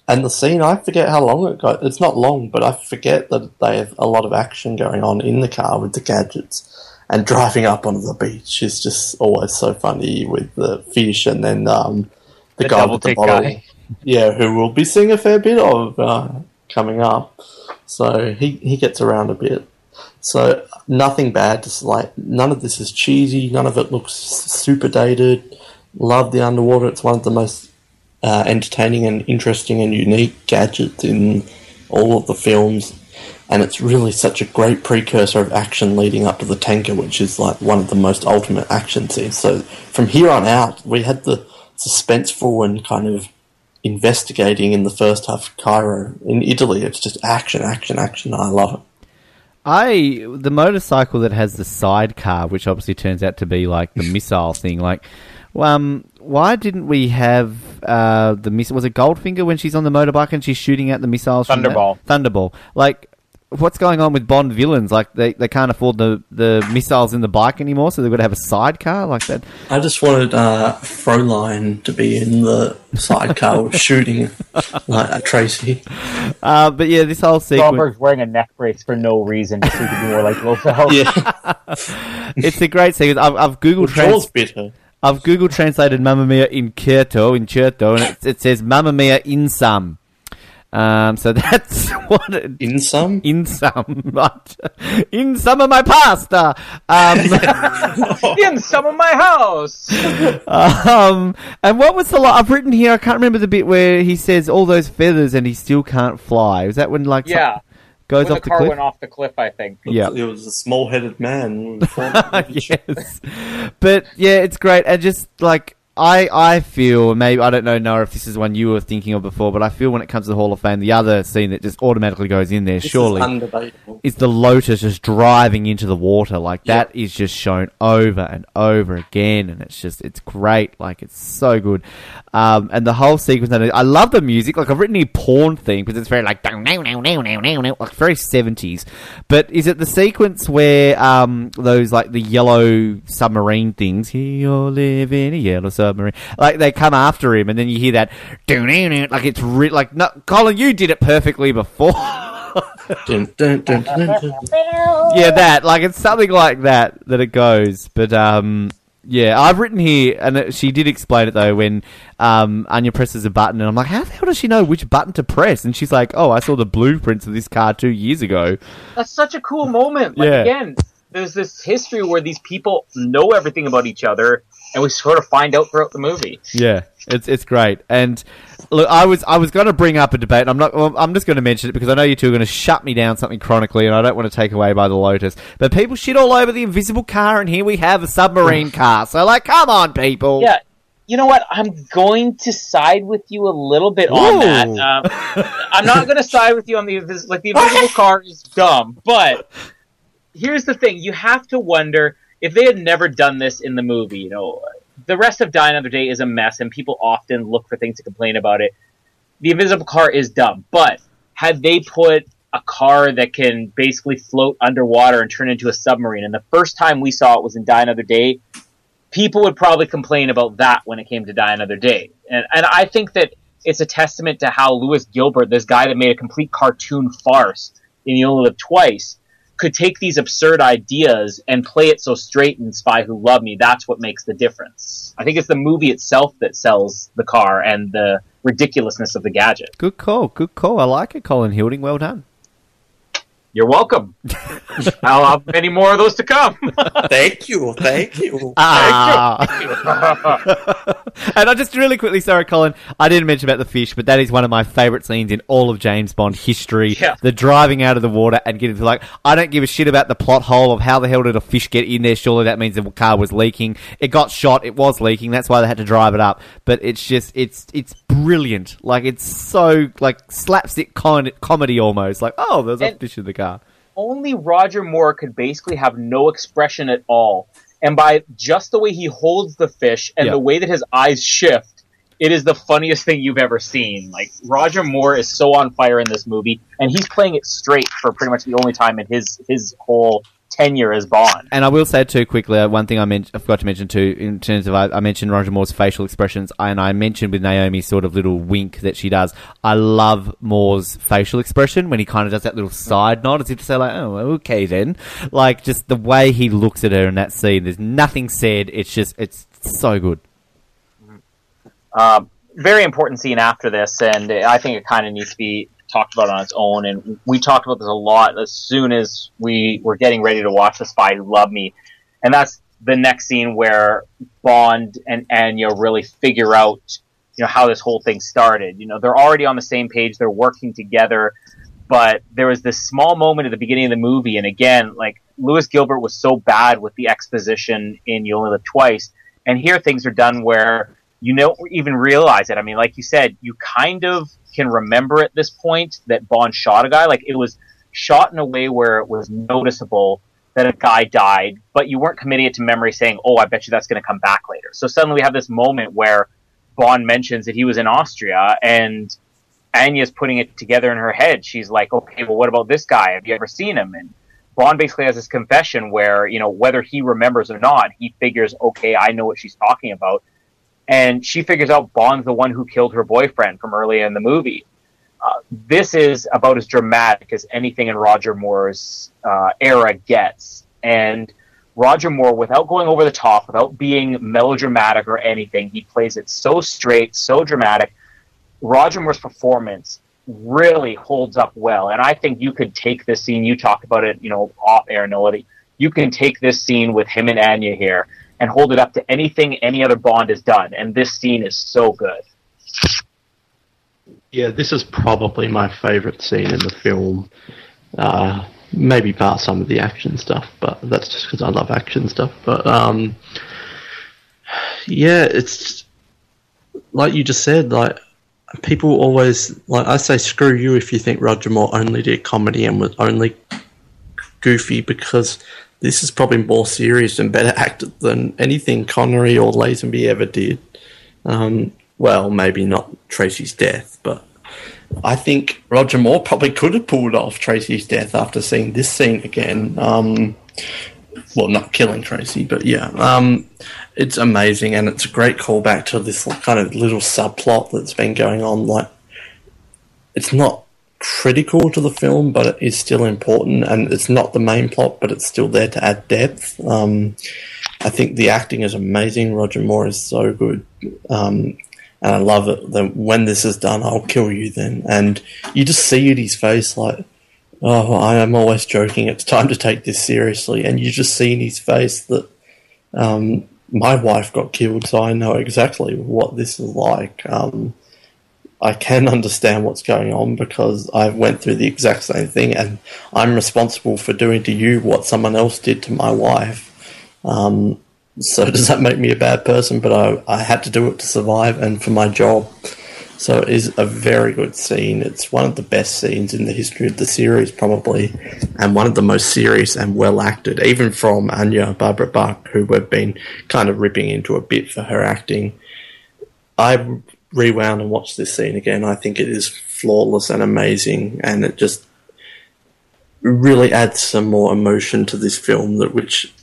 and the scene, I forget how long it got. It's not long, but I forget that they have a lot of action going on in the car with the gadgets. And driving up onto the beach is just always so funny with the fish and then um, the, The guy with the bottle. guy. Yeah, who will be seeing a fair bit of. Uh, coming up, so he he gets around a bit. So nothing bad. Just like none of this is cheesy. None of it looks super dated. Love the underwater. It's one of the most uh, entertaining and interesting and unique gadgets in all of the films. And it's really such a great precursor of action leading up to the tanker, which is like one of the most ultimate action scenes. So from here on out, we had the suspenseful and kind of investigating in the first half of Cairo. In Italy, it's just action, action, action. I love it. I the motorcycle that has the sidecar, which obviously turns out to be like the missile thing. Like, um, why didn't we have uh, the missile? Was it Goldfinger when she's on the motorbike and she's shooting at the missiles? Thunderball. Thunderball. Like, what's going on with Bond villains? Like, they, they can't afford the, the missiles in the bike anymore, so they've got to have a sidecar like that. I just wanted uh, Fraulein to be in the sidecar shooting like at Tracy. Uh, but yeah, this whole sequence. Stromberg's wearing a neck brace for no reason, just so he can be more like Blofeld. Yeah, It's a great sequence. I've, I've Google Jaws trans- bitter. I've Google translated Mamma Mia in Certo, in Certo, and it, it says Mamma Mia in some. Um, so that's what it, In some? in some, right? in some of my pasta. Um, In some of my house. um, and what was the lot I've written here? I can't remember the bit where he says all those feathers and he still can't fly. Is that when like Yeah. something goes when off the the, car cliff? went off the cliff, I think. Yeah. It was a small headed man. yes, but yeah, it's great, and just like I, I feel maybe I don't know, Noah, if this is one you were thinking of before, but I feel when it comes to the Hall of Fame, the other scene that just automatically goes in there, This surely, is is the Lotus just driving into the water. Like that is just shown over and over again, and it's just it's great. Like it's so good, um, and the whole sequence. and I love the music. Like I've written a porn theme because it's very like like very seventies. But is it the sequence where um, those like the yellow submarine things? Here you live in a yellow submarine. Like they come after him, and then you hear that like it's re- like no, Colin, you did it perfectly before. Dun, dun, dun. yeah, that like it's something like that that it goes. But um, yeah, I've written here, and it, she did explain it though when um Anya presses a button, and I'm like, how the hell does she know which button to press? And she's like, oh, I saw the blueprints of this car two years ago. That's such a cool moment. Like Yeah. again, there's this history where these people know everything about each other, and we sort of find out throughout the movie. Yeah, it's it's great. And look, I was I was going to bring up a debate. I'm not. I'm just going to mention it because I know you two are going to shut me down something chronically, and I don't want to take away by the Lotus. But people shit all over the invisible car, and here we have a submarine car. So like, come on, people. Yeah. You know what? I'm going to side with you a little bit on that. Um, I'm not going to side with you on the like the invisible car is dumb, but here's the thing: you have to wonder if they had never done this in the movie. You know, the rest of Die Another Day is a mess, and people often look for things to complain about it. The invisible car is dumb, but had they put a car that can basically float underwater and turn into a submarine, and the first time we saw it was in Die Another Day, people would probably complain about that when it came to Die Another Day. And and I think that it's a testament to how Lewis Gilbert, this guy that made a complete cartoon farce in Only Live Twice, could take these absurd ideas and play it so straight in Spy Who Loved Me. That's what makes the difference. I think it's the movie itself that sells the car and the ridiculousness of the gadget. Good call. Good call. I like it, Colin Hilding. Well done. You're welcome. I'll have many more of those to come. Thank you, thank you. Ah. and I just really quickly, sorry, Colin, I didn't mention about the fish, but that is one of my favourite scenes in all of James Bond history. Yeah. The driving out of the water and getting to like, I don't give a shit about the plot hole of how the hell did a fish get in there. Surely that means the car was leaking. It got shot. It was leaking. That's why they had to drive it up. But it's just, it's, it's brilliant. Like it's so like slapstick con- comedy almost. Like, oh, there's a And- fish in the car. Only Roger Moore could basically have no expression at all. And by just the way he holds the fish and Yeah. the way that his eyes shift, it is the funniest thing you've ever seen. Like Roger Moore is so on fire in this movie, and he's playing it straight for pretty much the only time in his his whole tenure as Bond. And I will say too quickly, uh, one thing I, men- I forgot to mention too, in terms of I, I mentioned Roger Moore's facial expressions, and I mentioned with Naomi's sort of little wink that she does. I love Moore's facial expression when he kind of does that little side nod, as if to say like, "Oh, okay then." Like just the way he looks at her in that scene. There's nothing said. It's just it's so good. Um, very important scene after this, and I think it kind of needs to be talked about on its own, and we talked about this a lot as soon as we were getting ready to watch The Spy Who Loved Me, and that's the next scene where Bond and Anya really figure out, you know, how this whole thing started. You know, they're already on the same page, they're working together, but there was this small moment at the beginning of the movie, and again, like Lewis Gilbert was so bad with the exposition in You Only Live Twice, and here things are done where you don't even realize it. I mean, like you said, you kind of can remember at this point that Bond shot a guy. Like it was shot in a way where it was noticeable that a guy died, but you weren't committing it to memory saying, oh, I bet you that's going to come back later. So suddenly we have this moment where Bond mentions that he was in Austria and Anya's putting it together in her head. She's like, okay, well, what about this guy? Have you ever seen him? And Bond basically has this confession where, you know, whether he remembers or not, he figures, okay, I know what she's talking about. And she figures out Bond's the one who killed her boyfriend from earlier in the movie. Uh, this is about as dramatic as anything in Roger Moore's uh, era gets. And Roger Moore, without going over the top, without being melodramatic or anything, he plays it so straight, so dramatic. Roger Moore's performance really holds up well. And I think you could take this scene, you talked about it, you know, off air, Noah. You can take this scene with him and Anya here and hold it up to anything any other Bond has done. And this scene is so good. Yeah, this is probably my favourite scene in the film. Uh, maybe past some of the action stuff, but that's just because I love action stuff. But um, yeah, it's like you just said. Like people always like I say, screw you if you think Roger Moore only did comedy and was only goofy because this is probably more serious and better acted than anything Connery or Lazenby ever did. Um, well, maybe not Tracy's death, but I think Roger Moore probably could have pulled off Tracy's death after seeing this scene again. Um, well, not killing Tracy, but yeah, um, it's amazing, and it's a great callback to this kind of little subplot that's been going on. Like, it's not critical to the film, but it is still important, and it's not the main plot, but it's still there to add depth. Um, I think the acting is amazing. Roger Moore is so good. Um, and I love it. That when this is done, I'll kill you then. And you just see it his face like, oh, I am always joking. It's time to take this seriously. And you just see in his face that um, my wife got killed, so I know exactly what this is like. Um, I can understand what's going on because I went through the exact same thing, and I'm responsible for doing to you what someone else did to my wife. Um, so does that make me a bad person? But I, I had to do it to survive and for my job. So it is a very good scene. It's one of the best scenes in the history of the series, probably, and one of the most serious and well acted, even from Anya Barbara Bach, who we've been kind of ripping into a bit for her acting. I rewound and watched this scene again. I think it is flawless and amazing, and it just really adds some more emotion to this film that which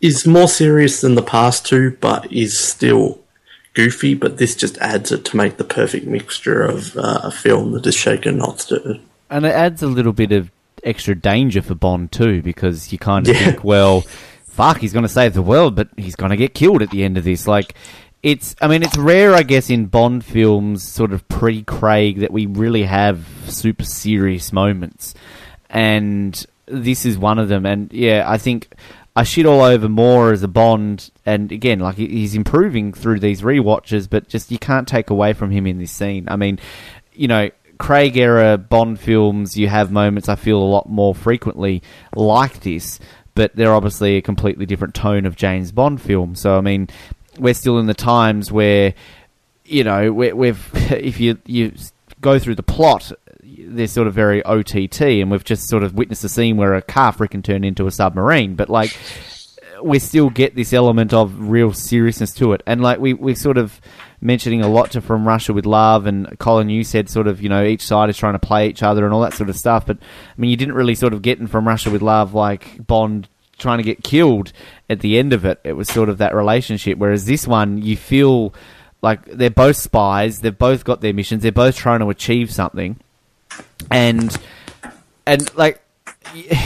is more serious than the past two, but is still goofy. But this just adds it to make the perfect mixture of uh, a film that is shaken, not stirred. And it adds a little bit of extra danger for Bond too, because you kind of yeah. think, well, fuck, he's going to save the world, but he's going to get killed at the end of this. Like, it's, I mean, it's rare, I guess, in Bond films, sort of pre Craig, that we really have super serious moments. And this is one of them. And yeah, I think I shit all over more as a Bond, and again, like he's improving through these re-watches, but just you can't take away from him in this scene. I mean, you know, Craig era Bond films, you have moments I feel a lot more frequently like this, but they're obviously a completely different tone of James Bond film. So I mean, we're still in the times where, you know, we have if you you go through the plot they're sort of very OTT, and we've just sort of witnessed a scene where a car freaking turned into a submarine. But like, we still get this element of real seriousness to it, and like we we sort of mentioning a lot to From Russia with Love, and Colin, you said sort of you know each side is trying to play each other and all that sort of stuff. But I mean, you didn't really sort of get in From Russia with Love like Bond trying to get killed at the end of it. It was sort of that relationship, whereas this one you feel like they're both spies, they've both got their missions, they're both trying to achieve something and and like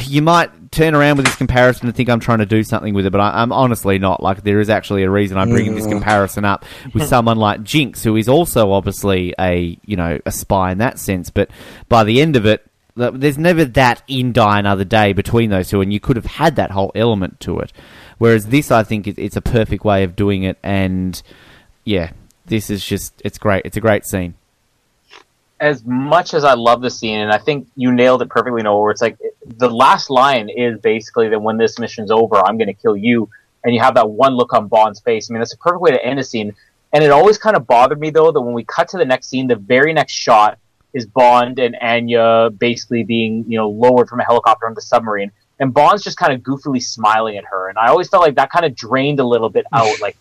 you might turn around with this comparison and think I'm trying to do something with it, but I, I'm honestly not. Like, there is actually a reason I'm bringing this mm. comparison up with someone like Jinx, who is also obviously a you know a spy in that sense. But by the end of it, there's never that in Die Another Day between those two, and you could have had that whole element to it. Whereas this, I think, it, it's a perfect way of doing it, and yeah, this is just it's great. It's a great scene. as much as I love the scene, and I think you nailed it perfectly, Noah, where it's like the last line is basically that when this mission's over, I'm going to kill you. And you have that one look on Bond's face. I mean, that's a perfect way to end a scene. And it always kind of bothered me, though, that when we cut to the next scene, the very next shot is Bond and Anya basically being, you know, lowered from a helicopter on the submarine. And Bond's just kind of goofily smiling at her. And I always felt like that kind of drained a little bit out. Like,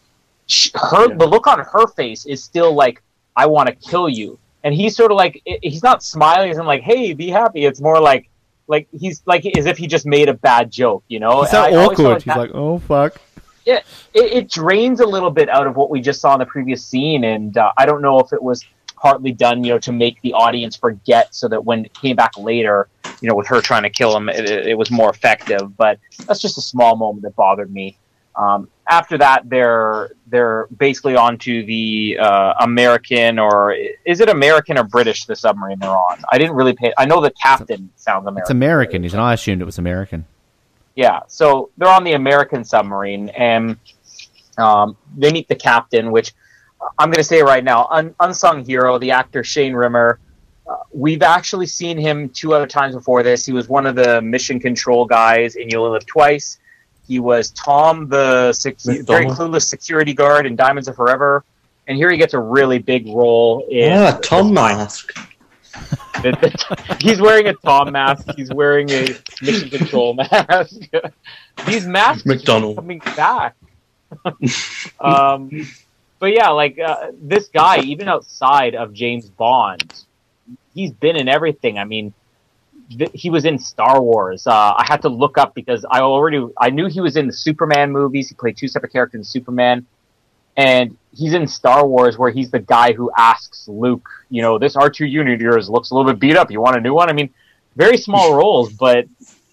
sh- her, the look on her face is still like, I want to kill you and he's sort of like he's not smiling. He's like, "Hey, be happy." It's more like like he's like as if he just made a bad joke, you know. It's so And I always felt awkward. like He's that- like, oh fuck. it, it, it drains a little bit out of what we just saw in the previous scene, and uh, I don't know if it was partly done, you know, to make the audience forget, so that when it came back later, you know, with her trying to kill him, it, it, was more effective. But that's just a small moment that bothered me. Um, after that, they're they're basically onto the uh, American or is it American or British? The submarine they're on. I didn't really pay. I know the captain sounds American. It's American, isn't it? I assumed it was American. Yeah, so they're on the American submarine, and um, they meet the captain, which I'm going to say it right now, un- unsung hero, the actor Shane Rimmer. Uh, we've actually seen him two other times before this. He was one of the mission control guys in You Only Live Twice. He was Tom, the sec- very clueless security guard in Diamonds Are Forever. And here he gets a really big role in. Ah, Tom Mask. He's wearing a Tom mask. He's wearing a mission control mask. These masks are McDonald. coming back. um, but yeah, like uh, this guy, even outside of James Bond, he's been in everything. I mean, th- he was in Star Wars. Uh, I had to look up because I already I knew he was in the Superman movies. He played two separate characters in Superman, and he's in Star Wars where he's the guy who asks Luke, you know, this R two unit yours looks a little bit beat up. You want a new one? I mean, very small roles, but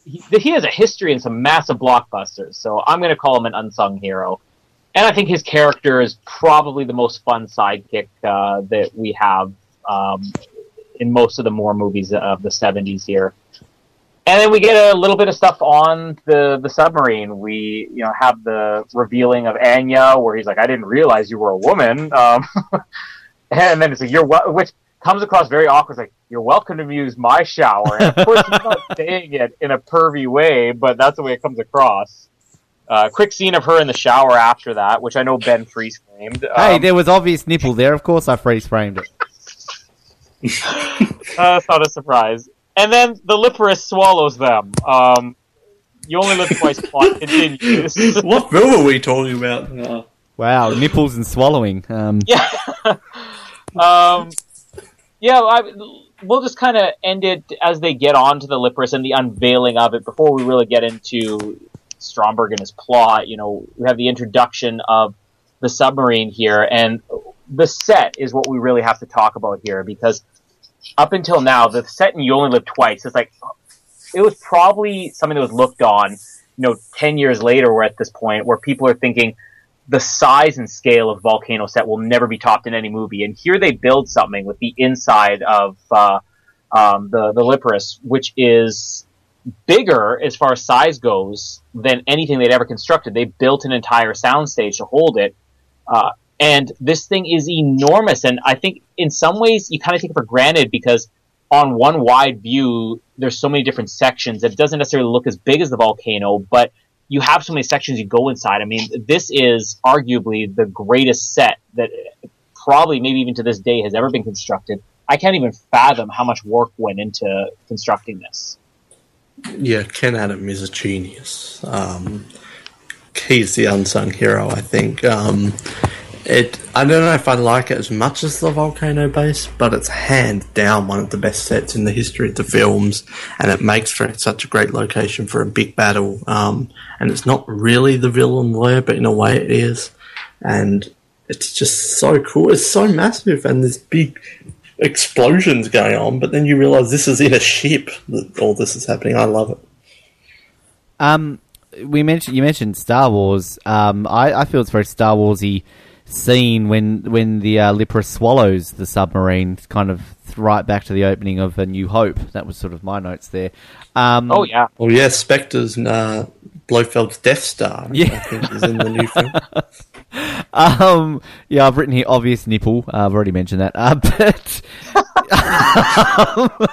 he, he has a history in some massive blockbusters. So I'm going to call him an unsung hero. And I think his character is probably the most fun sidekick uh, that we have um, in most of the more movies of the 70s here. And then we get a little bit of stuff on the, the submarine. We, you know, have the revealing of Anya, where he's like, "I didn't realize you were a woman," um, and then it's like, "You're wel-, which comes across very awkward. It's like, "You're welcome to use my shower." And of course, he's not saying it in a pervy way, but that's the way it comes across. Uh, quick scene of her in the shower after that, which I know Ben freeze framed. hey, there was obvious nipple there. Of course, I freeze framed it. uh, that's not a surprise. And then the Liparus swallows them. Um, you only live twice. Plot continues. what film are we talking about? Uh, Wow, nipples and swallowing. Um, yeah. um, yeah, I, we'll just kind of end it as they get on to the Liparus and the unveiling of it before we really get into Stromberg and his plot. You know, we have the introduction of the submarine here, and the set is what we really have to talk about here because up until now, the set in You Only Live Twice is like it was probably something that was looked on, you know, ten years later. We're at this point where people are thinking the size and scale of Volcano set will never be topped in any movie. And here they build something with the inside of uh, um, the the Liparus, which is bigger as far as size goes than anything they'd ever constructed. They built an entire soundstage to hold it. Uh, and this thing is enormous. And I think in some ways you kind of take it for granted because on one wide view, there's so many different sections that it doesn't necessarily look as big as the volcano, but you have so many sections you go inside. I mean, this is arguably the greatest set that probably, maybe even to this day, has ever been constructed. I can't even fathom how much work went into constructing this. Yeah, Ken Adam is a genius. Um, he's the unsung hero, I think. Um, it. I don't know if I like it as much as the Volcano base, but it's hand down one of the best sets in the history of the films, and it makes for such a great location for a big battle. Um, and it's not really the villain lair, but in a way it is, and it's just so cool. It's so massive, and this big explosions going on, but then you realize this is in a ship that all this is happening. I love it. Um, we mentioned you mentioned Star Wars. Um, I, I feel it's very Star Warsy scene when when the uh, Liparus swallows the submarine, kind of right back to the opening of A New Hope. That was sort of my notes there. Um, Oh yeah, Well, yeah, Spectre's uh, Blofeld's Death Star. Yeah. I think is in the new film. Um, yeah, I've written here obvious nipple. Uh, I've already mentioned that. Uh, but,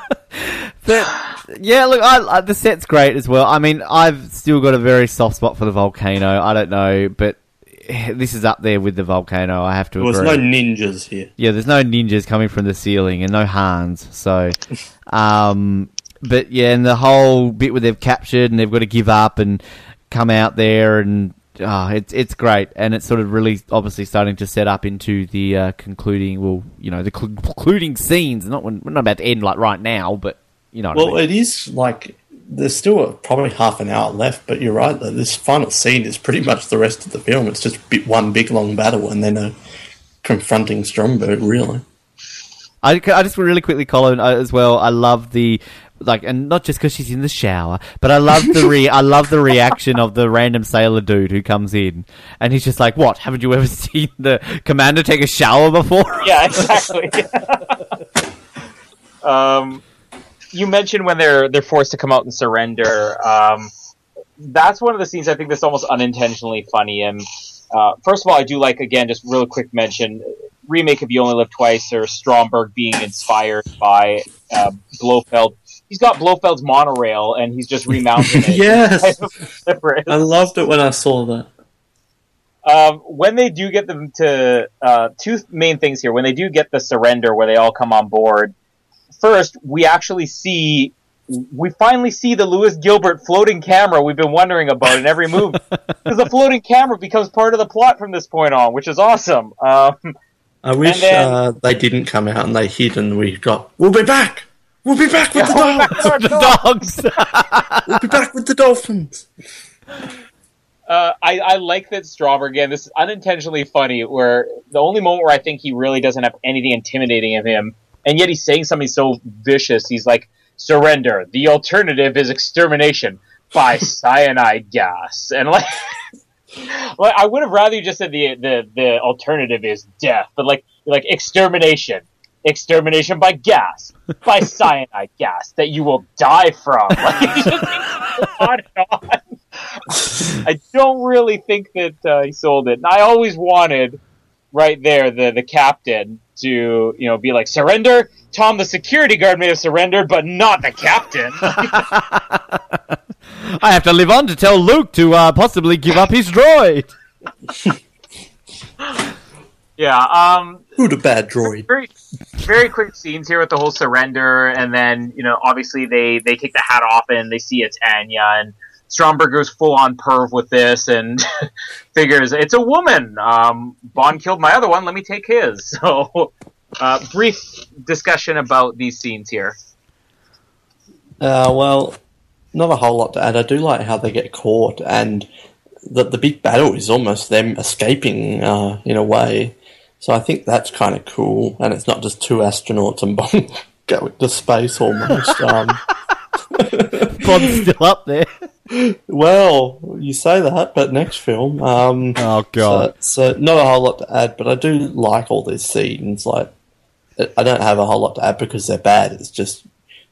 but yeah, look, I, I, the set's great as well. I mean, I've still got a very soft spot for the volcano. I don't know, but this is up there with the volcano. I have to was agree. no ninjas here. Yeah, there's no ninjas coming from the ceiling and no Hans. So, um, but yeah, and the whole bit where they've captured and they've got to give up and come out there and ah, it's it's great and it's sort of really obviously starting to set up into the uh, concluding. Well, you know, the cl- concluding scenes. Not when we're not about to end like right now, but you know. What I Well, mean. it is like there's still probably half an hour left, but you're right. This final scene is pretty much the rest of the film. It's just bit, one big long battle, and then a confronting Stromberg. Really, I, I just really quickly, Colin, uh, as well. I love the like, and not just because she's in the shower, but I love the re- I love the reaction of the random sailor dude who comes in, and he's just like, "What? Haven't you ever seen the commander take a shower before?" yeah, exactly. um, you mentioned when they're they're forced to come out and surrender. Um, that's one of the scenes I think that's almost unintentionally funny. And uh, first of all, I do like again just real quick mention remake of You Only Live Twice or Stromberg being inspired by uh, Blofeld. He's got Blofeld's monorail and he's just remounting it. yes, I loved it when I saw that. Um, when they do get them to uh, two main things here. When they do get the surrender, where they all come on board, first we actually see we finally see the Lewis Gilbert floating camera we've been wondering about in every movie because the floating camera becomes part of the plot from this point on, which is awesome. Um, I wish then- uh, they didn't come out and they hid, and we got. We'll be back. We'll be back with the dogs. the dogs. We'll be back with the dolphins. Uh, I, I like that Stromberg again. This is unintentionally funny. Where the only moment where I think he really doesn't have anything intimidating of him, and yet he's saying something so vicious. He's like, "Surrender. The alternative is extermination by cyanide gas." And like, like I would have rather you just said the the the alternative is death, but like like extermination, extermination by gas, by cyanide gas that you will die from. Like, just on and on. I don't really think that uh, he sold it. And I always wanted, right there, the the captain to you know be like surrender. Tom, the security guard may have surrendered, but not the captain. I have to live on to tell Luke to uh, possibly give up his droid. Yeah. Um. Who the bad droid? Very, very quick scenes here with the whole surrender, and then you know, obviously they they take the hat off and they see it's Anya, and Stromberg goes full on perv with this, and figures it's a woman. Um, Bond killed my other one. Let me take his. So, uh, brief discussion about these scenes here. Uh, well, not a whole lot to add. I do like how they get caught, and the the big battle is almost them escaping uh, in a way. So I think that's kind of cool, and it's not just two astronauts and Bond going to space almost. um, Bond's still up there. well, you say that, but next film. Um, Oh god. So, so not a whole lot to add, but I do like all these scenes. Like, I don't have a whole lot to add because they're bad. It's just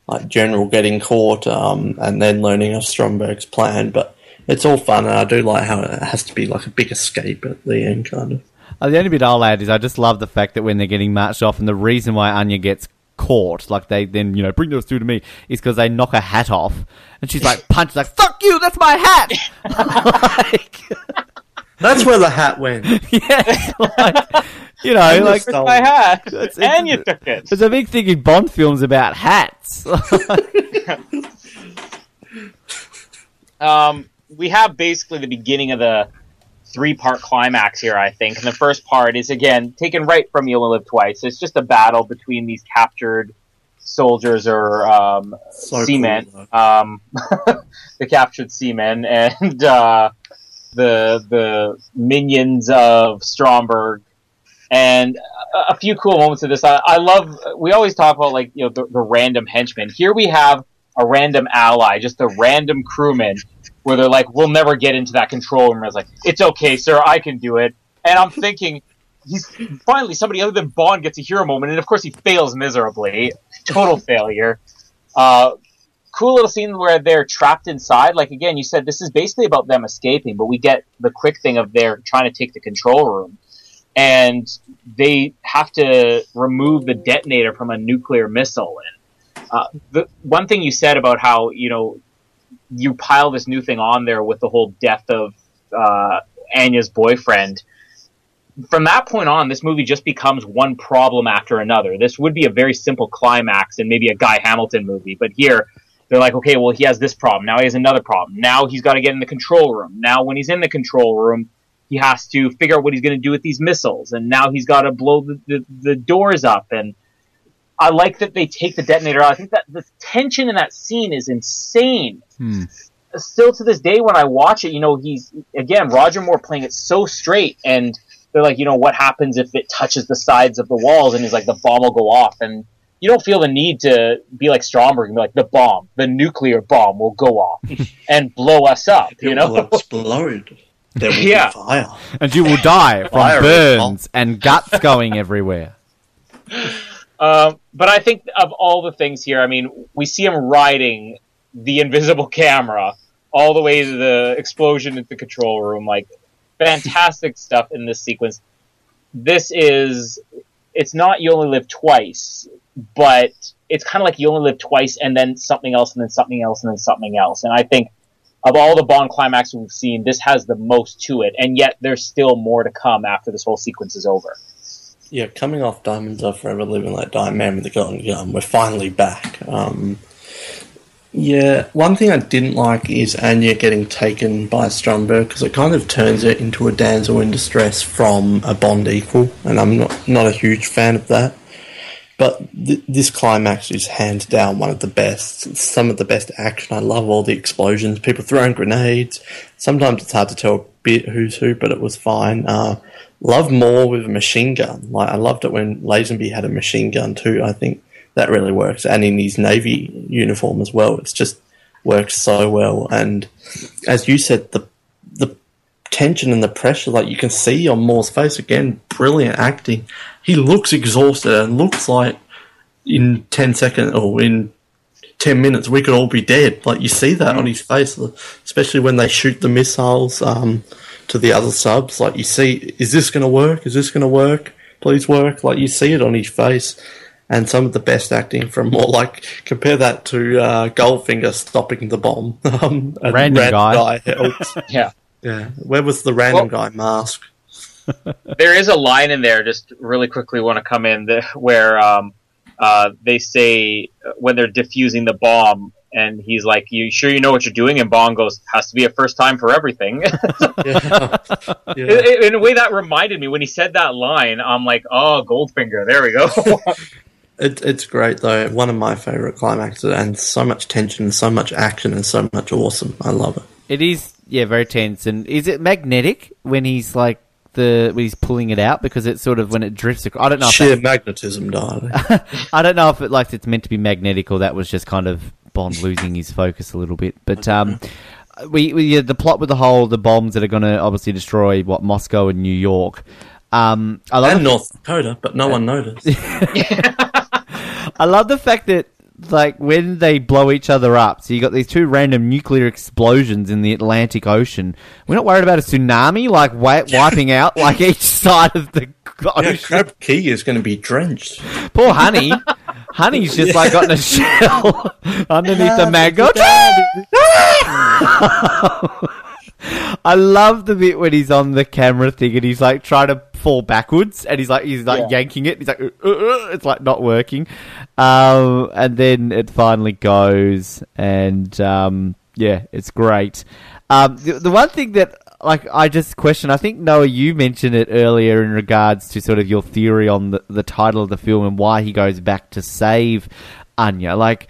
like general getting caught, um, and then learning of Stromberg's plan. But it's all fun, and I do like how it has to be like a big escape at the end, kind of. Uh, the only bit I'll add is I just love the fact that when they're getting marched off, and the reason why Anya gets caught, like they then you know bring those two to me, is because they knock her hat off, and she's like punches like "fuck you, that's my hat." like, That's where the hat went. yeah, like, you know, Anya like stole I it. had, It's- and it's- you took it. there's a big thing in Bond films about hats. Um, we have basically the beginning of the three part climax here, I think. And the first part is, again, taken right from You Only Live Twice. It's just a battle between these captured soldiers or um, So seamen, cool, um, the captured seamen, and uh, the the minions of Stromberg. And a, a few cool moments of this. I, I love. We always talk about like you know the, the random henchmen. Here we have a random ally, just a random crewman where they're like, "We'll never get into that control room." I was like, "It's okay, sir, I can do it." And I'm thinking, he's finally somebody other than Bond gets a hero moment, and of course he fails miserably, total failure. Uh, cool little scene where they're trapped inside. Like again, you said this is basically about them escaping, but we get the quick thing of they're trying to take the control room, and they have to remove the detonator from a nuclear missile. And uh, the one thing you said about how you know you pile this new thing on there with the whole death of uh, Anya's boyfriend. From that point on, this movie just becomes one problem after another. This would be a very simple climax in maybe a Guy Hamilton movie, but here they're like, okay, well, he has this problem. Now he has another problem. Now he's got to get in the control room. Now, when he's in the control room, he has to figure out what he's going to do with these missiles. And now he's got to blow the, the, the doors up. And I like that they take the detonator out. I think that the tension in that scene is insane. Hmm. Still to this day, when I watch it, you know, he's again Roger Moore playing it so straight, and they're like, you know, what happens if it touches the sides of the walls? And he's like, the bomb will go off, and you don't feel the need to be like Stromberg and be like, the bomb, the nuclear bomb will go off and blow us up. You It know, will explode. There will Yeah. be fire. And you will die from Fire burns and guts going everywhere. Um, but I think of all the things here, I mean, we see him riding the invisible camera all the way to the explosion at the control room. Like, fantastic stuff in this sequence. This is, it's not You Only Live Twice, but it's kind of like You Only Live Twice and then something else and then something else and then something else. And I think of all the Bond climaxes we've seen, this has the most to it. And yet there's still more to come after this whole sequence is over. Yeah, coming off Diamonds Are Forever Live and Let Die Man with the Golden Gun, we're finally back. Um, yeah, one thing I didn't like is Anya getting taken by Stromberg because it kind of turns it into a damsel in distress from a Bond equal, and I'm not not a huge fan of that. But th- this climax is hands down one of the best. Some of the best action. I love all the explosions, people throwing grenades. Sometimes it's hard to tell who's who, but it was fine. Uh, love Moore with a machine gun. Like I loved it when Lazenby had a machine gun too. I think that really works, and in his navy uniform as well. It's just works so well. And as you said, the the tension and the pressure, like you can see on Moore's face again, brilliant acting. He looks exhausted and looks like in ten seconds or in ten minutes we could all be dead. Like you see that on his face, especially when they shoot the missiles um, to the other subs. Like you see, is this going to work? Is this going to work? Please work. Like you see it on his face. And some of the best acting from Moore like compare that to uh, Goldfinger stopping the bomb. Um, and Random guy. helps. Yeah. yeah, where was the random Well- guy mask? there is a line in there just really quickly want to come in the, where um, uh, they say uh, when they're diffusing the bomb and he's like you sure you know what you're doing and bond goes has to be a first time for everything Yeah, yeah. in, in a way that reminded me when he said that line i'm like oh goldfinger there we go It, it's great though. One of my favorite climaxes, and so much tension, so much action, and so much awesome. I love it. It is, yeah, very tense. And is it magnetic when he's like the when he's pulling it out because it's sort of when it drifts across? I don't know. If Sheer that's- magnetism, darling. I don't know if it like it's meant to be magnetic or that was just kind of Bond losing his focus a little bit. But um, we, we yeah, the plot with the whole the bombs that are going to obviously destroy what Moscow and New York. Um, I love and North Dakota, but no one noticed. I love the fact that like when they blow each other up, so you got these two random nuclear explosions in the Atlantic Ocean. We're not worried about a tsunami like wi- wiping out like each side of the yeah. Crab Key is going to be drenched. Poor Honey. Honey's just like got in a shell underneath the mango. I love the bit when he's on the camera thing and he's like trying to fall backwards and he's like he's like Yeah. yanking it. He's like "Uh, uh, uh," it's like not working, um, and then it finally goes and um, yeah, it's great. Um, the, the one thing that like I just question, I think Noah, you mentioned it earlier in regards to sort of your theory on the, the title of the film and why he goes back to save Anya. Like,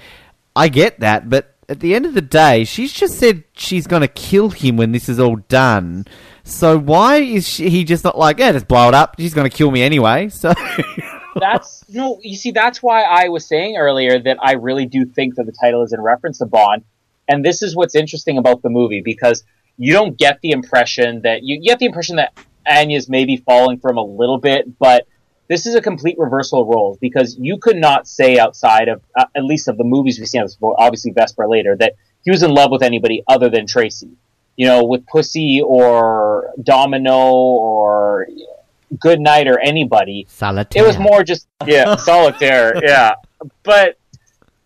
I get that, but at the end of the day, she's just said she's going to kill him when this is all done. So why is she, he just not like, yeah, just blow it up? She's going to kill me anyway. So that's no you see that's why i was saying earlier that i really do think that the title is in reference to bond And this is what's interesting about the movie because you don't get the impression that you, you get the impression that Anya's maybe falling from a little bit, but this is a complete reversal of roles because you could not say outside of uh, at least of the movies we've seen, obviously Vesper later, that he was in love with anybody other than Tracy. You know, with Pussy or Domino or Goodnight or anybody. Solitaire. It was more just yeah, solitaire, yeah. But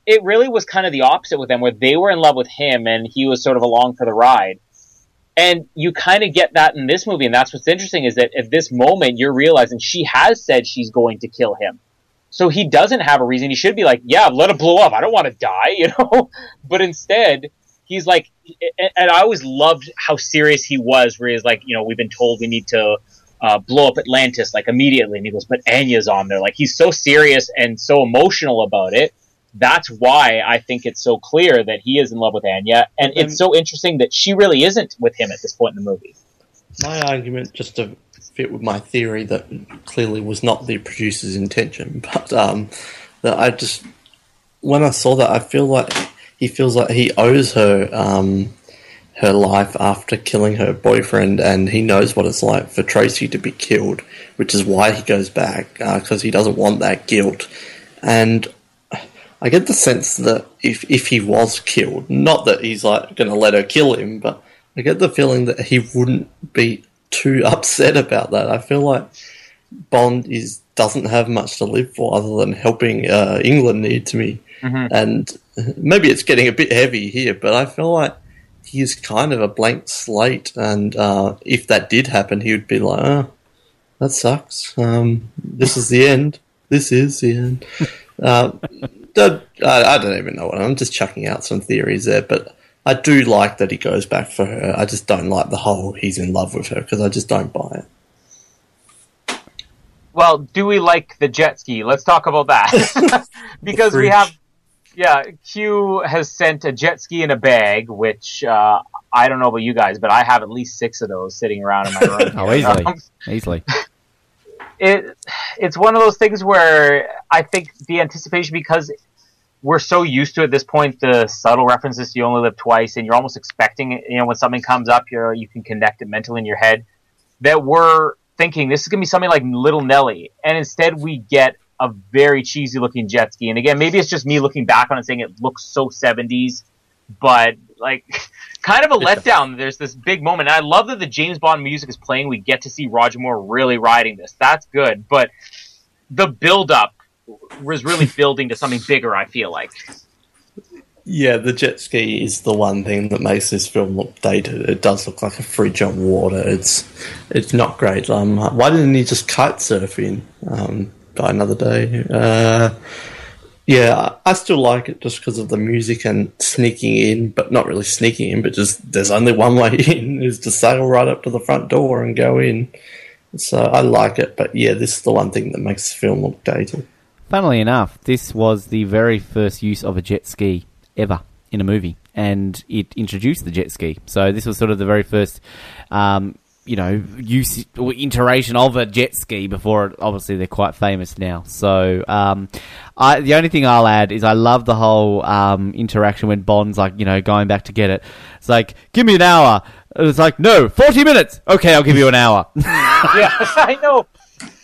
it really was kind of the opposite with them, where they were in love with him and he was sort of along for the ride. And you kind of get that in this movie, and that's what's interesting is that at this moment you're realizing she has said she's going to kill him. So he doesn't have a reason. He should be like, "Yeah, let it blow up. I don't want to die," you know. but instead, he's like, and I always loved how serious he was. Where he's like, you know, we've been told we need to uh, blow up Atlantis like immediately, and he goes, "But Anya's on there." Like he's so serious and so emotional about it that's why I think it's so clear that he is in love with Anya, and it's so interesting that she really isn't with him at this point in the movie. My argument, just to fit with my theory, that clearly was not the producer's intention, but um, that I just when I saw that, I feel like he feels like he owes her um, her life after killing her boyfriend, and he knows what it's like for Tracy to be killed, which is why he goes back because uh, he doesn't want that guilt. And I get the sense that if if he was killed, not that he's like going to let her kill him, but I get the feeling that he wouldn't be too upset about that. I feel like Bond is doesn't have much to live for other than helping uh, England need to me, mm-hmm. and maybe it's getting a bit heavy here, but I feel like he is kind of a blank slate, and uh, if that did happen, he would be like, oh, "That sucks. Um, this is the end. This is the end." Uh, I, I don't even know what I'm just chucking out some theories there, but I do like that he goes back for her. I just don't like the whole he's in love with her because I just don't buy it. Well, do we like the jet ski? Let's talk about that because we have, yeah. Q has sent a jet ski in a bag, which uh, I don't know about you guys, but I have at least six of those sitting around in my room. oh, easily, um, easily it it's one of those things where I think the anticipation because we're so used to at this point the subtle references you only live twice and you're almost expecting it, you know when something comes up you you can connect it mentally in your head that we're thinking this is going to be something like Little Nelly. And instead we get a very cheesy looking jet ski. And again maybe it's just me looking back on it saying it looks so 70s but like kind of a letdown. There's this big moment. And I love that the James Bond music is playing. We get to see Roger Moore really riding this. That's good. But the build up was really building to something bigger, I feel like. Yeah, the jet ski is the one thing that makes this film look dated. It does look like a fridge on water. It's it's not great. Um, why didn't he just kite surfing um, Die Another Day? Uh, yeah, I still like it just because of the music and sneaking in, but not really sneaking in, but just there's only one way in is to sail right up to the front door and go in. So I like it, but yeah, this is the one thing that makes the film look dated. Funnily enough, this was the very first use of a jet ski ever in a movie, and it introduced the jet ski. So this was sort of the very first um, you know, use or iteration of a jet ski before it, obviously they're quite famous now. So, um, I, the only thing I'll add is I love the whole um, interaction when Bond's like, you know, going back to get it. It's like, give me an hour. And it's like, no, 40 minutes. Okay, I'll give you an hour. yeah, I know.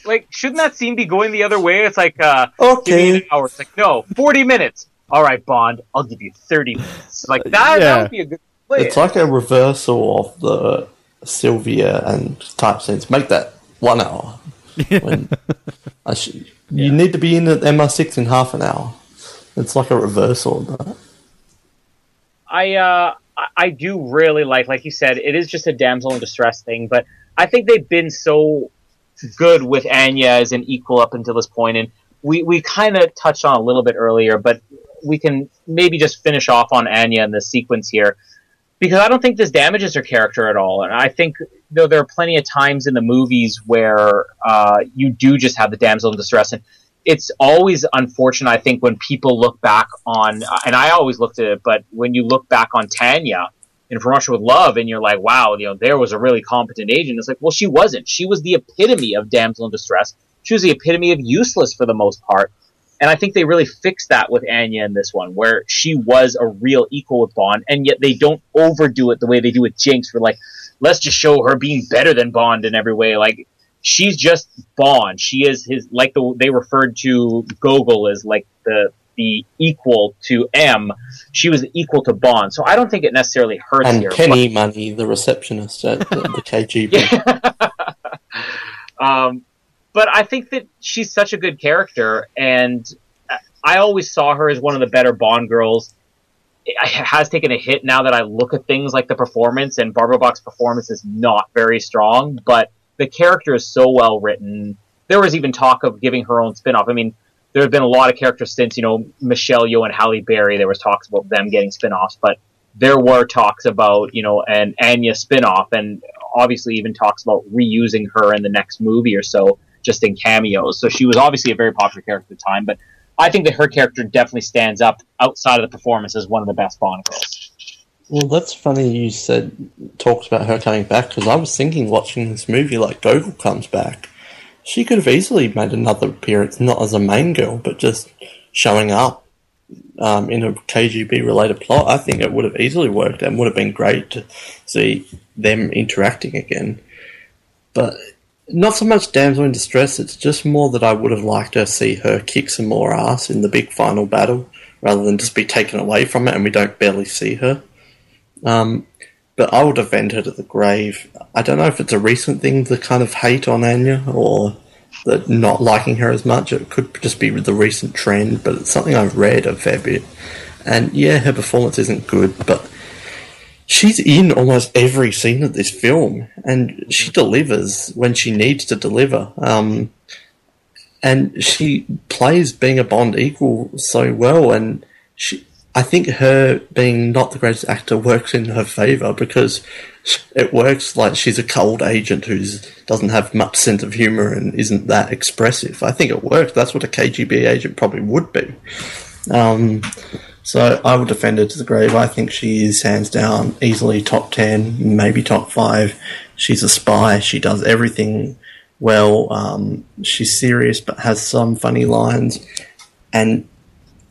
Like, shouldn't that scene be going the other way? It's like, uh, okay. give me an hour. It's like, no, 40 minutes. All right, Bond, I'll give you 30 minutes. Like, that, yeah. that would be a good play. It's like a reversal of the Sylvia and type sense. Make that one hour. When I sh- yeah. You need to be in at MI6 in half an hour. It's like a reversal of that. I uh, I do really like, like you said, it is just a damsel in distress thing, but I think they've been so good with Anya as an equal up until this point, and we we kind of touched on a little bit earlier, but we can maybe just finish off on Anya in the sequence here because I don't think this damages her character at all. And I think though there are plenty of times in the movies where uh, you do just have the damsel in distress, and it's always unfortunate. I think when people look back on, and I always looked at it, but when you look back on Tanya in From Russia with Love, and you're like, wow, you know, there was a really competent agent. It's like, well, she wasn't. She was the epitome of damsel in distress. She was the epitome of useless for the most part. And I think they really fixed that with Anya in this one, where she was a real equal with Bond, and yet they don't overdo it the way they do with Jinx, where like, let's just show her being better than Bond in every way. Like, she's just Bond. She is his, like the, they referred to Gogol as like the, the equal to M. She was equal to Bond. So I don't think it necessarily hurts And here. Penny Money, the receptionist at the, the KGB. um, but I think that she's such a good character, and I always saw her as one of the better Bond girls. It has taken a hit now that I look at things like the performance, and Barbara Bach's performance is not very strong, but the character is so well written. There was even talk of giving her own spin off. I mean, there have been a lot of characters since, you know, Michelle Yeoh and Halle Berry. There was talks about them getting spin offs, but there were talks about, you know, an Anya spin off, and obviously even talks about reusing her in the next movie or so, just in cameos. So she was obviously a very popular character at the time, but I think that her character definitely stands up outside of the performance as one of the best Bond girls. Well, that's funny you said, talked about her coming back, because I was thinking watching this movie, like Gogol comes back. She could have easily made another appearance, not as a main girl, but just showing up um, in a KGB related plot. I think it would have easily worked and would have been great to see them interacting again. But not so much damsel in distress, it's just more that I would have liked to see her kick some more ass in the big final battle rather than just be taken away from it and we don't barely see her. Um, but I will defend her to the grave. I don't know if it's a recent thing, the kind of hate on Anya, or the not liking her as much. It could just be the recent trend, but it's something I've read a fair bit. And yeah, her performance isn't good, but she's in almost every scene of this film, and she delivers when she needs to deliver. Um, and she plays being a Bond equal so well, and she, I think her being not the greatest actor works in her favor because it works like she's a cold agent who doesn't have much sense of humor and isn't that expressive. I think it works. That's what a KGB agent probably would be. Um, so I will defend her to the grave. I think she is hands down easily top ten, maybe top five. She's a spy. She does everything well. Um, she's serious but has some funny lines, and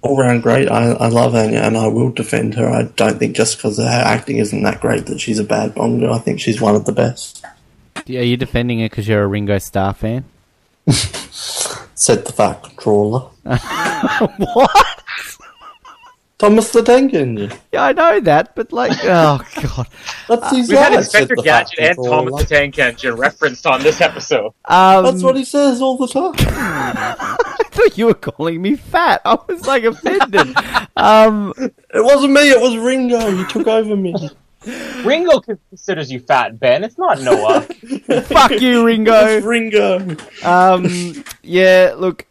all round great. I, I love Anya and I will defend her. I don't think just because her acting isn't that great that she's a bad Bond girl. I think she's one of the best. Are you defending her because you're a Ringo Starr fan? Said the fat controller. what? Thomas the Tank Engine. Yeah, I know that, but like, oh god. That's his We've had Inspector Gadget and controller. Thomas the Tank Engine referenced on this episode. Um, That's what he says all the time. I thought you were calling me fat. I was like offended. um, It wasn't me, it was Ringo. He took over me. Ringo considers you fat, Ben. It's not Noah. fuck you, Ringo. It's Ringo. Um, yeah, look,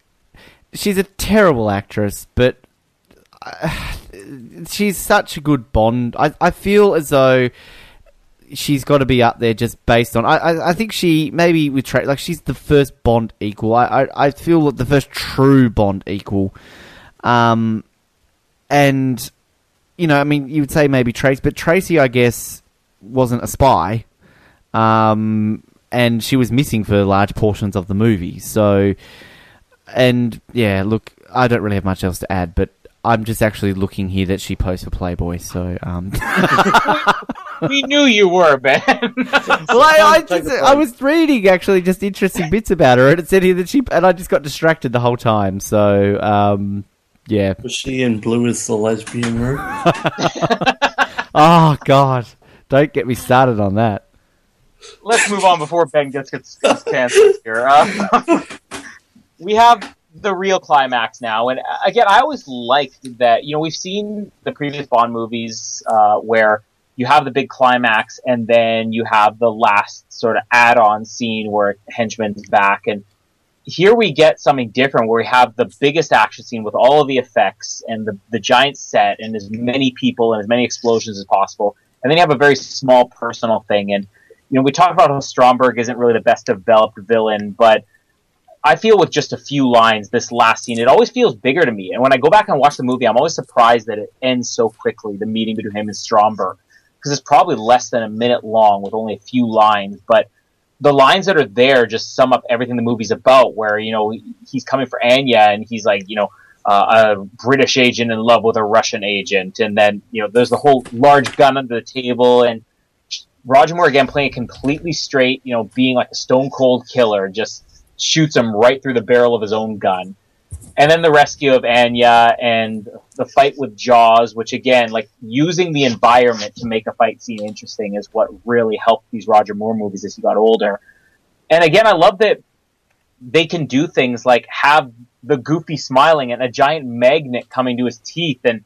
she's a terrible actress, but she's such a good Bond. I, I feel as though she's got to be up there just based on. I, I, I think she maybe with Tra- like she's the first Bond equal. I, I, I feel the first true Bond equal. Um, and you know, I mean, you would say maybe Tracy, but Tracy, I guess, wasn't a spy. Um, and she was missing for large portions of the movie. So, and yeah, look, I don't really have much else to add, but I'm just actually looking here that she posed for Playboy. So, um, we knew you were, Ben. well, I, I, just, I was reading actually just interesting bits about her, and it said here that she, and I just got distracted the whole time. So, um, yeah. Was she in Blue is the Lesbian Room? Oh God, don't get me started on that. Let's move on before Ben gets gets, gets canceled here. Uh, we have the real climax now, and uh, again, I always liked that. You know, we've seen the previous Bond movies uh, where you have the big climax, and then you have the last sort of add-on scene where henchman's back, and here we get something different where we have the biggest action scene with all of the effects and the, the giant set and as many people and as many explosions as possible. And then you have a very small personal thing. And, you know, we talk about how Stromberg isn't really the best developed villain, but I feel with just a few lines, this last scene, it always feels bigger to me. And when I go back and watch the movie, I'm always surprised that it ends so quickly, the meeting between him and Stromberg. Because it's probably less than a minute long with only a few lines, but the lines that are there just sum up everything the movie's about. Where you know he's coming for Anya and he's like, you know, uh, a British agent in love with a Russian agent, and then you know there's the whole large gun under the table, and Roger Moore again playing completely straight, you know, being like a stone cold killer, just shoots him right through the barrel of his own gun. And then the rescue of Anya and the fight with Jaws, which again, like using the environment to make a fight scene interesting is what really helped these Roger Moore movies as he got older. And again, I love that they can do things like have the goofy smiling and a giant magnet coming to his teeth and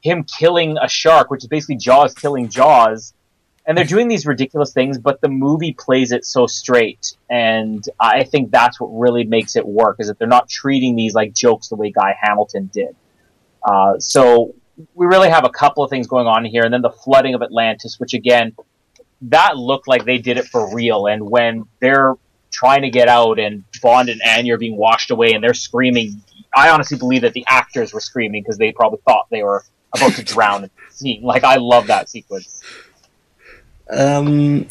him killing a shark, which is basically Jaws killing Jaws. And they're doing these ridiculous things, but the movie plays it so straight. And I think that's what really makes it work, is that they're not treating these like jokes the way Guy Hamilton did. Uh, so we really have a couple of things going on here. And then the flooding of Atlantis, which again, that looked like they did it for real. And when they're trying to get out and Bond and Anya are being washed away and they're screaming. I honestly believe that the actors were screaming because they probably thought they were about to drown scene. Like, I love that sequence. Um,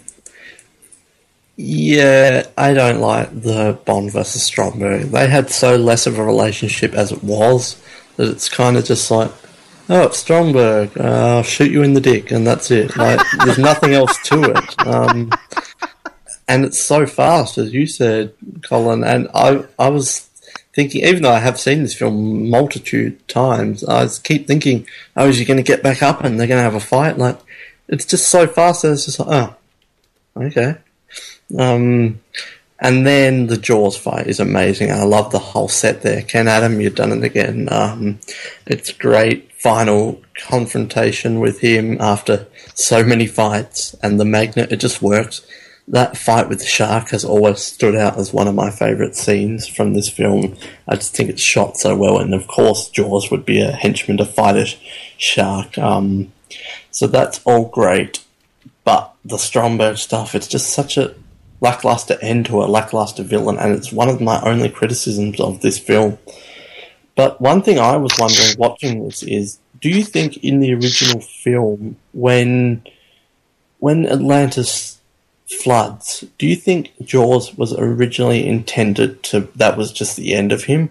yeah, I don't like the Bond versus Stromberg. They had so less of a relationship as it was that it's kind of just like, oh, it's Stromberg, uh, I'll shoot you in the dick, and that's it. Like, there's nothing else to it. Um, and it's so fast, as you said, Colin. And I, I was thinking, even though I have seen this film multitude times, I keep thinking, oh, is he going to get back up and they're going to have a fight? Like, it's just so fast that it's just like, oh, okay. Um, and then the Jaws fight is amazing. I love the whole set there. Ken Adam, you've done it again. Um, it's great final confrontation with him after so many fights, and the magnet, it just works that fight with the shark has always stood out as one of my favourite scenes from this film. I just think it's shot so well, and of course, Jaws would be a henchman to fight a shark. Um, so that's all great, but the Stromberg stuff, it's just such a lackluster end to a lackluster villain, and it's one of my only criticisms of this film. But one thing I was wondering watching this is, do you think in the original film, when when Atlantis floods. Do you think Jaws was originally intended to that was just the end of him?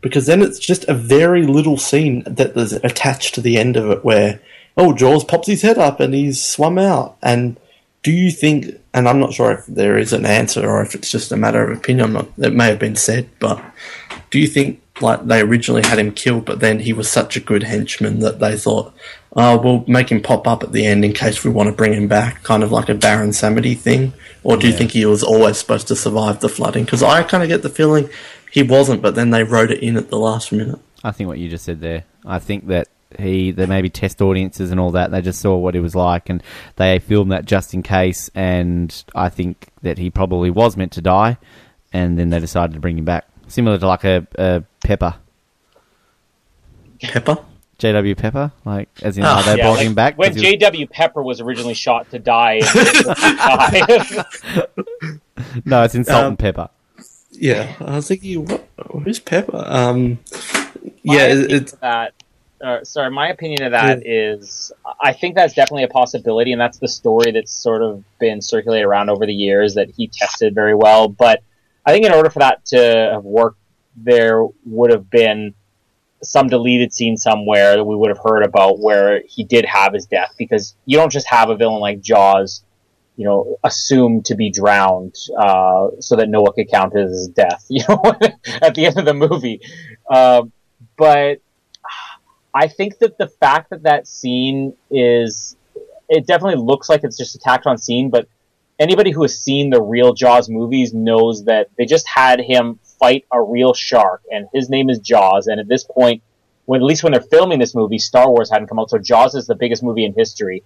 Because then it's just a very little scene that is attached to the end of it where oh Jaws pops his head up and he's swum out. And do you think and I'm not sure if there is an answer or if it's just a matter of opinion, I'm not it may have been said, but do you think like they originally had him killed, but then he was such a good henchman that they thought, oh, we'll make him pop up at the end in case we want to bring him back, kind of like a Baron Samedi thing? Or do you think he was always supposed to survive the flooding? Because I kind of get the feeling he wasn't, but then they wrote it in at the last minute. I think what you just said there. I think that he there maybe test audiences and all that. They just saw what he was like and they filmed that just in case. And I think that he probably was meant to die, and then they decided to bring him back, similar to like a, a Pepper, Pepper? J.W. Pepper, like as in Oh, how they Yeah, brought like, him back. when 'cause he was- J.W. Pepper was originally shot to die. And no, it's in Salt Um, and Pepper. Yeah, I was thinking, what, who's Pepper? Um, yeah, it, it's that. Uh, sorry, my opinion of that is, I think that's definitely a possibility, and that's the story that's sort of been circulated around over the years that he tested very well. But I think in order for that to have worked, there would have been some deleted scene somewhere that we would have heard about where he did have his death, because you don't just have a villain like Jaws, you know, assumed to be drowned uh, so that Noah could count as his death, you know, at the end of the movie. Uh, but I think that the fact that that scene is, it definitely looks like it's just a tacked on scene, but anybody who has seen the real Jaws movies knows that they just had him fight a real shark, and his name is Jaws. And at this point, when at least when they're filming this movie, Star Wars hadn't come out, so Jaws is the biggest movie in history.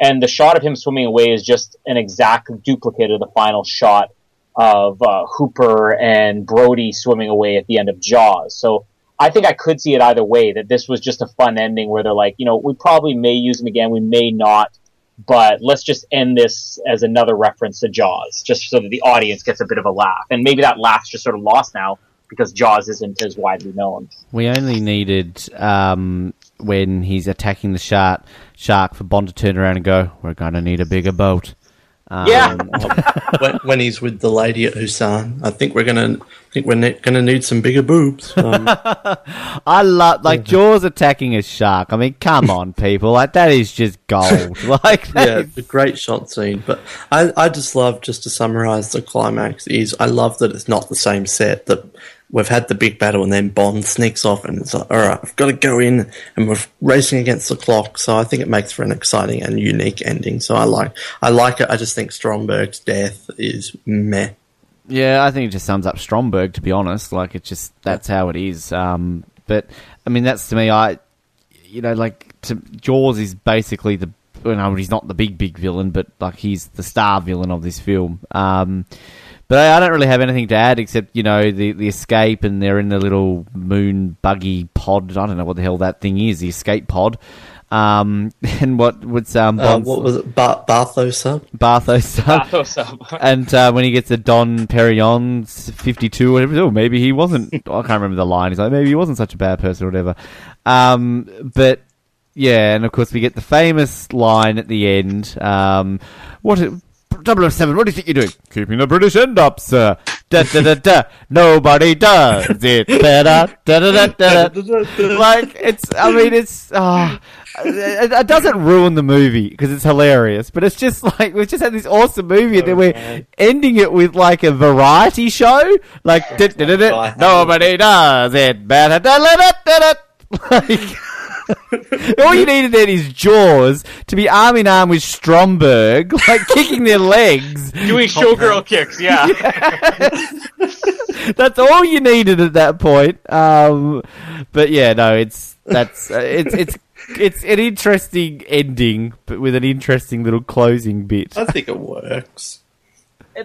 And the shot of him swimming away is just an exact duplicate of the final shot of uh, Hooper and Brody swimming away at the end of Jaws. So I think I could see it either way. That this was just a fun ending where they're like, you know, we probably may use him again, we may not, but let's just end this as another reference to Jaws, just so that the audience gets a bit of a laugh. And maybe that laugh's just sort of lost now because Jaws isn't as widely known. We only needed um, when he's attacking the shark, shark for Bond to turn around and go, "We're gonna need a bigger boat." Um, Yeah. when, when he's with the lady at Husan, I think we're gonna I think we're ne- gonna need some bigger boobs. Um, I love like Jaws attacking a shark. I mean, come on, people! Like that is just gold. Like yeah, is- a great shot scene. But I, I just love just to summarize the climax is I love that it's not the same set that we've had the big battle and then Bond sneaks off and it's like, all right, I've got to go in and we're racing against the clock. So I think it makes for an exciting and unique ending. So I like I like it. I just think Stromberg's death is meh. Yeah, I think it just sums up Stromberg. To be honest, like it's just that's how it is. Um, but I mean, that's to me. I, you know, like to, Jaws is basically the. You know, he's not the big big villain, but like he's the star villain of this film. Um, but I, I don't really have anything to add except you know the the escape and they're in the little moon buggy pod. I don't know what the hell that thing is. The escape pod. Um, and what what's um Uh, what was it? Ba- Bartho sub? Barthos stuff? Bathos up. And uh, when he gets a Dom Perignon 52 or whatever, oh, maybe he wasn't, I can't remember the line. He's like, maybe he wasn't such a bad person or whatever. Um, but yeah, and of course we get the famous line at the end. Um, what, 007, what do you think you're doing? Keeping the British end up, sir. Da da da da. Nobody does it better. Da da da da. da. Like, it's, I mean, it's, ah. it, it doesn't ruin the movie because it's hilarious, but it's just like we've just had this awesome movie and then we're ending it with like a variety show, like da- da- da- da, nobody does it better. Da- da- da- da- da. Like, all you needed then is Jaws to be arm in arm with Stromberg, like kicking their legs. Doing showgirl kicks, yeah. That's all you needed at that point. Um, but yeah, no, it's that's uh, it's it's it's an interesting ending, but with an interesting little closing bit. I think it works.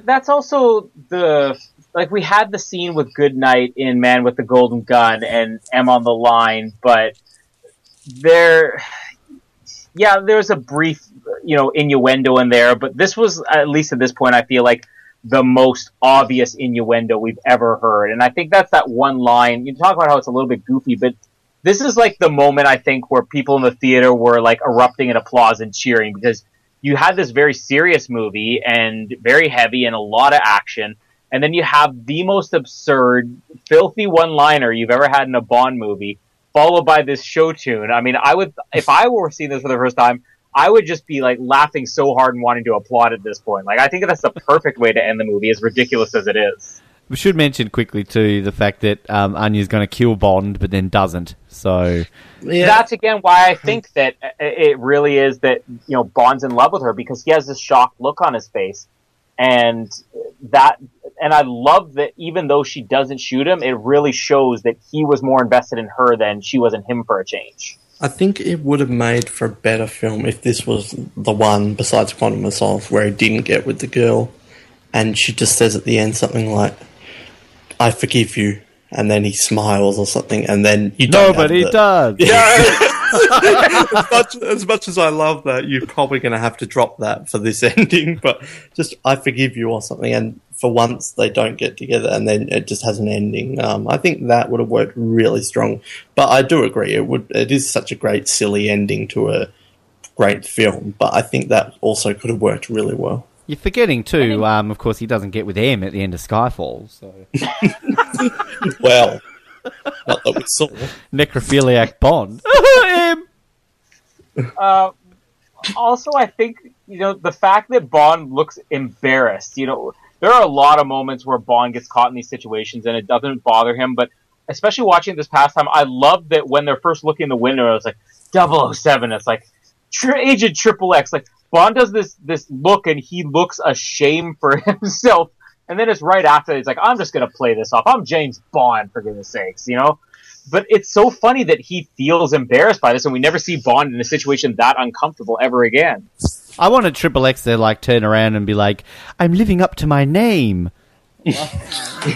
That's also the like we had the scene with Goodnight in Man with the Golden Gun and M on the line, but there, yeah, there was a brief, you know, innuendo in there, but this was at least at this point, I feel like the most obvious innuendo we've ever heard, and I think that's that one line. You talk about how it's a little bit goofy, but this is like the moment I think where people in the theater were like erupting in applause and cheering because you had this very serious movie and very heavy and a lot of action, and then you have the most absurd, filthy one-liner you've ever had in a Bond movie, followed by this show tune. I mean, I would if I were seeing this for the first time, I would just be like laughing so hard and wanting to applaud at this point. Like I think that's the perfect way to end the movie, as ridiculous as it is. We should mention quickly too the fact that um, Anya's going to kill Bond, but then doesn't. So Yeah, That's again why I think that uh, it really is that you know Bond's in love with her because he has this shocked look on his face, and that and I love that even though she doesn't shoot him, it really shows that he was more invested in her than she was in him for a change. I think it would have made for a better film if this was the one besides Quantum of Solace where he didn't get with the girl, and she just says at the end something like, "I forgive you," and then he smiles or something, and then you don't have nobody the- does. as, much, as much as I love that, you're probably going to have to drop that for this ending. But just I forgive you or something, and for once they don't get together, and then it just has an ending. Um, I think that would have worked really strong. But I do agree, it would. It is such a great silly ending to a great film. But I think that also could have worked really well. You're forgetting too. Um, of course, he doesn't get with M at the end of Skyfall. So Well, not that we saw. necrophiliac Bond. Uh, also, I think you know the fact that Bond looks embarrassed. You know, there are a lot of moments where Bond gets caught in these situations and it doesn't bother him. But especially watching this past time, I love that when they're first looking in the window, it's like 007. It's like Tri- Agent Triple X. Like Bond does this this look and he looks ashamed for himself. And then it's right after he's like, I'm just gonna play this off. I'm James Bond for goodness sakes, you know. But it's so funny that he feels embarrassed by this, and we never see Bond in a situation that uncomfortable ever again. I wanted Triple X to like turn around and be like, "I'm living up to my name."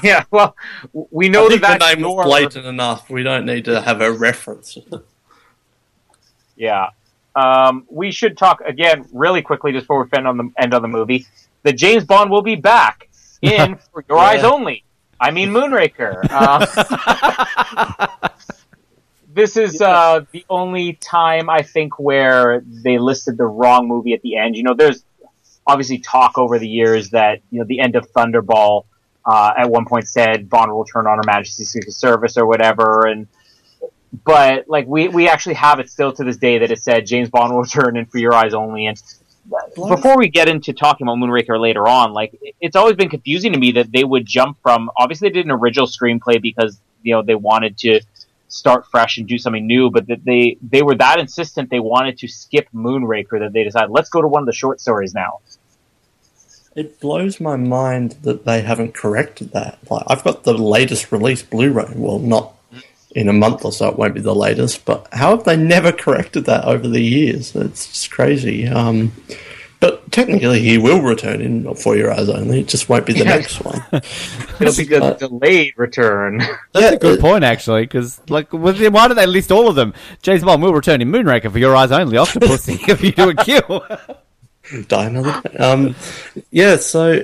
Yeah, well, we know I think that the name was your- blatant enough. We don't need to have a reference. Yeah. Um, we should talk again really quickly just before we end on the end on the movie. The James Bond will be back in For Your Eyes Only. I mean Moonraker. Uh, this is uh, the only time I think where they listed the wrong movie at the end. You know, there's obviously talk over the years that you know the end of Thunderball uh, at one point said Bond will turn on Her Majesty's Secret Service or whatever, and but like we we actually have it still to this day that it said James Bond will return in For Your Eyes Only, and before we get into talking about Moonraker later on, like it's always been confusing to me that they would jump from obviously they did an original screenplay because you know they wanted to start fresh and do something new, but that they they were that insistent they wanted to skip Moonraker that they decided let's go to one of the short stories now. It blows my mind that they haven't corrected that. Like I've got the latest release Blu-ray. Well, not in a month or so. It won't be the latest, but how have they never corrected that over the years? It's just crazy. Um, but technically, he will return in For Your Eyes Only. It just won't be the Yeah. next one. It'll be the Uh, delayed return. That's Yeah, a good it- point, actually, because like, why do they list all of them? James Bond will return in Moonraker for your eyes only. Octopussy a View to a Kill. die another. Um, yeah, so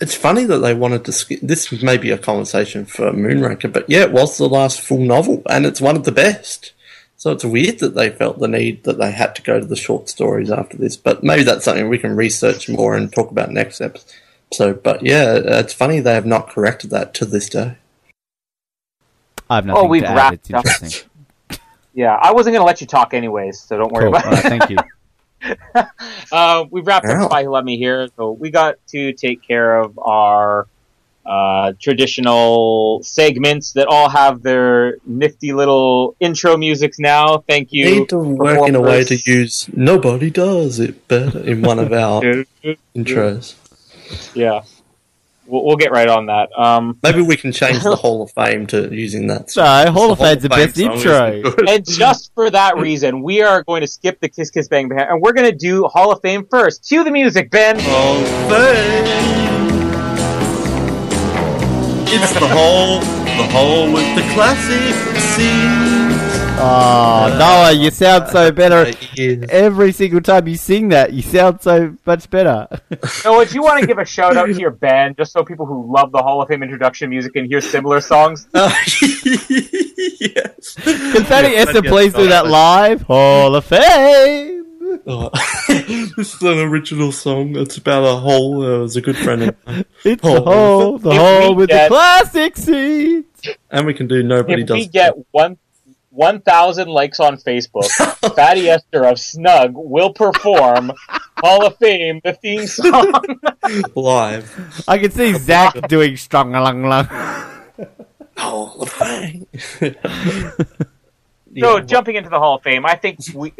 it's funny that they wanted to skip. This may be a conversation for Moonraker, but yeah, it was the last full novel, and it's one of the best. So it's weird that they felt the need that they had to go to the short stories after this, but maybe that's something we can research more and talk about next episode. But yeah, it's funny they have not corrected that to this day. I have oh, nothing Oh, we've to add. wrapped It's up. interesting. yeah, I wasn't going to let you talk anyways, so don't worry Cool. about it. right, thank you. uh, we've wrapped Ow. up Spy Who Let Me Here, so we got to take care of our uh, traditional segments that all have their nifty little intro musics now. Thank you. Need to work in a way to use "Nobody Does It Better" in one of our intros. Yeah, we'll, we'll get right on that. Um, Maybe we can change the Hall of Fame to using that. No, Hall of Fame's the Fame best song is intro. good. and just for that reason, we are going to skip the Kiss Kiss Bang Bang, and we're going to do Hall of Fame first. Cue the music, Ben. Hall of Fame. It's the hall, the hall with the classic scenes. Oh, Noah, you sound so better. Yeah. Every single time you sing that, you sound so much better. So, if you want to give a shout out to your band, just so people who love the Hall of Fame introduction music can hear similar songs, Uh, yes. Can Fanny Yes, Esther yes, please do that live? Hall of Fame! Oh. this is an original song. It's about a hole. Uh, it was a good friend of mine. It's Hall the of hole, the If hole with get- the classic seeds. And we can do Nobody if Does we get one. 1,000 likes on Facebook, Fatty Esther of Snug will perform Hall of Fame, the theme song. live. I can see Zach doing strong along along. Hall of Fame. So jumping into the Hall of Fame, I think we,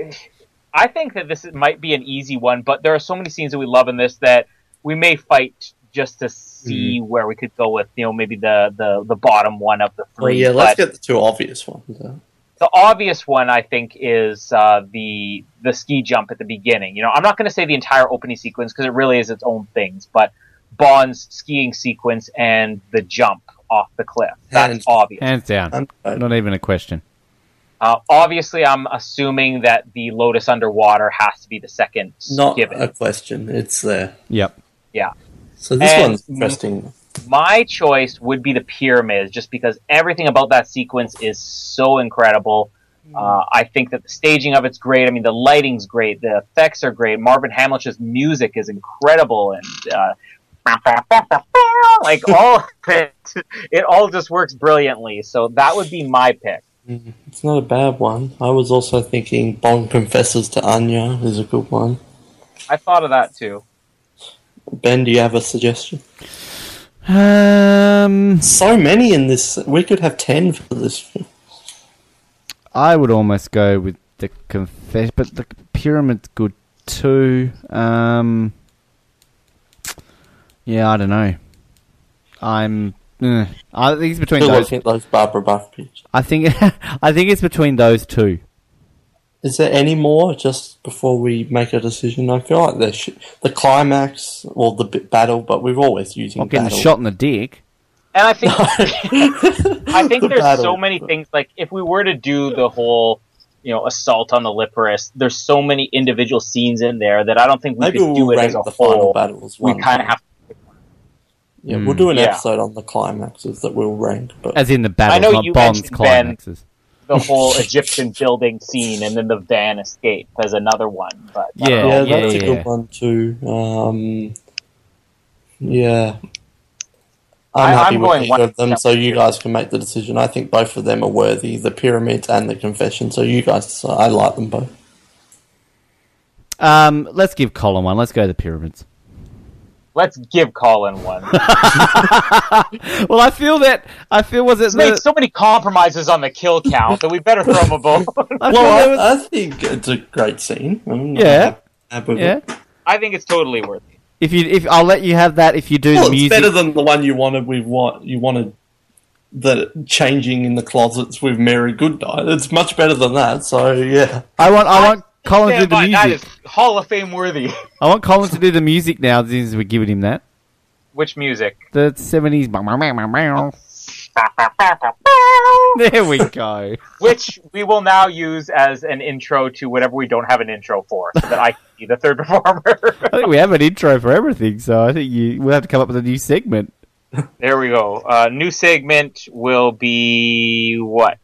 I think that this might be an easy one, but there are so many scenes that we love in this that we may fight just to see mm-hmm. where we could go with, you know, maybe the the, the bottom one of the three. Well, three. yeah, let's get the two obvious ones. out. The obvious one, I think, is uh, the the ski jump at the beginning. You know, I'm not going to say the entire opening sequence because it really is its own things, but Bond's skiing sequence and the jump off the cliff. That's Hands- obvious. Hands down. Not even a question. Uh, obviously, I'm assuming that the Lotus underwater has to be the second Not given. a question. It's there. Yep. Yeah. So this And- one's interesting. My choice would be the pyramids, just because everything about that sequence is so incredible. Uh, I think that the staging of it's great. I mean, the lighting's great. The effects are great. Marvin Hamlisch's music is incredible, and uh, like all of it, it all just works brilliantly. So that would be my pick. It's not a bad one. I was also thinking Bond confesses to Anya is a good one. I thought of that too. Ben, do you have a suggestion? Um, So many in this. We could have ten for this. film. I would almost go with the confess, but the pyramid's good too. Um, yeah, I don't know. I'm. eh. I think it's between Still those. those Barbara Buff. I think. I think it's between those two. Is there any more just before we make a decision? I feel like the sh- the climax or the b- battle, but we're always using Not getting battle. shot in the dick. And I think I think The there's battle. so many things. Like if we were to do the whole, you know, assault on the Liparus, there's so many individual scenes in there that I don't think we Maybe could we'll do it rank as a the final whole. battle as We one. kind of have. Yeah, we'll do an Yeah. episode on the climaxes that we'll rank. But As in the battles, know not you Bond's mentioned Ben. climaxes. The whole Egyptian building scene and then the van escape as another one. But I don't Yeah, know. Yeah, yeah, that's a yeah. good one too. Um, yeah. I- I'm happy I'm with going either of them, so you guys can make the decision. I think both of them are worthy, the pyramids and the confession. So you guys, decide. I like them both. Um, let's give Colin one. Let's go to the pyramids. Let's give Colin one. Well, I feel that I feel was it He's made the, so many compromises on the kill count that we better throw him a bone. I feel was- Well, I, I think it's a great scene. I'm Yeah. yeah. it. I think it's totally worth it. If you if I'll let you have that if you do Well, the it's music. better than the one you wanted with what you wanted. The changing in the closets with Mary Goodnight. It's much better than that. So yeah. I want I want Colin to do the music. is Hall of Fame worthy. I want Colin to do the music now. Since we're giving him that Which music? the seventies. There we go. Which we will now use as an intro to whatever we don't have an intro for, so that I can be the third performer. I think we have an intro for everything, so I think you we'll have to come up with a new segment. there we go. Uh, new segment will be what?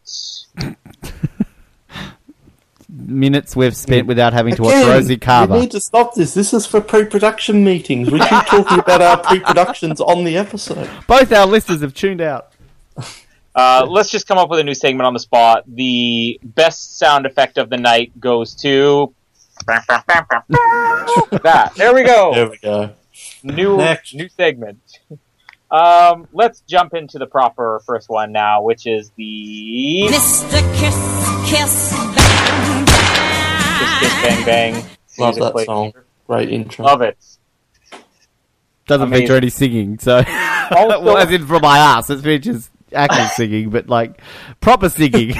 Minutes we've spent without having to watch Rosie Rosie We need to stop this. This is for pre-production meetings. We keep talking about our pre-productions on the episode. Both our listeners have tuned out. Uh, let's just come up with a new segment on the spot. The best sound effect of the night goes to that. There we go. There we go. new Next. new segment. Um, let's jump into the proper first one now, which is the Mr. Kiss, Kiss, Bang, Kiss Kiss Bang Bang. Love that play. song. Great intro. Love it. Doesn't Amazing. feature any singing, so Also- well, as in from my ass, it features actors singing, but like proper singing.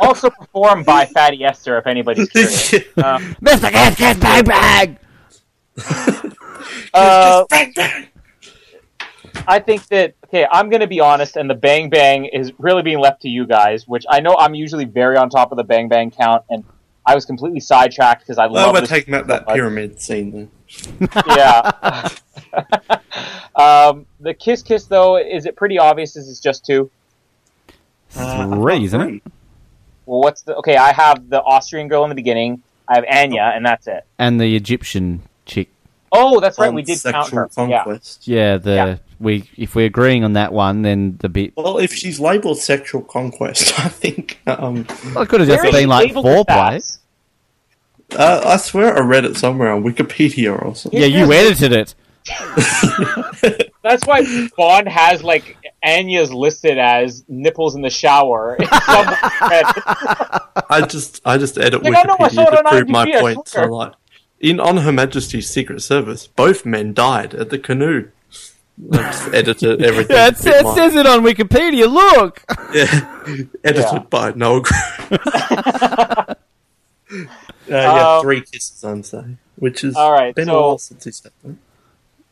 Also performed by Fatty Esther, if anybody's curious. Um, Mr. Kiss Kiss Bang Bang. uh, I think that okay, I'm going to be honest, and the Bang Bang is really being left to you guys, which I know I'm usually very on top of the Bang Bang count, and I was completely sidetracked because I well, love we're this taking out that much. pyramid scene then. yeah. um, the kiss kiss though, is it pretty obvious? Is is just two. Three, isn't it? Well, what's the okay? I have the Austrian girl in the beginning. I have Anya, and that's it. And the Egyptian chick. Oh, that's right. We did count her. Yeah. conquest. Yeah, the Yeah. we if we're agreeing on that one, then the bit. Well, if she's labelled sexual conquest, I think. Um, Well, it could have just been like labeled as foreplay. That? uh, I swear I read it somewhere on Wikipedia or something. Yeah, you edited it. That's why Bond has like Anya's listed as nipples in the shower. in. I just I just edit Like, I I Wikipedia it to prove my IMDb, I point. So like, in on Her Majesty's Secret Service, both men died at the canoe. I just edited everything. Yeah, to it, says, it says it on Wikipedia. Look. Yeah, edited Yeah. by Noel. Gr- uh, yeah, Um, three kisses, I'm saying, which is all right, been so- a while since he said that.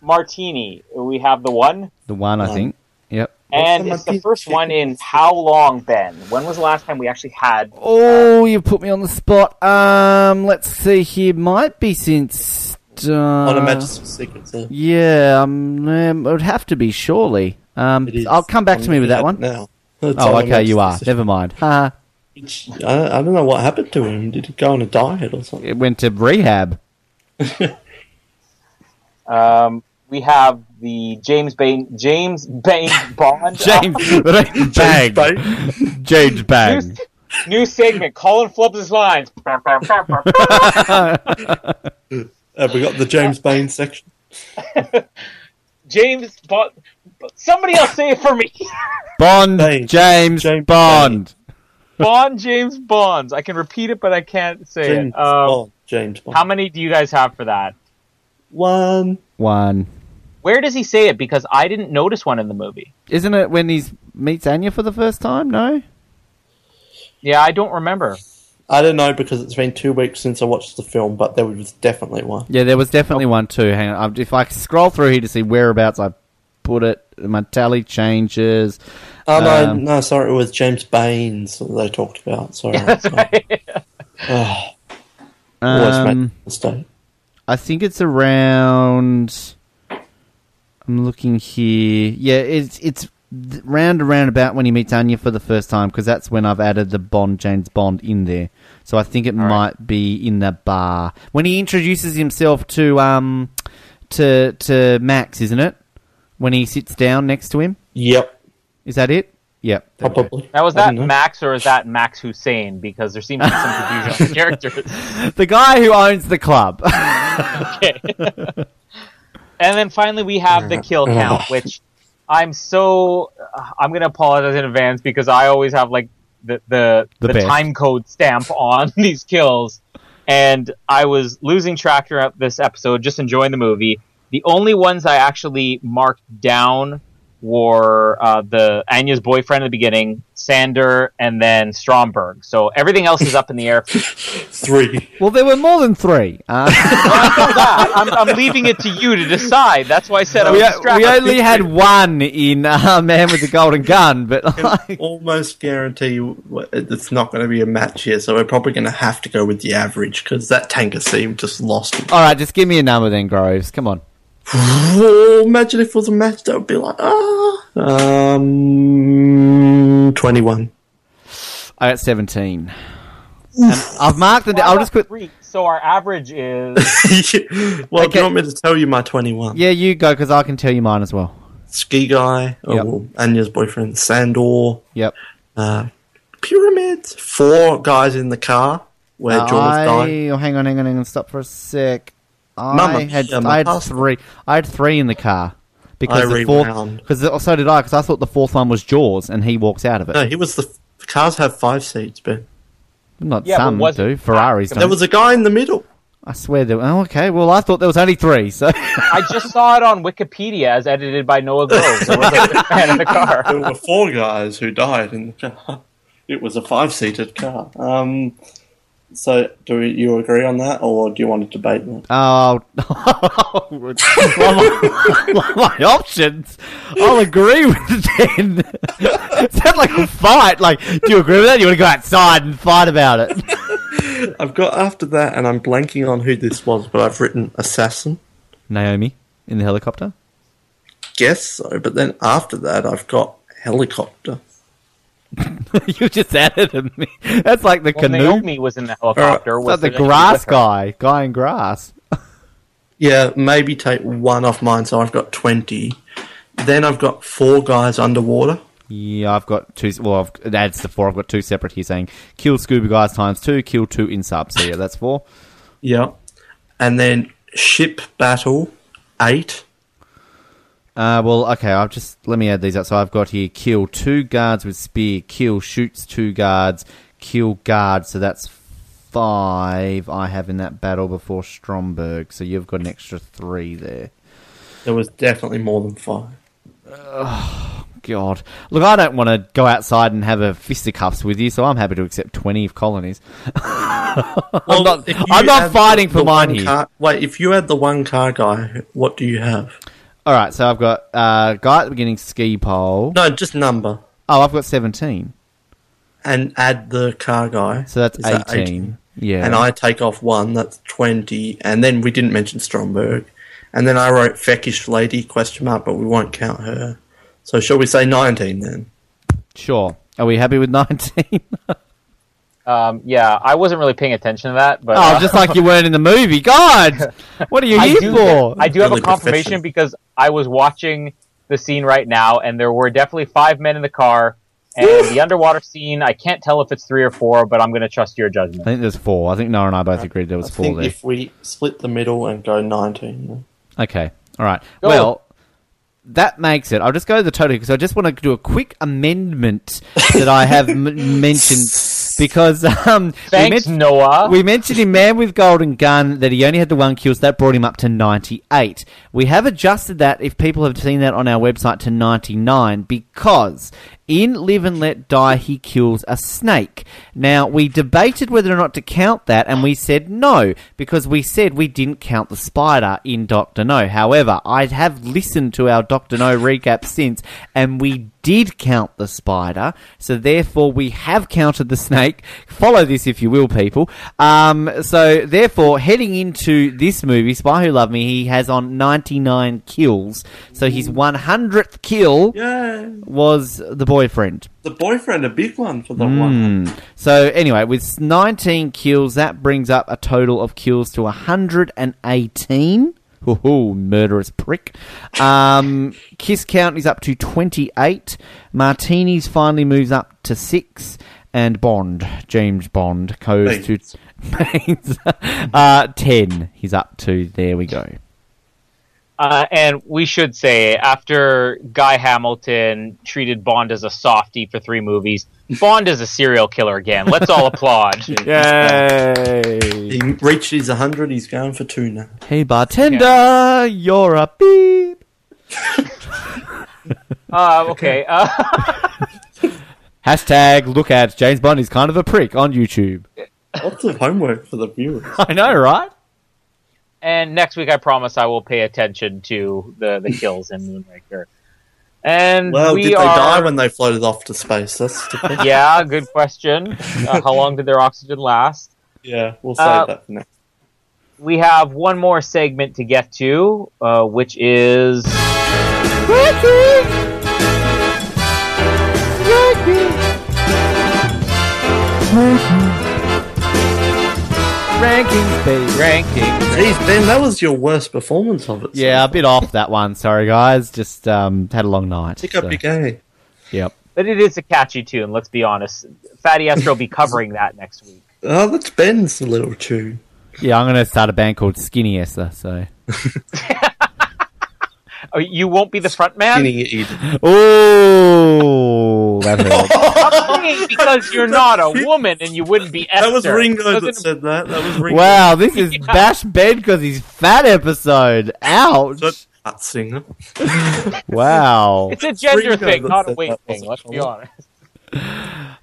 Martini. We have the one, The one, I Um, think. Yep. and the it's the first one in how long, Ben? When was the last time we actually had? Oh, you put me on the spot. Um, let's see here. Might be since. Uh, on Her Majesty's Secret Service. Yeah, um, um, it would have to be surely. Um, I'll come back to I'm me with that at it one. now. It's Oh, on Her okay, you are. Majesty's Never mind. Ha! Secret- I, I don't know what happened to him. Did he go on a diet or something? It went to rehab. Um, we have the James Bain, James Bain Bond. James Bang. Bang. James New, Bang. new segment. Colin flubs his lines. Uh, we got the James Bain section. James Bond. Somebody else say it for me. Bond. Bang. James, James Bond. Bond James Bonds. I can repeat it, but I can't say James it. Um, Bond. James Bond. how many do you guys have for that? One. One. Where does he say it? Because I didn't notice one in the movie. Isn't it when he meets Anya for the first time? No. Yeah, I don't remember. I don't know because it's been two weeks since I watched the film, but there was definitely one. Yeah, there was definitely one too. Hang on, if I scroll through here to see whereabouts I put it, my tally changes. Oh no, Um, no, sorry, it was James Baines that they talked about. Sorry, oh, Um, a. I think it's around. I'm looking here. Yeah, it's it's th- round around about when he meets Anya for the first time, because that's when I've added the Bond James Bond in there. So I think it might be in the bar when he introduces himself to um to to Max, isn't it? When he sits down next to him, Yep, is that it? Yep. there we go. probably. Now, was I that don't know. Max or is that Max Hussein? Because there seems to be some confusion on the characters. The guy who owns the club. Okay. and then finally, we have the kill uh-huh. count, which I'm so uh, I'm going to apologize in advance because I always have like the the, The the, best. time code stamp on these kills, and I was losing track throughout this episode, just enjoying the movie. The only ones I actually marked down were uh, the Anya's boyfriend at the beginning, Sandor, and then Stromberg. So everything else is up in the air. Three. well, there were more than three. Uh, that. I'm, I'm leaving it to you to decide. That's why I said I was we, distracted. we only had one in uh, Man with the Golden Gun, but like, Almost guarantee you it's not going to be a match here, so we're probably going to have to go with the average because that tanker seam just lost it. all right, just give me a number then, Groves. Come on. Oh, imagine if it was a match, that would be like, ah. Um, 21. I got seventeen. And I've marked it. I'll just quit. Three. So our average is well, do you want me to tell you my 21? Yeah, you go because I can tell you mine as well. Ski guy, oh, Yep. well, Anya's boyfriend, Sandor, Yep. uh, pyramids, four guys in the car where Jaws I, died. oh, hang on, hang on, hang on. Stop for a sec. I had I had three. I had three in the car because I the fourth. rewound. Because so did I. Because I thought the fourth one was Jaws, and he walks out of it. No, he was the, the cars have five seats, Ben. Not Yeah, but some was do. it- Ferraris There don't. was a guy in the middle. I swear there. Oh, okay. Well, I thought there was only three. So I just saw it on Wikipedia as edited by Noah Groves. It was like the man in the car. There were four guys who died in the car. It was a five-seated car. Um, so, do you agree on that, or do you want to debate that? Oh, my, my options? I'll agree with ten. Sounds like a fight. Like, do you agree with that? You want to go outside and fight about it? I've got after that, and I'm blanking on who this was, but I've written assassin. Naomi in the helicopter. Guess so, but then after that, I've got helicopter. you just added a me. That's like the Well, canoe. Naomi was in the helicopter. That's was the grass guy. Guy in grass. Yeah, maybe take one off mine, so I've got twenty. Then I've got four guys underwater. Yeah, I've got two. Well, I've, it adds to four. I've got two separate here saying kill scuba guys times two, kill two in sub. So yeah, that's four. Yeah, and then ship battle eight. Uh, well, okay. I've just let me add these up. So I've got here kill two guards with spear, kill shoots two guards, kill guard. So that's five I have in that battle before Stromberg. So you've got an extra three there. There was definitely more than five. Oh, God, look, I don't want to go outside and have a fisticuffs with you, so I'm happy to accept twenty of colonies. I'm not. I'm not fighting the- for the mine here. Car, wait, if you add the one car guy, what do you have? All right, so I've got uh, guy at the beginning, ski pole. No, just number. Oh, I've got seventeen. And add the car guy. So that's Is that 18. Yeah. And I take off one, that's 20. And then we didn't mention Stromberg. And then I wrote Fekkesh lady, question mark, but we won't count her. So shall we say 19 then? Sure. Are we happy with 19? Um, yeah, I wasn't really paying attention to that, but oh, uh, just like you weren't in the movie. God! What are you I here do, for? I do have Really a confirmation professional. because I was watching the scene right now, and there were definitely five men in the car. And the underwater scene, I can't tell if it's three or four, but I'm going to trust your judgment. I think there's four. I think Nora and I both agreed there was I four think there. if we split the middle and go 19. then- Okay. All right. Go. Well, that makes it. I'll just go to the total because I just want to do a quick amendment that I have m- mentioned because um, we Thanks, men- Noah. We mentioned in Man with Golden Gun that he only had the one kill, so that brought him up to 98. We have adjusted that, if people have seen that on our website, to 99 because In Live and Let Die, he kills a snake. Now, we debated whether or not to count that, and we said no, because we said we didn't count the spider in Doctor No. However, I have listened to our Doctor No recap since, and we did count the spider, so therefore we have counted the snake. Follow this if you will, people. Um, so therefore, heading into this movie, Spy Who Loved Me, he has on 99 kills. So his 100th kill was the boyfriend. The boyfriend, a big one for the one. Mm. So anyway, with 19 kills, that brings up a total of kills to 118. Ooh, murderous prick. Um, kiss count is up to 28. Martinis finally moves up to 6. And Bond, James Bond, goes to uh, 10. He's up to. There we go. Uh, and we should say, after Guy Hamilton treated Bond as a softie for three movies, Bond is a serial killer again. Let's all applaud. Yay! He reached his 100, he's going for two now. Hey bartender, you're a beep. Uh, okay. Uh, Hashtag look at James Bond is kind of a prick on YouTube. Lots of homework for the viewers. I know, right? And next week, I promise I will pay attention to the, the kills in Moonraker. And Well, we did they are, die when they floated off to space? That's. Yeah, good question. Uh, how long did their oxygen last? yeah, we'll save Uh, that for next. We have one more segment to get to, uh, which is Rankings, baby. ranking. Jeez, Ben, that was your worst performance of it. so Yeah, a bit off that one. Sorry, guys. Just um, had a long night. Pick up so- your game. Yep. But it is a catchy tune, let's be honest. Fatty Esther will be covering that next week. Oh, that's Ben's little tune. Yeah, I'm going to start a band called Skinny Esther. So. Oh, you won't be the front man? Skinny eater. Oh, that hurt. I'm because you're not a woman and you wouldn't be Esther. That was Ringo that said that. That was Ringo. wow, this is Bash Ben because he's fat episode. Ouch. That that singer. Wow. It's a gender Ringo thing, not a weight thing, let's be honest.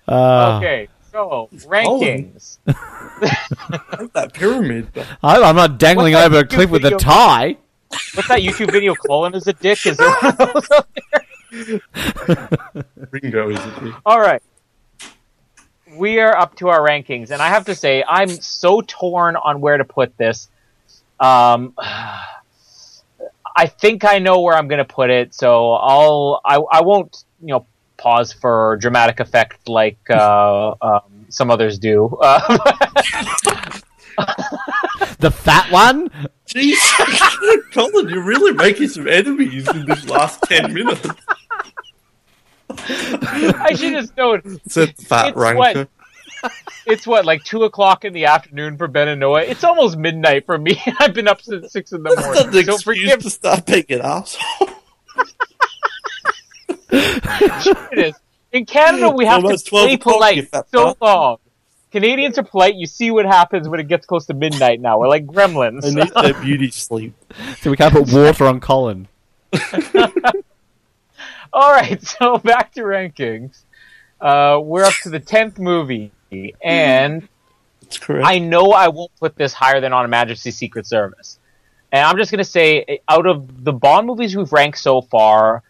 Uh, Okay, so, rankings. Take that pyramid. I, I'm not dangling What's that over a cliff with a tie. What's that YouTube video, Colin is a dick? Is there one of those out there? Ringo is a big. All right. We are up to our rankings, and I have to say, I'm so torn on where to put this. Um, I think I know where I'm going to put it, so I'll I, I won't you know pause for dramatic effect like uh, um, some others do. Uh, The fat one? Jeez, Colin, you're really making some enemies in this last ten minutes. I should have known. Said fat It's ranker. what- It's what like two o'clock in the afternoon for Ben and Noah. It's almost midnight for me. I've been up since six in the That's not an morning. So excuse forgive to stop being an asshole. it is. In Canada, we have to almost 12 stay polite so fuck. long. Canadians are polite. You see what happens when it gets close to midnight now. We're like gremlins. They need their beauty sleep. So we can't put water on Colin. All right, so back to rankings. Uh, we're up to the 10th movie, and That's correct. I know I won't put this higher than On a Majesty's Secret Service. And I'm just going to say, out of the Bond movies we've ranked so far,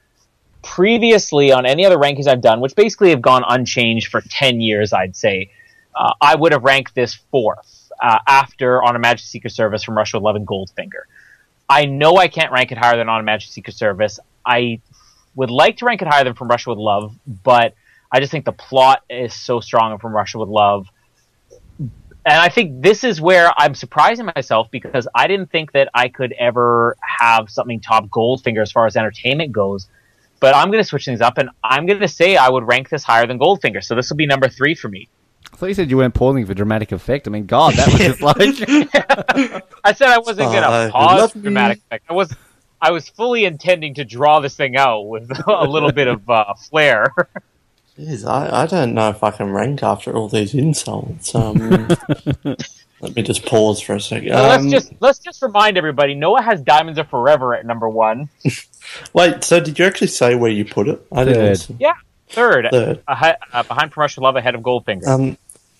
previously on any other rankings I've done, which basically have gone unchanged for 10 years, I'd say, uh, I would have ranked this fourth uh, after On a Majesty's Secret Service from Russia with Love and Goldfinger. I know I can't rank it higher than On a Majesty's Secret Service. I would like to rank it higher than From Russia with Love, but I just think the plot is so strong in From Russia with Love and I think this is where I'm surprising myself because I didn't think that I could ever have something top Goldfinger as far as entertainment goes. But I'm going to switch things up, and I'm going to say I would rank this higher than Goldfinger. So this will be number three for me. I thought you said you weren't pausing for dramatic effect. I mean, God, that was just like. I said I wasn't going to uh, pause for dramatic effect. I was, I was fully intending to draw this thing out with a little bit of uh, flair. Jeez, I, I don't know if I can rank after all these insults. Um, let me just pause for a second. So let's Um, just let's just remind everybody: Noah has Diamonds Are Forever at number one. wait. So, did you actually say where you put it? I didn't. Third. Yeah. Third, Third. ahe- uh, behind From Russia with Love, ahead of Goldfinger. Um,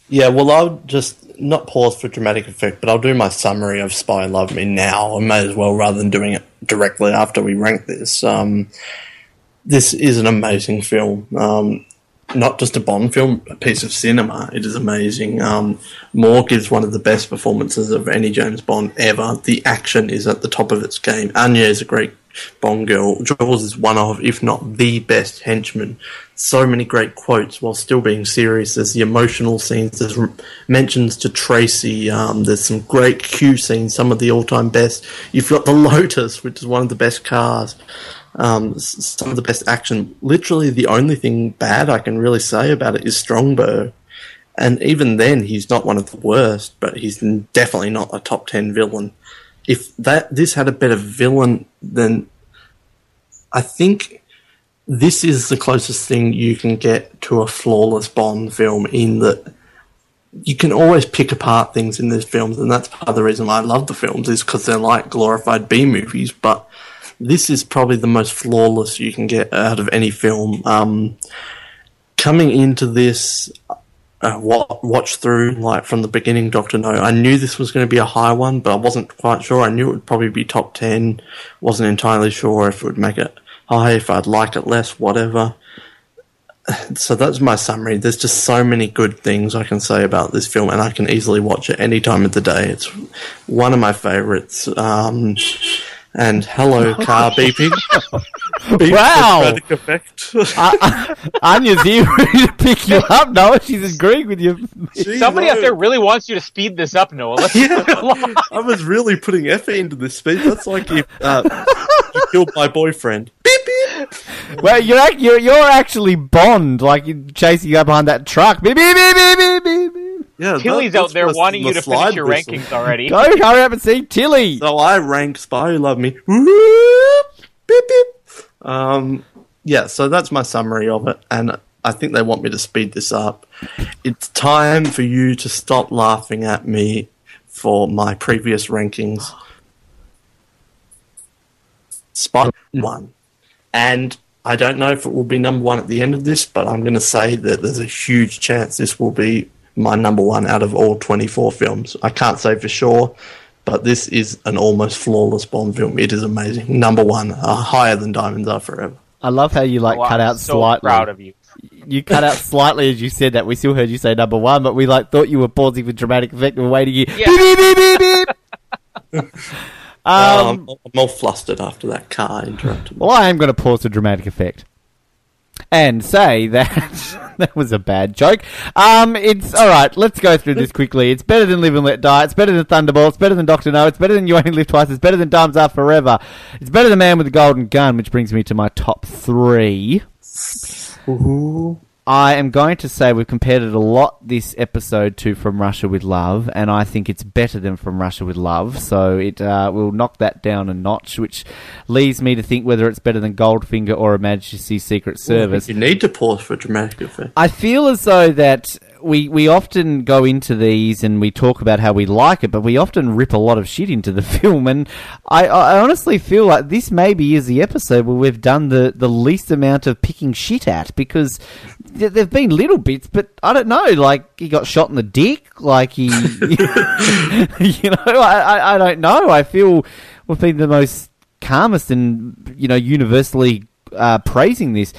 yeah, well, I'll just not pause for dramatic effect, but I'll do my summary of Spy Love Me now. I may as well rather than doing it directly after we rank this. Um, this is an amazing film. Um, not just a Bond film, a piece of cinema. It is amazing. Um, Moore gives one of the best performances of any James Bond ever. The action is at the top of its game. Anya is a great Bond girl. Jaws is one of, if not the best henchman. So many great quotes while still being serious. There's the emotional scenes. There's mentions to Tracy. Um, there's some great Q scenes, some of the all-time best. You've got the Lotus, which is one of the best cars um, some of the best action. Literally, the only thing bad I can really say about it is Strongbow, and even then, he's not one of the worst, but he's definitely not a top ten villain. If that this had a better villain, then I think this is the closest thing you can get to a flawless Bond film in that you can always pick apart things in these films, and that's part of the reason why I love the films is because they're like glorified B movies. But this is probably the most flawless you can get out of any film. Um, coming into this, uh, watch through like from the beginning, Doctor No. I knew this was going to be a high one, but I wasn't quite sure. I knew it would probably be top ten. wasn't entirely sure if it would make it high, if I'd like it less, whatever so that's my summary. There's just so many good things I can say about this film, and I can easily watch it any time of the day. It's one of my favorites. Um, and hello, car beeping. Beep Wow. for dramatic effect. Anya's here to pick you up, Noah. She's agreeing with you. Jeez, Somebody out there really wants you to speed this up, Noah. Let's I was really putting effort into this speech. That's like if uh, you killed my boyfriend. Beep beep. Well, you're, you're you're actually Bond, like you're chasing you up behind that truck. Beep, beep, beep, beep, beep, beep, beep. Yeah, Tilly's that- out there my- wanting my you to slide finish your whistle. rankings already. Go, hurry up and see Tilly. So I rank Spy Who Love Me. Beep, beep. Um, yeah, so that's my summary of it, and I think they want me to speed this up. It's time for you to stop laughing at me for my previous rankings. Spy one, and I don't know if it will be number one at the end of this, but I'm going to say that there's a huge chance this will be my number one out of all 24 films. I can't say for sure, but this is an almost flawless Bond film. It is amazing. Number one, uh, higher than Diamonds Are Forever. I love how you like Oh, cut I'm out so slightly. proud of you. You cut out slightly as you said that. We still heard you say number one, but we like thought you were pausing for dramatic effect and were waiting. You Yeah. beep beep beep beep beep. um, Um, I'm all flustered after that car interrupted me. Well, I am going to pause the dramatic effect and say that that was a bad joke. Um, it's all right. Let's go through this quickly. It's better than Live and Let Die. It's better than Thunderball. It's better than Doctor No. It's better than You Only Live Twice. It's better than Diamonds Are Forever. It's better than Man with the Golden Gun, which brings me to my top three. Ooh. I am going to say we've compared it a lot this episode to From Russia with Love, and I think it's better than From Russia with Love. So it uh, will knock that down a notch, which leaves me to think whether it's better than Goldfinger or A Majesty's Secret Service. You need to pause for dramatic effect. I feel as though that we we often go into these and we talk about how we like it, but we often rip a lot of shit into the film. And I, I honestly feel like this maybe is the episode where we've done the, the least amount of picking shit at because th- there've been little bits, but I don't know. Like he got shot in the dick, like he, you know, I, I I don't know. I feel we've been the most calmest and you know universally uh, praising this.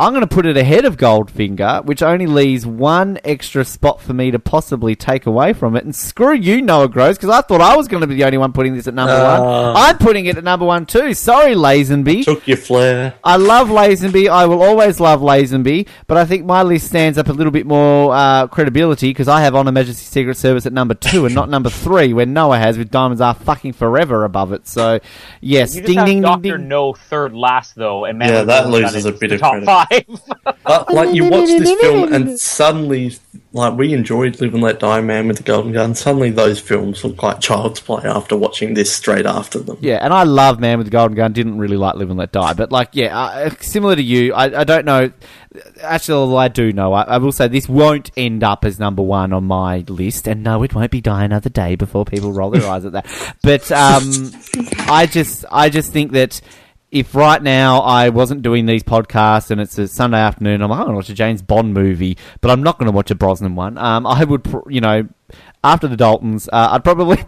I'm going to put it ahead of Goldfinger, which only leaves one extra spot for me to possibly take away from it. And screw you, Noah Gross, because I thought I was going to be the only one putting this at number Ah. one. I'm putting it at number one too. Sorry, Lazenby. Took your flair. I love Lazenby. I will always love Lazenby, but I think my list stands up a little bit more uh, credibility because I have On Her Majesty's Secret Service at number two and not number three, where Noah has with Diamonds Are Fucking Forever above it. So, yes, You just ding, have ding, Doctor ding, ding. No third last though, and Man Yeah, that loses a bit the of top credit. five. But like you watch this film and suddenly, like we enjoyed Live and Let Die, Man with the Golden Gun. Suddenly, those films look like child's play after watching this straight after them. Yeah, and I love Man with the Golden Gun. Didn't really like Live and Let Die, but like, yeah, uh, similar to you, I, I don't know. Actually, although I do know, I, I will say this won't end up as number one on my list, and no, it won't be Die Another Day before people roll their eyes at that. But um, I just, I just think that if right now I wasn't doing these podcasts and it's a Sunday afternoon, I'm like, I'm going to watch a James Bond movie, but I'm not going to watch a Brosnan one. Um, I would, pr- you know, after the Daltons, uh, I'd probably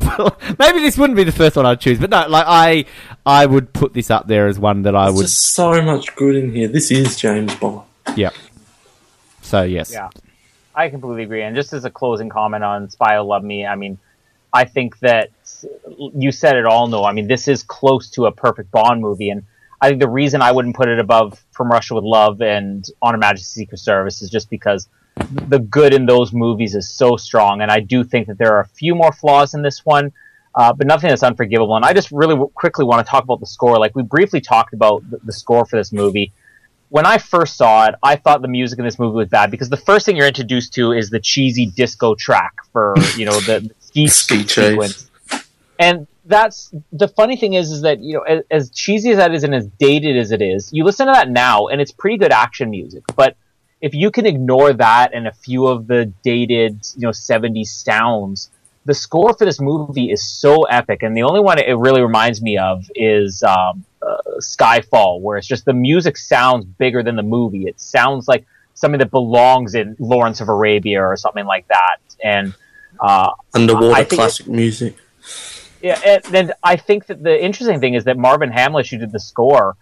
maybe this wouldn't be the first one I'd choose, but no, like I, I would put this up there as one that I There's would. just so much good in here. This is James Bond. Yeah. So yes. Yeah, I completely agree. And just as a closing comment on Spy Who Loved Me, I mean, I think that you said it all. No, I mean, this is close to a perfect Bond movie, and I think the reason I wouldn't put it above From Russia with Love and On Her Majesty's Secret Service is just because the good in those movies is so strong, and I do think that there are a few more flaws in this one. Uh, but nothing that's unforgivable. And I just really w- quickly want to talk about the score. Like we briefly talked about the, the score for this movie when I first saw it, I thought the music in this movie was bad because the first thing you're introduced to is the cheesy disco track for you know the, the ski, Ski chase. sequence, and that's the funny thing is is that you know as, as cheesy as that is and as dated as it is, you listen to that now and it's pretty good action music, but if you can ignore that and a few of the dated you know 70s sounds the score for this movie is so epic. And the only one it really reminds me of is um, uh, skyfall where it's just the music sounds bigger than the movie. It sounds like something that belongs in lawrence of arabia or something like that. And uh, Underwater classic music. Yeah, and, and I think that the interesting thing is that Marvin Hamlisch, who did the score,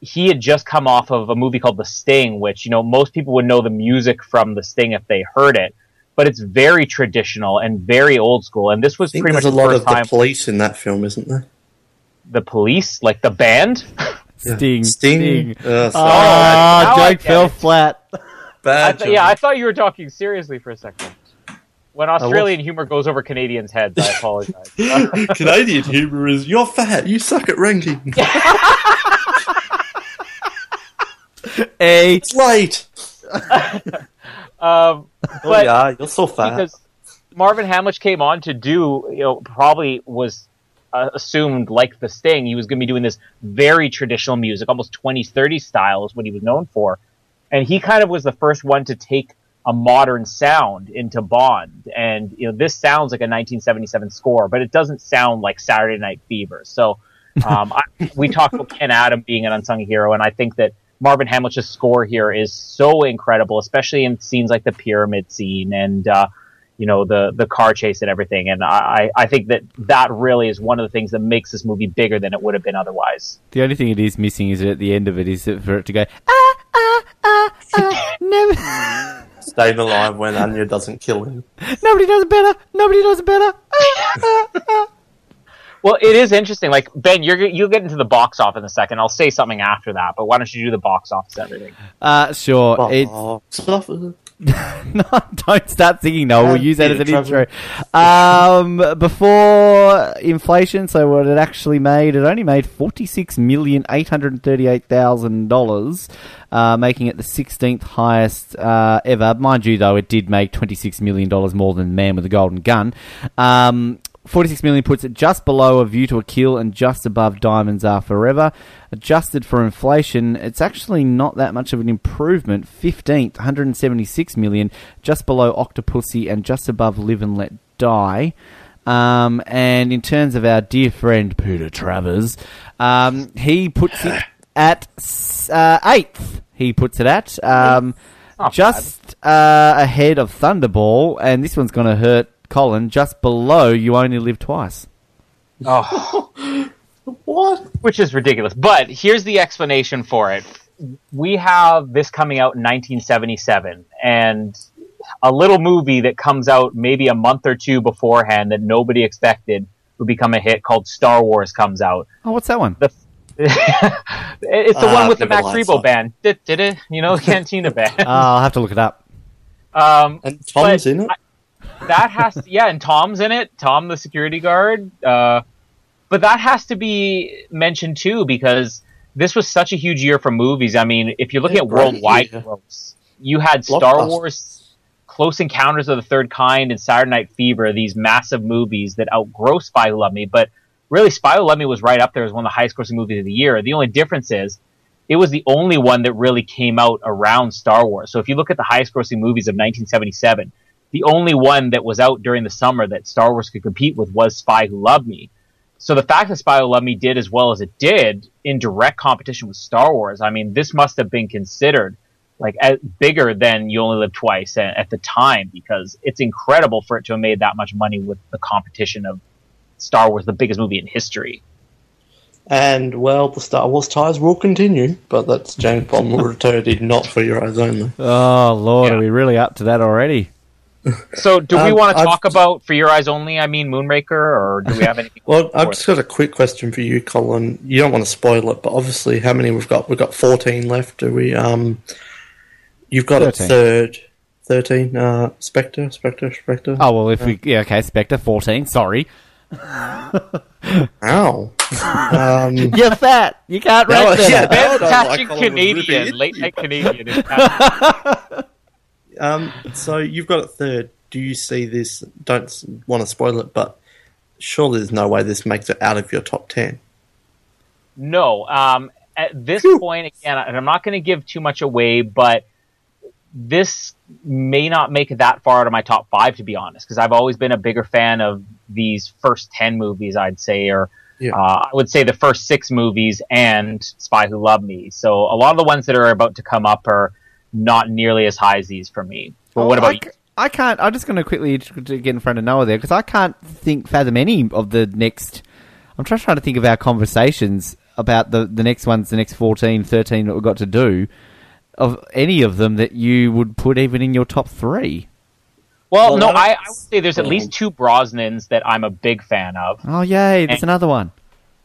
he had just come off of a movie called The Sting, which you know most people would know the music from The Sting if they heard it, but it's very traditional and very old school. And this I was think pretty much there's the a lot first of the police in that film, isn't there? the police, like the band. Yeah. Sting. Sting. Uh, sorry. Ah, now I joke fell it. flat. I Bad th- yeah, I thought you were talking seriously for a second. When was- Australian humor goes over Canadians' heads, I apologize. Canadian humor is you're fat, you suck at ranking. A it's late. um, Oh but yeah, you're so fat. because Marvin Hamlisch came on to do, you know, probably was uh, assumed like the Sting, he was going to be doing this very traditional music, almost 20s, 30s style is what he was known for. And he kind of was the first one to take a modern sound into Bond. And, you know, this sounds like a 1977 score, but it doesn't sound like Saturday Night Fever. So, um, I, we talked about Ken Adam being an unsung hero, and I think that Marvin Hamlisch's score here is so incredible, especially in scenes like the pyramid scene and uh, you know the the car chase and everything. And I I think that that really is one of the things that makes this movie bigger than it would have been otherwise. The only thing it is missing is that at the end of it is for it to go ah ah ah ah never Staying alive when Anya doesn't kill him. nobody does it better nobody does it better. Well, it is interesting. Like Ben, you're you'll get into the box office in a second. I'll say something after that, but why don't you do the box office and everything? Uh, sure it's Oh, stuff. no, don't start singing. No, we'll use that as an Peter intro. Um, before inflation, so what it actually made, it only made forty six million eight hundred thirty-eight thousand dollars, uh, making it the sixteenth highest uh, ever. Mind you, though, it did make twenty six million dollars more than Man with a Golden Gun. Um, 46 million puts it just below A View to a Kill and just above Diamonds Are Forever. Adjusted for inflation, it's actually not that much of an improvement. 15th, 176 million, just below Octopussy and just above Live and Let Die. Um, and in terms of our dear friend Peter Travers, um, he puts it at uh, eighth. He puts it at um, just uh, ahead of Thunderball, and this one's going to hurt Colin. Just below You Only Live Twice. Oh, What? which is ridiculous. But here's the explanation for it. We have this coming out in 1977, and a little movie that comes out maybe a month or two beforehand that nobody expected would become a hit called Star Wars comes out. Oh, what's that one? The it's the Ah, one with the Max Rebo Life. band, Da-da-da, you know, Cantina band. Oh, I'll have to look it up. Um, And Tom's But in it. That has to, yeah, and Tom's in it. Tom, the security guard. Uh, but that has to be mentioned too because this was such a huge year for movies. I mean, if you're looking Yeah, at worldwide yeah. gross, you had Star Wars, Close Encounters of the Third Kind, and Saturday Night Fever. These massive movies that outgross Spy Who Loved Me. But really, Spy Who Loved Me was right up there as one of the highest grossing movies of the year. The only difference is it was the only one that really came out around Star Wars. So if you look at the highest grossing movies of 1977, the only one that was out during the summer that Star Wars could compete with was Spy Who Loved Me. So the fact that Spy Who Loved Me did as well as it did in direct competition with Star Wars, I mean, this must have been considered like as, bigger than You Only Live Twice at, at the time because it's incredible for it to have made that much money with the competition of Star Wars, the biggest movie in history. And well, the Star Wars ties will continue, but that's James Bond will return, not for your eyes only. Oh Lord, Yeah. are we really up to that already? So do we Um, want to I've- talk about For Your Eyes Only? I mean, Moonraker, or do we have any? Well, I've just got a quick question for you, Colin. You don't want to spoil it, but obviously, how many we've got? We've got fourteen left. Do we? Um, you've got Thirteen. a third, thirteen. Uh, Spectre, Spectre, Spectre. Oh well, if we yeah okay, Spectre fourteen. Sorry, Ow! um, you're fat. You can't No, rank that. yeah, up. no, I don't Fantastic like Colin was ripping Canadian, late night Canadian. Um, so you've got a third. Do you see this? Don't want to spoil it, but surely there's no way this makes it out of your top ten. No, um, at this point, again, and I'm not going to give too much away, but this may not make it that far out of my top five, to be honest, because I've always been a bigger fan of these first 10 movies, I'd say, or Yeah. uh, I would say the first six movies and Spy Who Loved Me. So a lot of the ones that are about to come up are not nearly as high as these for me. But what Oh, about I, you? c- I can't. I'm just going to quickly get in front of Noah there because I can't think fathom any of the next. I'm just trying to think of our conversations about the the next ones, the next 14, 13 that we've got to do. Of any of them that you would put even in your top three? Well, Well, no, I, I would say there's at least two Brosnans that I'm a big fan of. Oh yay! There's another one.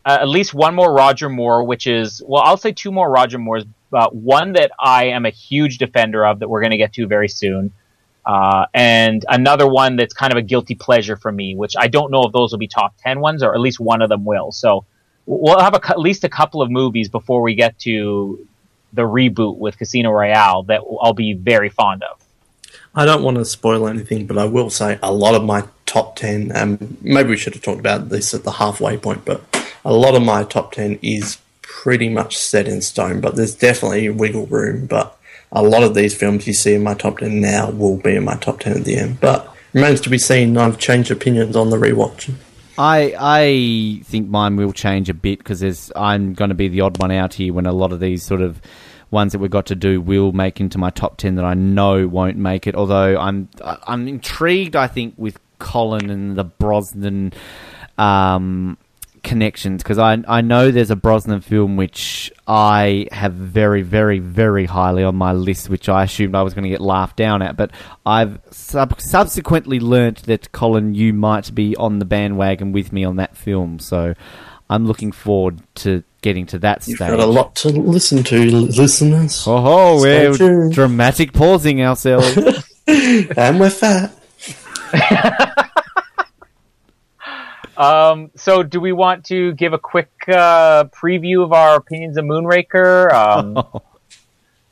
uh, at least one more Roger Moore, which is well, I'll say two more Roger Moores. Uh, one that I am a huge defender of that we're going to get to very soon, uh, and another one that's kind of a guilty pleasure for me, which I don't know if those will be top ten ones or at least one of them will. So we'll have a, at least a couple of movies before we get to the reboot with Casino Royale that I'll be very fond of. I don't want to spoil anything, but I will say a lot of my top 10, and maybe we should have talked about this at the halfway point, but a lot of my top 10 is pretty much set in stone, but there's definitely wiggle room. But a lot of these films you see in my top 10 now will be in my top 10 at the end. But remains to be seen. I've changed opinions on the rewatch. I I think mine will change a bit because there's I'm going to be the odd one out here when a lot of these sort of ones that we've got to do will make into my top ten that I know won't make it. Although I'm I'm intrigued. I think with Colin and the Brosnan um, connections because I I know there's a Brosnan film which I have very very very highly on my list, which I assumed I was going to get laughed down at, but I've sub- subsequently learnt that Colin, you might be on the bandwagon with me on that film, so I'm looking forward to getting to that You've stage. got a lot to listen to, listeners. Oh, we're tuned. dramatic pausing ourselves. And we're fat. Um, so, do we want to give a quick uh, preview of our opinions of Moonraker? Um,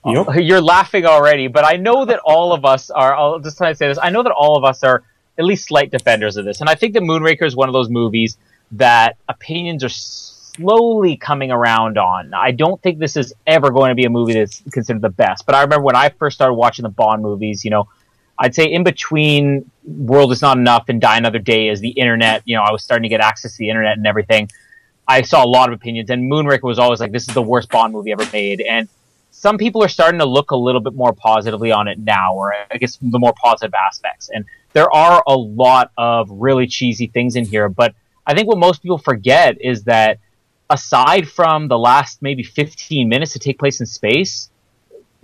Yep. You're laughing already, but I know that all of us are. I'll just try to say this. I know that all of us are at least slight defenders of this, and I think that Moonraker is one of those movies that opinions are slowly coming around on. I don't think this is ever going to be a movie that's considered the best, but I remember when I first started watching the Bond movies. You know, I'd say in between World Is Not Enough and Die Another Day, is the internet. You know, I was starting to get access to the internet and everything. I saw a lot of opinions, and Moonraker was always like, "This is the worst Bond movie ever made," and some people are starting to look a little bit more positively on it now, or I guess the more positive aspects. And there are a lot of really cheesy things in here, but I think what most people forget is that aside from the last maybe 15 minutes to take place in space,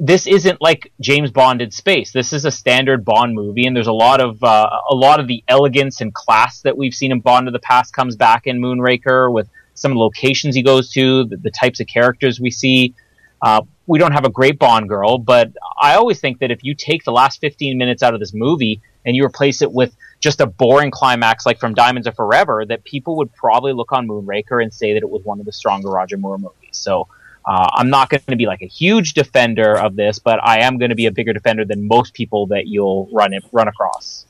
this isn't like James Bond did space. This is a standard Bond movie, and there's a lot of uh, a lot of the elegance and class that we've seen in Bond of the past comes back in Moonraker with some locations he goes to, the, the types of characters we see. Uh, we don't have a great Bond girl, but I always think that if you take the last 15 minutes out of this movie and you replace it with just a boring climax like from Diamonds Are Forever, that people would probably look on Moonraker and say that it was one of the stronger Roger Moore movies. So uh, I'm not going to be like a huge defender of this, but I am going to be a bigger defender than most people that you'll run run across.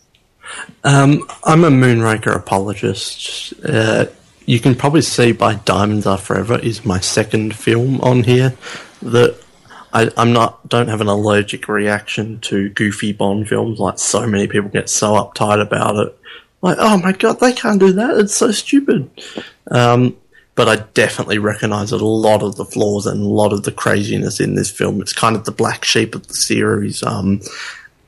Um, I'm a Moonraker apologist. Uh, you can probably see by Diamonds Are Forever is my second film on here that I, I'm not don't have an allergic reaction to goofy Bond films like so many people get so uptight about it. Like, oh my god, they can't do that. It's so stupid. Um, but I definitely recognise a lot of the flaws and a lot of the craziness in this film. It's kind of the black sheep of the series. Um,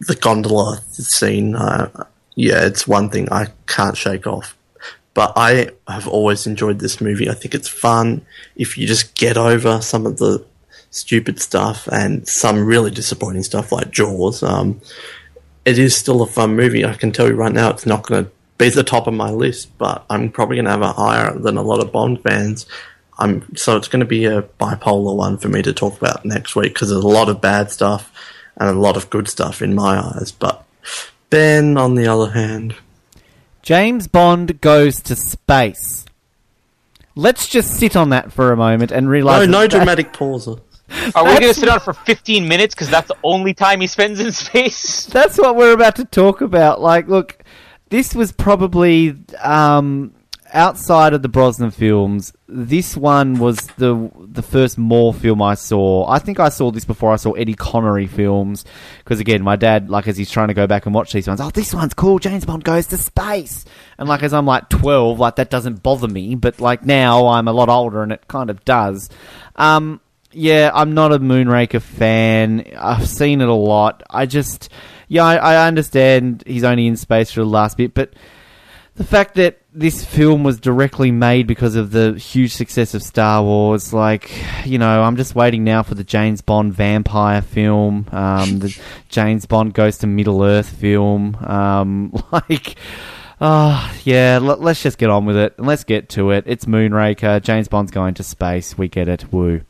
the gondola scene, uh, yeah, it's one thing I can't shake off. But I have always enjoyed this movie. I think it's fun if you just get over some of the stupid stuff and some really disappointing stuff like Jaws. Um, it is still a fun movie. I can tell you right now, it's not going to be the top of my list, but I'm probably going to have a higher than a lot of Bond fans. I'm so it's going to be a bipolar one for me to talk about next week because there's a lot of bad stuff and a lot of good stuff in my eyes. But Ben, on the other hand, James Bond goes to space. Let's just sit on that for a moment and no, realize. no that- dramatic pauses. Are we going to sit on it for 15 minutes because that's the only time he spends in space? That's what we're about to talk about. Like, look, this was probably um, outside of the Brosnan films. This one was the the first Moore film I saw. I think I saw this before I saw Eddie Connery films because again, my dad, like, as he's trying to go back and watch these ones, oh, this one's cool. James Bond goes to space, and like as I'm like twelve, like that doesn't bother me. But like now, I'm a lot older, and it kind of does. Um, yeah, I'm not a Moonraker fan. I've seen it a lot. I just, yeah, I, I understand he's only in space for the last bit, but the fact that this film was directly made because of the huge success of Star Wars, like, you know, I'm just waiting now for the James Bond vampire film, um, the James Bond goes to Middle Earth film, um, like. Oh, yeah, let, let's just get on with it and let's get to it. It's Moonraker. James Bond's going to space. We get it. Woo.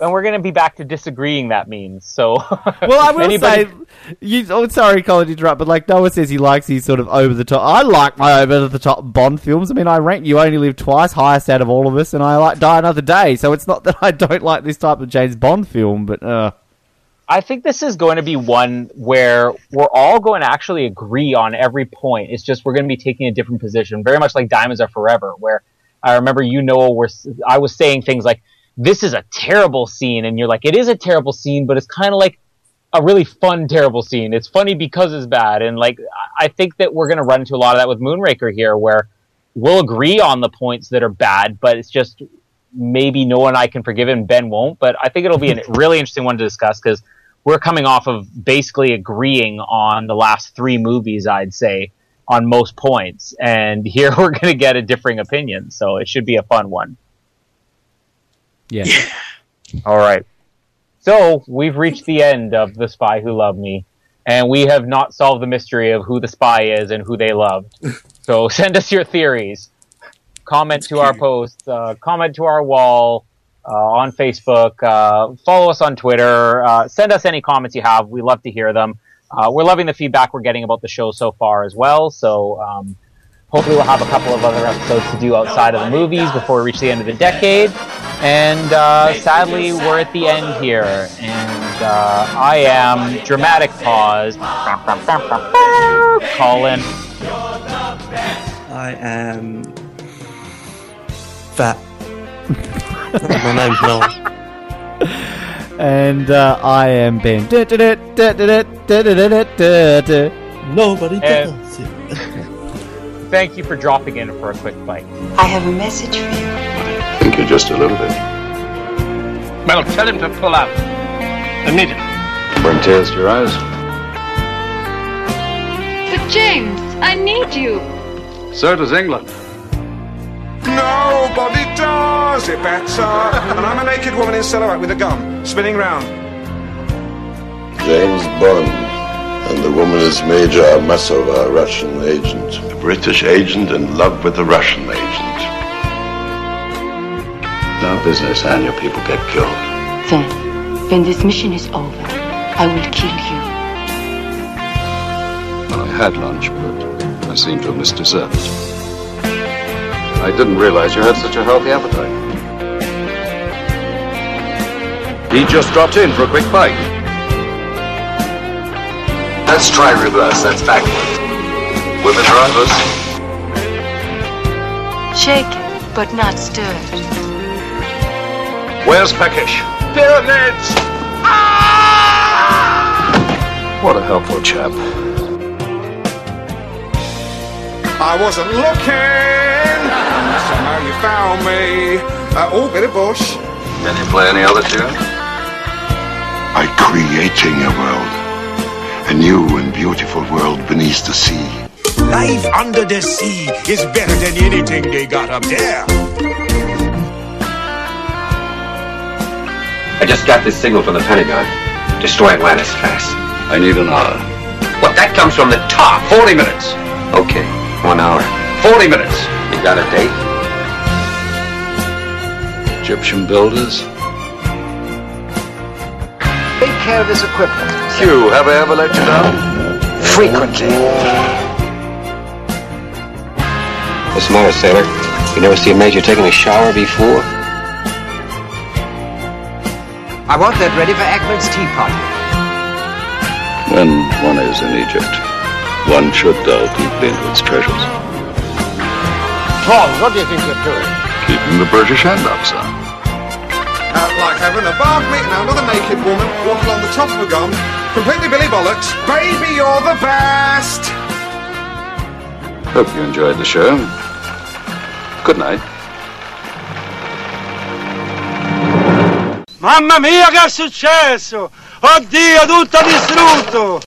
And we're going to be back to disagreeing, that means. So, Well, I will Anybody- say, you, oh, sorry, Colin, to interrupt, but like Noah says, he likes these sort of over the top. I like my over the top Bond films. I mean, I rank You Only Live Twice highest out of all of us, and I like Die Another Day. So it's not that I don't like this type of James Bond film, but uh, I think this is going to be one where we're all going to actually agree on every point. It's just we're going to be taking a different position, very much like Diamonds Are Forever, where I remember you know where I was saying things like, "This is a terrible scene," and you're like, "It is a terrible scene, but it's kind of like a really fun terrible scene. It's funny because it's bad." And like, I think that we're going to run into a lot of that with Moonraker here, where we'll agree on the points that are bad, but it's just maybe Noah and I can forgive and Ben won't. But I think it'll be a really interesting one to discuss because we're coming off of basically agreeing on the last three movies, I'd say, on most points. And here we're going to get a differing opinion. So it should be a fun one. Yeah. All right. So we've reached the end of The Spy Who Loved Me. And we have not solved the mystery of who the spy is and who they loved. So send us your theories. Comment to our posts. Uh, comment to our wall uh, on Facebook. Uh, follow us on Twitter. Uh, send us any comments you have. We love to hear them. Uh, we're loving the feedback we're getting about the show so far as well. So um, hopefully we'll have a couple of other episodes to do outside of the movies before we reach the end of the decade. And uh, sadly, we're at the end here. And uh, I am dramatic pause. Colin. I am fat. My name's Noel. And uh, I am Ben. Nobody And- does it. Thank you for dropping in for a quick bite. I have a message for you. Think you're just a little bit. Well, tell him to pull out. Immediately. Bring tears to your eyes. But James, I need you. So does England. Nobody does it better. and I'm a naked woman in silhouette with a gun, spinning round. James Bond. And the woman is Major Amasova, a Russian agent. A British agent in love with a Russian agent. No business, and your people get killed. Then, when this mission is over, I will kill you. Well, I had lunch, but I seem to have missed dessert. I didn't realize you had such a healthy appetite. He just dropped in for a quick bite. Let's try reverse. That's backward. Women drivers. Shaken, but not stirred. Where's Fekkesh? Pyramids! What a helpful chap. I wasn't looking. Somehow you found me. Uh, Oh, bit of bush. Can you play any other tune? By creating a world. A new and beautiful world beneath the sea. Life under the sea is better than anything they got up there. I just got this signal from the Pentagon. Destroy Atlantis fast. I need an hour. What, that comes from the top. 40 minutes. Okay, one hour. 40 minutes. You got a date? Egyptian builders. Take care of this equipment. Q, have I ever let you down? Frequently. What's the matter, sailor? You never see a major taking a shower before? I want that ready for Ahmed's tea party. When one is in Egypt, one should delve deeply into its treasures. Tom, what do you think you're doing? Keeping the British hand up, sir. Uh, like having a bark meet and another naked woman walking along the top of a gun, completely Billy Bollocks. Baby, you're the best! Hope you enjoyed the show. Good night. Mamma mia che è successo! Oddio, tutto distrutto!